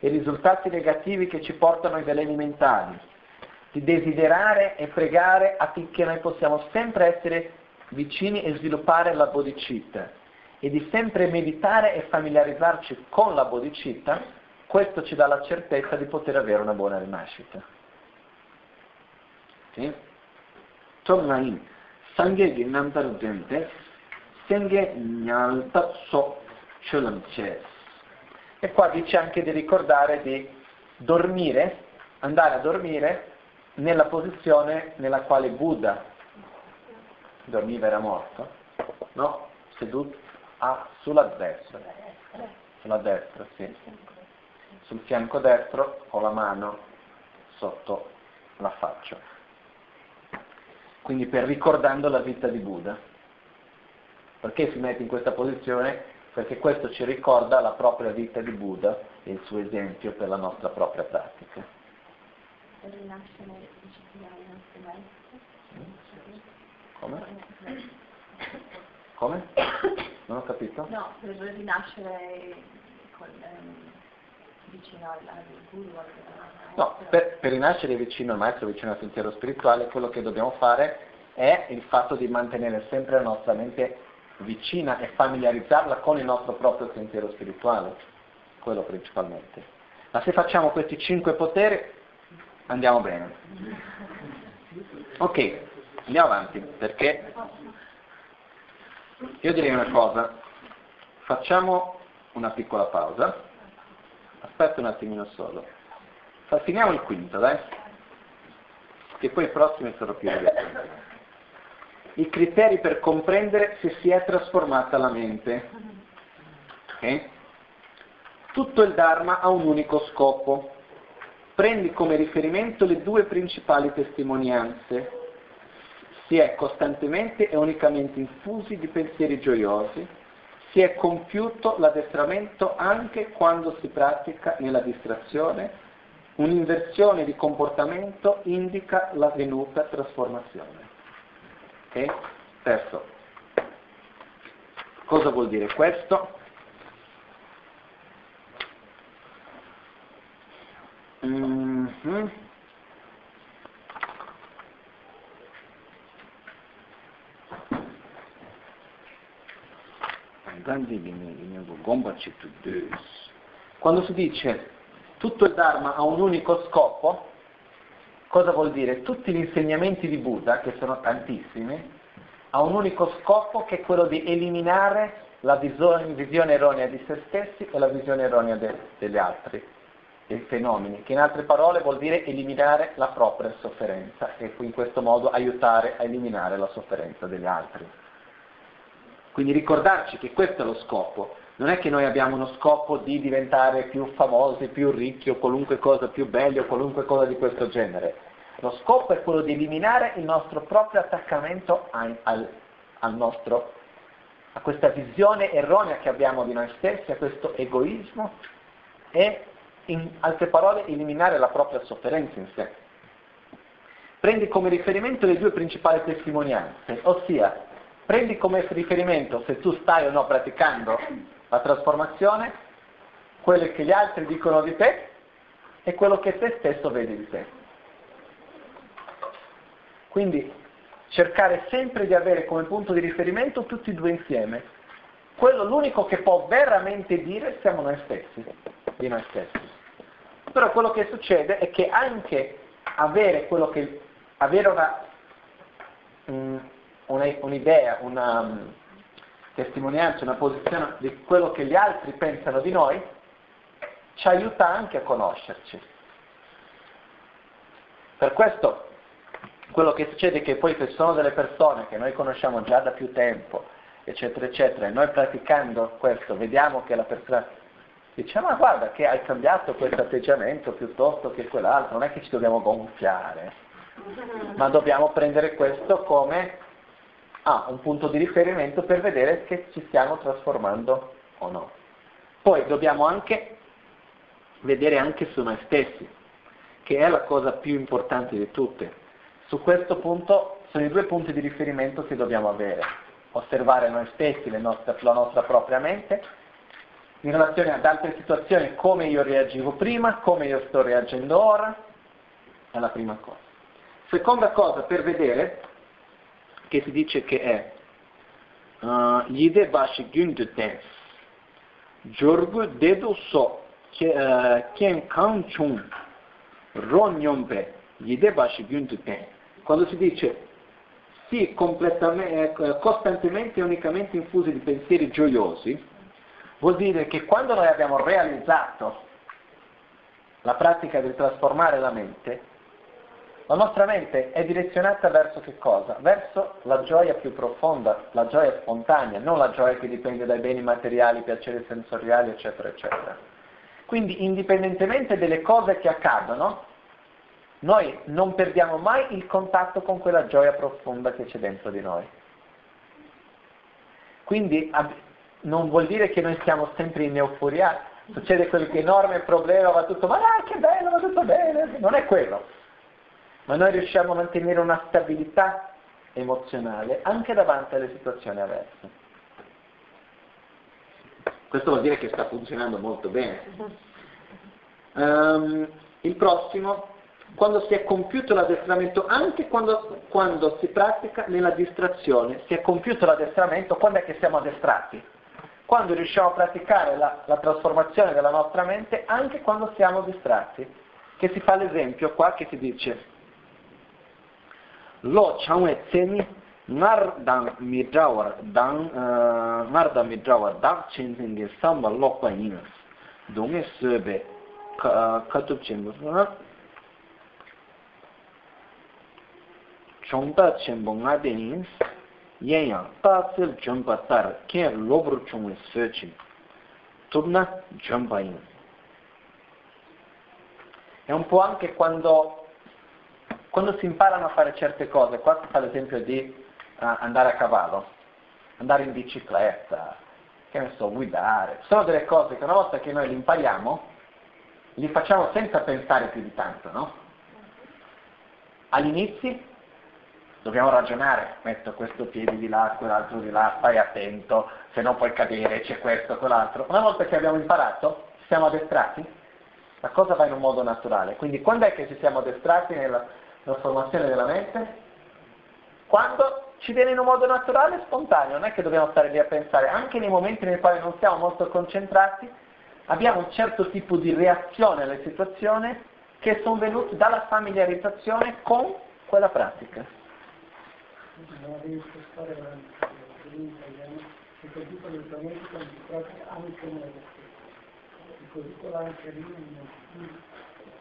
i risultati negativi che ci portano ai veleni mentali, di desiderare e pregare affinché noi possiamo sempre essere vicini e sviluppare la bodhicitta e di sempre meditare e familiarizzarci con la bodhicitta, questo ci dà la certezza di poter avere una buona rinascita. Sì? Tornain, sanghe gi namtar dente, senghe nyalta so cholam. E qua dice anche di ricordare di dormire, andare a dormire nella posizione nella quale Buddha dormiva, era morto, no? Seduto a, sulla destra, sulla destra, sì. Sul fianco destro con la mano sotto la faccia. Quindi per ricordando la vita di Buddha. Perché si mette in questa posizione? perché questo ci ricorda la propria vita di Buddha e il suo esempio per la nostra propria pratica. Come? Come? Non ho capito? No, per rinascere con, ehm, vicino al, al guru. Al, no, per, per rinascere vicino al maestro, vicino al sentiero spirituale, quello che dobbiamo fare è il fatto di mantenere sempre la nostra mente vicina e familiarizzarla con il nostro proprio sentiero spirituale, quello principalmente. Ma se facciamo questi cinque poteri andiamo bene. Ok, andiamo avanti, perché io direi una cosa, facciamo una piccola pausa, aspetta un attimino solo, finiamo il quinto, dai, che poi il prossimo sarò più divertente i criteri per comprendere se si è trasformata la mente. Okay? Tutto il Dharma ha un unico scopo. Prendi come riferimento le due principali testimonianze. Si è costantemente e unicamente infusi di pensieri gioiosi, si è compiuto l'addestramento anche quando si pratica nella distrazione, un'inversione di comportamento indica la venuta trasformazione. Ok? Terzo. Cosa vuol dire questo? Mm-hmm. Quando si dice tutto il Dharma ha un unico scopo, Cosa vuol dire? Tutti gli insegnamenti di Buddha, che sono tantissimi, ha un unico scopo che è quello di eliminare la visione, visione erronea di se stessi e la visione erronea de, degli altri, dei fenomeni, che in altre parole vuol dire eliminare la propria sofferenza e in questo modo aiutare a eliminare la sofferenza degli altri. Quindi ricordarci che questo è lo scopo. Non è che noi abbiamo uno scopo di diventare più famosi, più ricchi o qualunque cosa più bella o qualunque cosa di questo genere. Lo scopo è quello di eliminare il nostro proprio attaccamento al, al nostro, a questa visione erronea che abbiamo di noi stessi, a questo egoismo e in altre parole eliminare la propria sofferenza in sé. Prendi come riferimento le due principali testimonianze, ossia prendi come riferimento se tu stai o no praticando la trasformazione, quelle che gli altri dicono di te e quello che te stesso vedi di te. Quindi cercare sempre di avere come punto di riferimento tutti e due insieme. Quello l'unico che può veramente dire siamo noi stessi, di noi stessi. Però quello che succede è che anche avere, che, avere una, una, un'idea, una um, testimonianza, una posizione di quello che gli altri pensano di noi, ci aiuta anche a conoscerci. Per questo quello che succede è che poi se sono delle persone che noi conosciamo già da più tempo, eccetera, eccetera, e noi praticando questo vediamo che la persona dice ma guarda che hai cambiato questo atteggiamento piuttosto che quell'altro, non è che ci dobbiamo gonfiare, ma dobbiamo prendere questo come ah, un punto di riferimento per vedere che ci stiamo trasformando o no. Poi dobbiamo anche vedere anche su noi stessi, che è la cosa più importante di tutte. Su questo punto sono i due punti di riferimento che dobbiamo avere. Osservare noi stessi, nostre, la nostra propria mente, in relazione ad altre situazioni, come io reagivo prima, come io sto reagendo ora, è la prima cosa. Seconda cosa, per vedere, che si dice che è uh, Yide Bashi Gyunduten, Jorgu Dedu So, Kien Kang Chung, Ron Nyombe, Yide Bashi Gyunduten. Quando si dice sì, costantemente e unicamente infusi di pensieri gioiosi, Vuol dire che quando noi abbiamo realizzato la pratica di trasformare la mente, la nostra mente è direzionata verso che cosa? Verso la gioia più profonda, la gioia spontanea, non la gioia che dipende dai beni materiali, piaceri sensoriali, eccetera, eccetera. Quindi indipendentemente delle cose che accadono, noi non perdiamo mai il contatto con quella gioia profonda che c'è dentro di noi. Quindi non vuol dire che noi siamo sempre in euforia, succede qualche enorme problema, va tutto, ma dai che bello, va tutto bene, non è quello. Ma noi riusciamo a mantenere una stabilità emozionale anche davanti alle situazioni avverse. Questo vuol dire che sta funzionando molto bene. Um, il prossimo, quando si è compiuto l'addestramento, anche quando, quando si pratica nella distrazione, si è compiuto l'addestramento, quando è che siamo addestrati? Quando riusciamo a praticare la, la trasformazione della nostra mente anche quando siamo distratti. Che si fa l'esempio qua che si dice Lo changwe tseni ngar dang midrawar dang uh, ngar dang midrawar dang chinzin ge samba lokpa yin donge sebe katup chenpo chongda chenpo nga den yin yen yang ta sil jompa tar ken lobru chungwe sechin turna jompa è un po' anche quando quando si imparano a fare certe cose. Qua si fa l'esempio di uh, andare a cavallo andare in bicicletta che ne so, guidare. Sono delle cose che una volta che noi li impariamo li facciamo senza pensare più di tanto no? all'inizio dobbiamo ragionare, metto questo piede di là, quell'altro di là, stai attento, se no puoi cadere, c'è questo, quell'altro. Una volta che abbiamo imparato, siamo addestrati, la cosa va in un modo naturale. Quindi quando è che ci siamo addestrati nella trasformazione della mente? Quando ci viene in un modo naturale e spontaneo, non è che dobbiamo stare lì a pensare, anche nei momenti nei quali non siamo molto concentrati, abbiamo un certo tipo di reazione alle situazioni che sono venute dalla familiarizzazione con quella pratica non riesco a stare avanti in italiano soprattutto eventualmente quando si pratica anche nella così con anche lì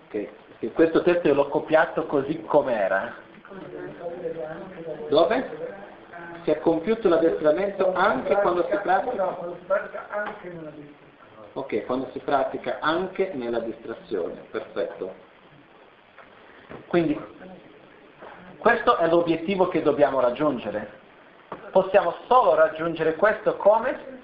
Ok, perché questo testo l'ho copiato così com'era. Dove? Si è compiuto l'addestramento anche quando si pratica? Ok, quando si pratica anche nella distrazione, perfetto. Quindi questo è l'obiettivo che dobbiamo raggiungere. Possiamo solo raggiungere questo come?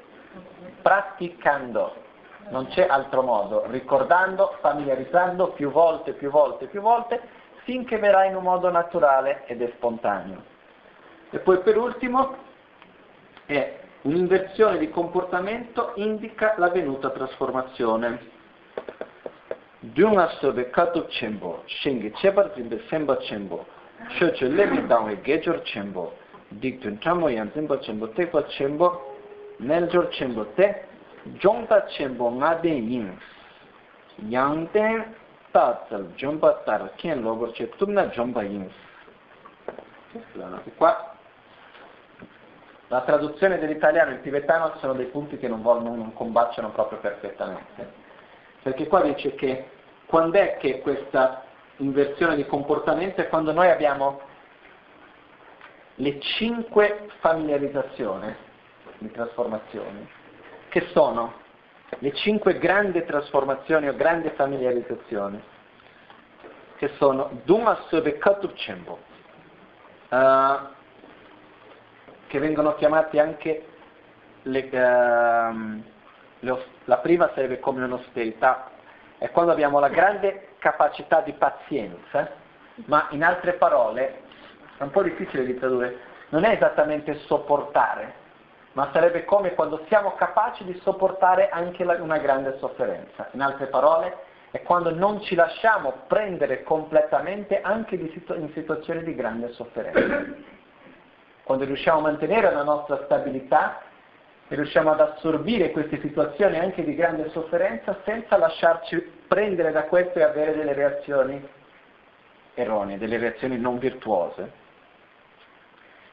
Praticando. Non c'è altro modo, ricordando, familiarizzando più volte, più volte, più volte, finché verrà in un modo naturale ed è spontaneo. E poi per ultimo è un'inversione di comportamento indica la venuta trasformazione. Dungasobe katuk chenpo, shingi chebar zimbe semba chenpo, shocho levi dangwe gejor chenpo, diktun tramo yan zimba chenpo tekwa chenpo, neljor chenpo te, jongta chenpo ngade yin, yangten tatsal jompa tar kien logor che tumna jompa yin. Qua la traduzione dell'italiano in tibetano sono dei punti che non, vogliono, non combaciano proprio perfettamente. Perché qua dice che quando è che questa inversione di comportamento è quando noi abbiamo le cinque familiarizzazioni di trasformazioni, che sono le cinque grandi trasformazioni o grandi familiarizzazioni, che sono Duma Sobe Katup Chembo, uh, che vengono chiamati anche le, uh, le, la prima sarebbe come un'osterità, è quando abbiamo la grande capacità di pazienza, ma in altre parole, è un po' difficile di tradurre, non è esattamente sopportare, ma sarebbe come quando siamo capaci di sopportare anche la, una grande sofferenza. In altre parole, è quando non ci lasciamo prendere completamente anche situ- in situazioni di grande sofferenza. Quando riusciamo a mantenere la nostra stabilità e riusciamo ad assorbire queste situazioni anche di grande sofferenza senza lasciarci prendere da questo e avere delle reazioni erronee, delle reazioni non virtuose.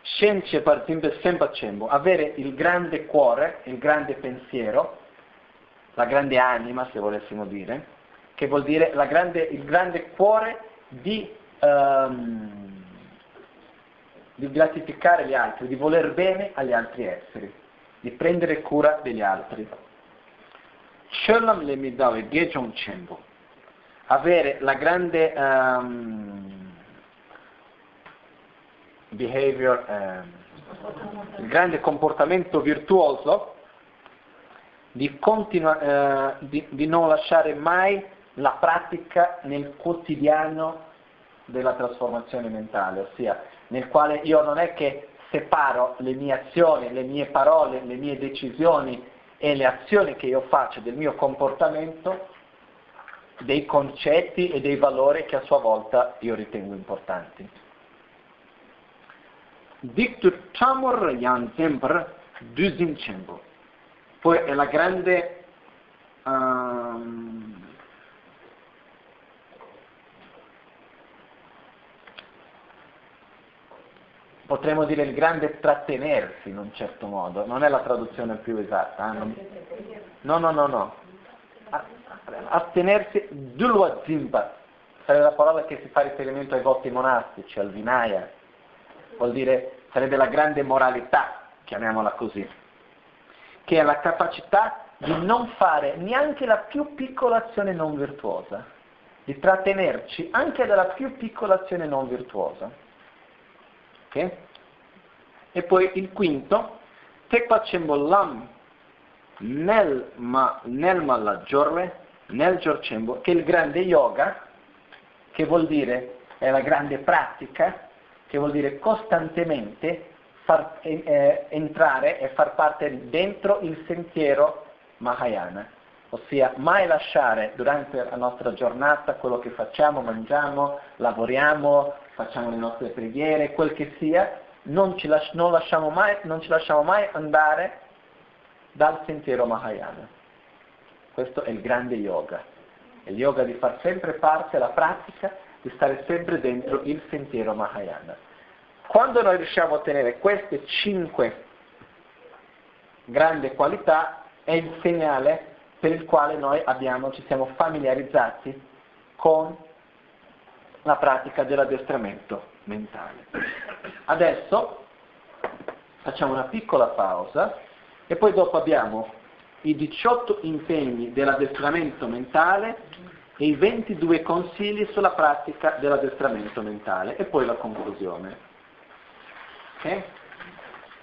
Scienze partimpe sempre accembo, avere il grande cuore, il grande pensiero, la grande anima se volessimo dire, che vuol dire grande, il grande cuore di, um, di gratificare gli altri, di voler bene agli altri esseri di prendere cura degli altri. Sherlam le mi dao e Gejong Chenbo, avere la grande um, behavior, um, il grande comportamento virtuoso di, continua, uh, di, di non lasciare mai la pratica nel quotidiano della trasformazione mentale, ossia nel quale io non è che separo le mie azioni, le mie parole, le mie decisioni e le azioni che io faccio del mio comportamento dei concetti e dei valori che a sua volta io ritengo importanti. Dictur chamor yan duzin cembo. Poi è la grande um, potremmo dire il grande trattenersi in un certo modo, non è la traduzione più esatta. Eh? No, no, no, no. Attenersi, dulwa zimba, sarebbe la parola che si fa riferimento ai voti monastici, al vinaya, vuol dire, sarebbe la grande moralità, chiamiamola così, che è la capacità di non fare neanche la più piccola azione non virtuosa, di trattenerci anche dalla più piccola azione non virtuosa. Okay? E poi il quinto, Tekpa Cembollam nel, ma, nel Malaggiorre, nel Giorcembo, che è il grande yoga, che vuol dire, è la grande pratica, che vuol dire costantemente far, eh, entrare e far parte dentro il sentiero Mahayana, ossia mai lasciare durante la nostra giornata quello che facciamo, mangiamo, lavoriamo, facciamo le nostre preghiere, quel che sia, non ci, las- non lasciamo mai, non ci lasciamo mai andare dal sentiero Mahayana. Questo è il grande yoga. È il yoga di far sempre parte, la pratica di stare sempre dentro il sentiero Mahayana. Quando noi riusciamo a ottenere queste cinque grandi qualità, è il segnale per il quale noi abbiamo, ci siamo familiarizzati con la pratica dell'addestramento mentale. Adesso Facciamo una piccola pausa e poi dopo abbiamo i 18 impegni dell'addestramento mentale e i 22 consigli sulla pratica dell'addestramento mentale e poi la conclusione. Ok?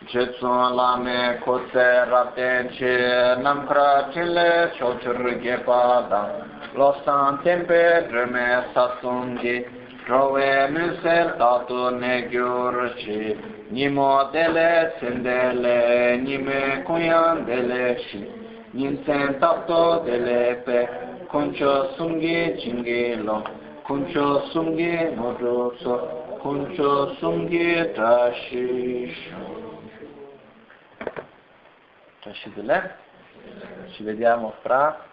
Jetsun lame kutse rabden chi namkra chile chochur gepa da losan tempe dreme sasungi rowe nusel tatu ne gyur chi nimo dele sendele nime kunyan dele shi ninsen tapto dele pe kuncho sungi jingi lo kuncho sungi modu so kuncho sungi tashi shu Ci vediamo fra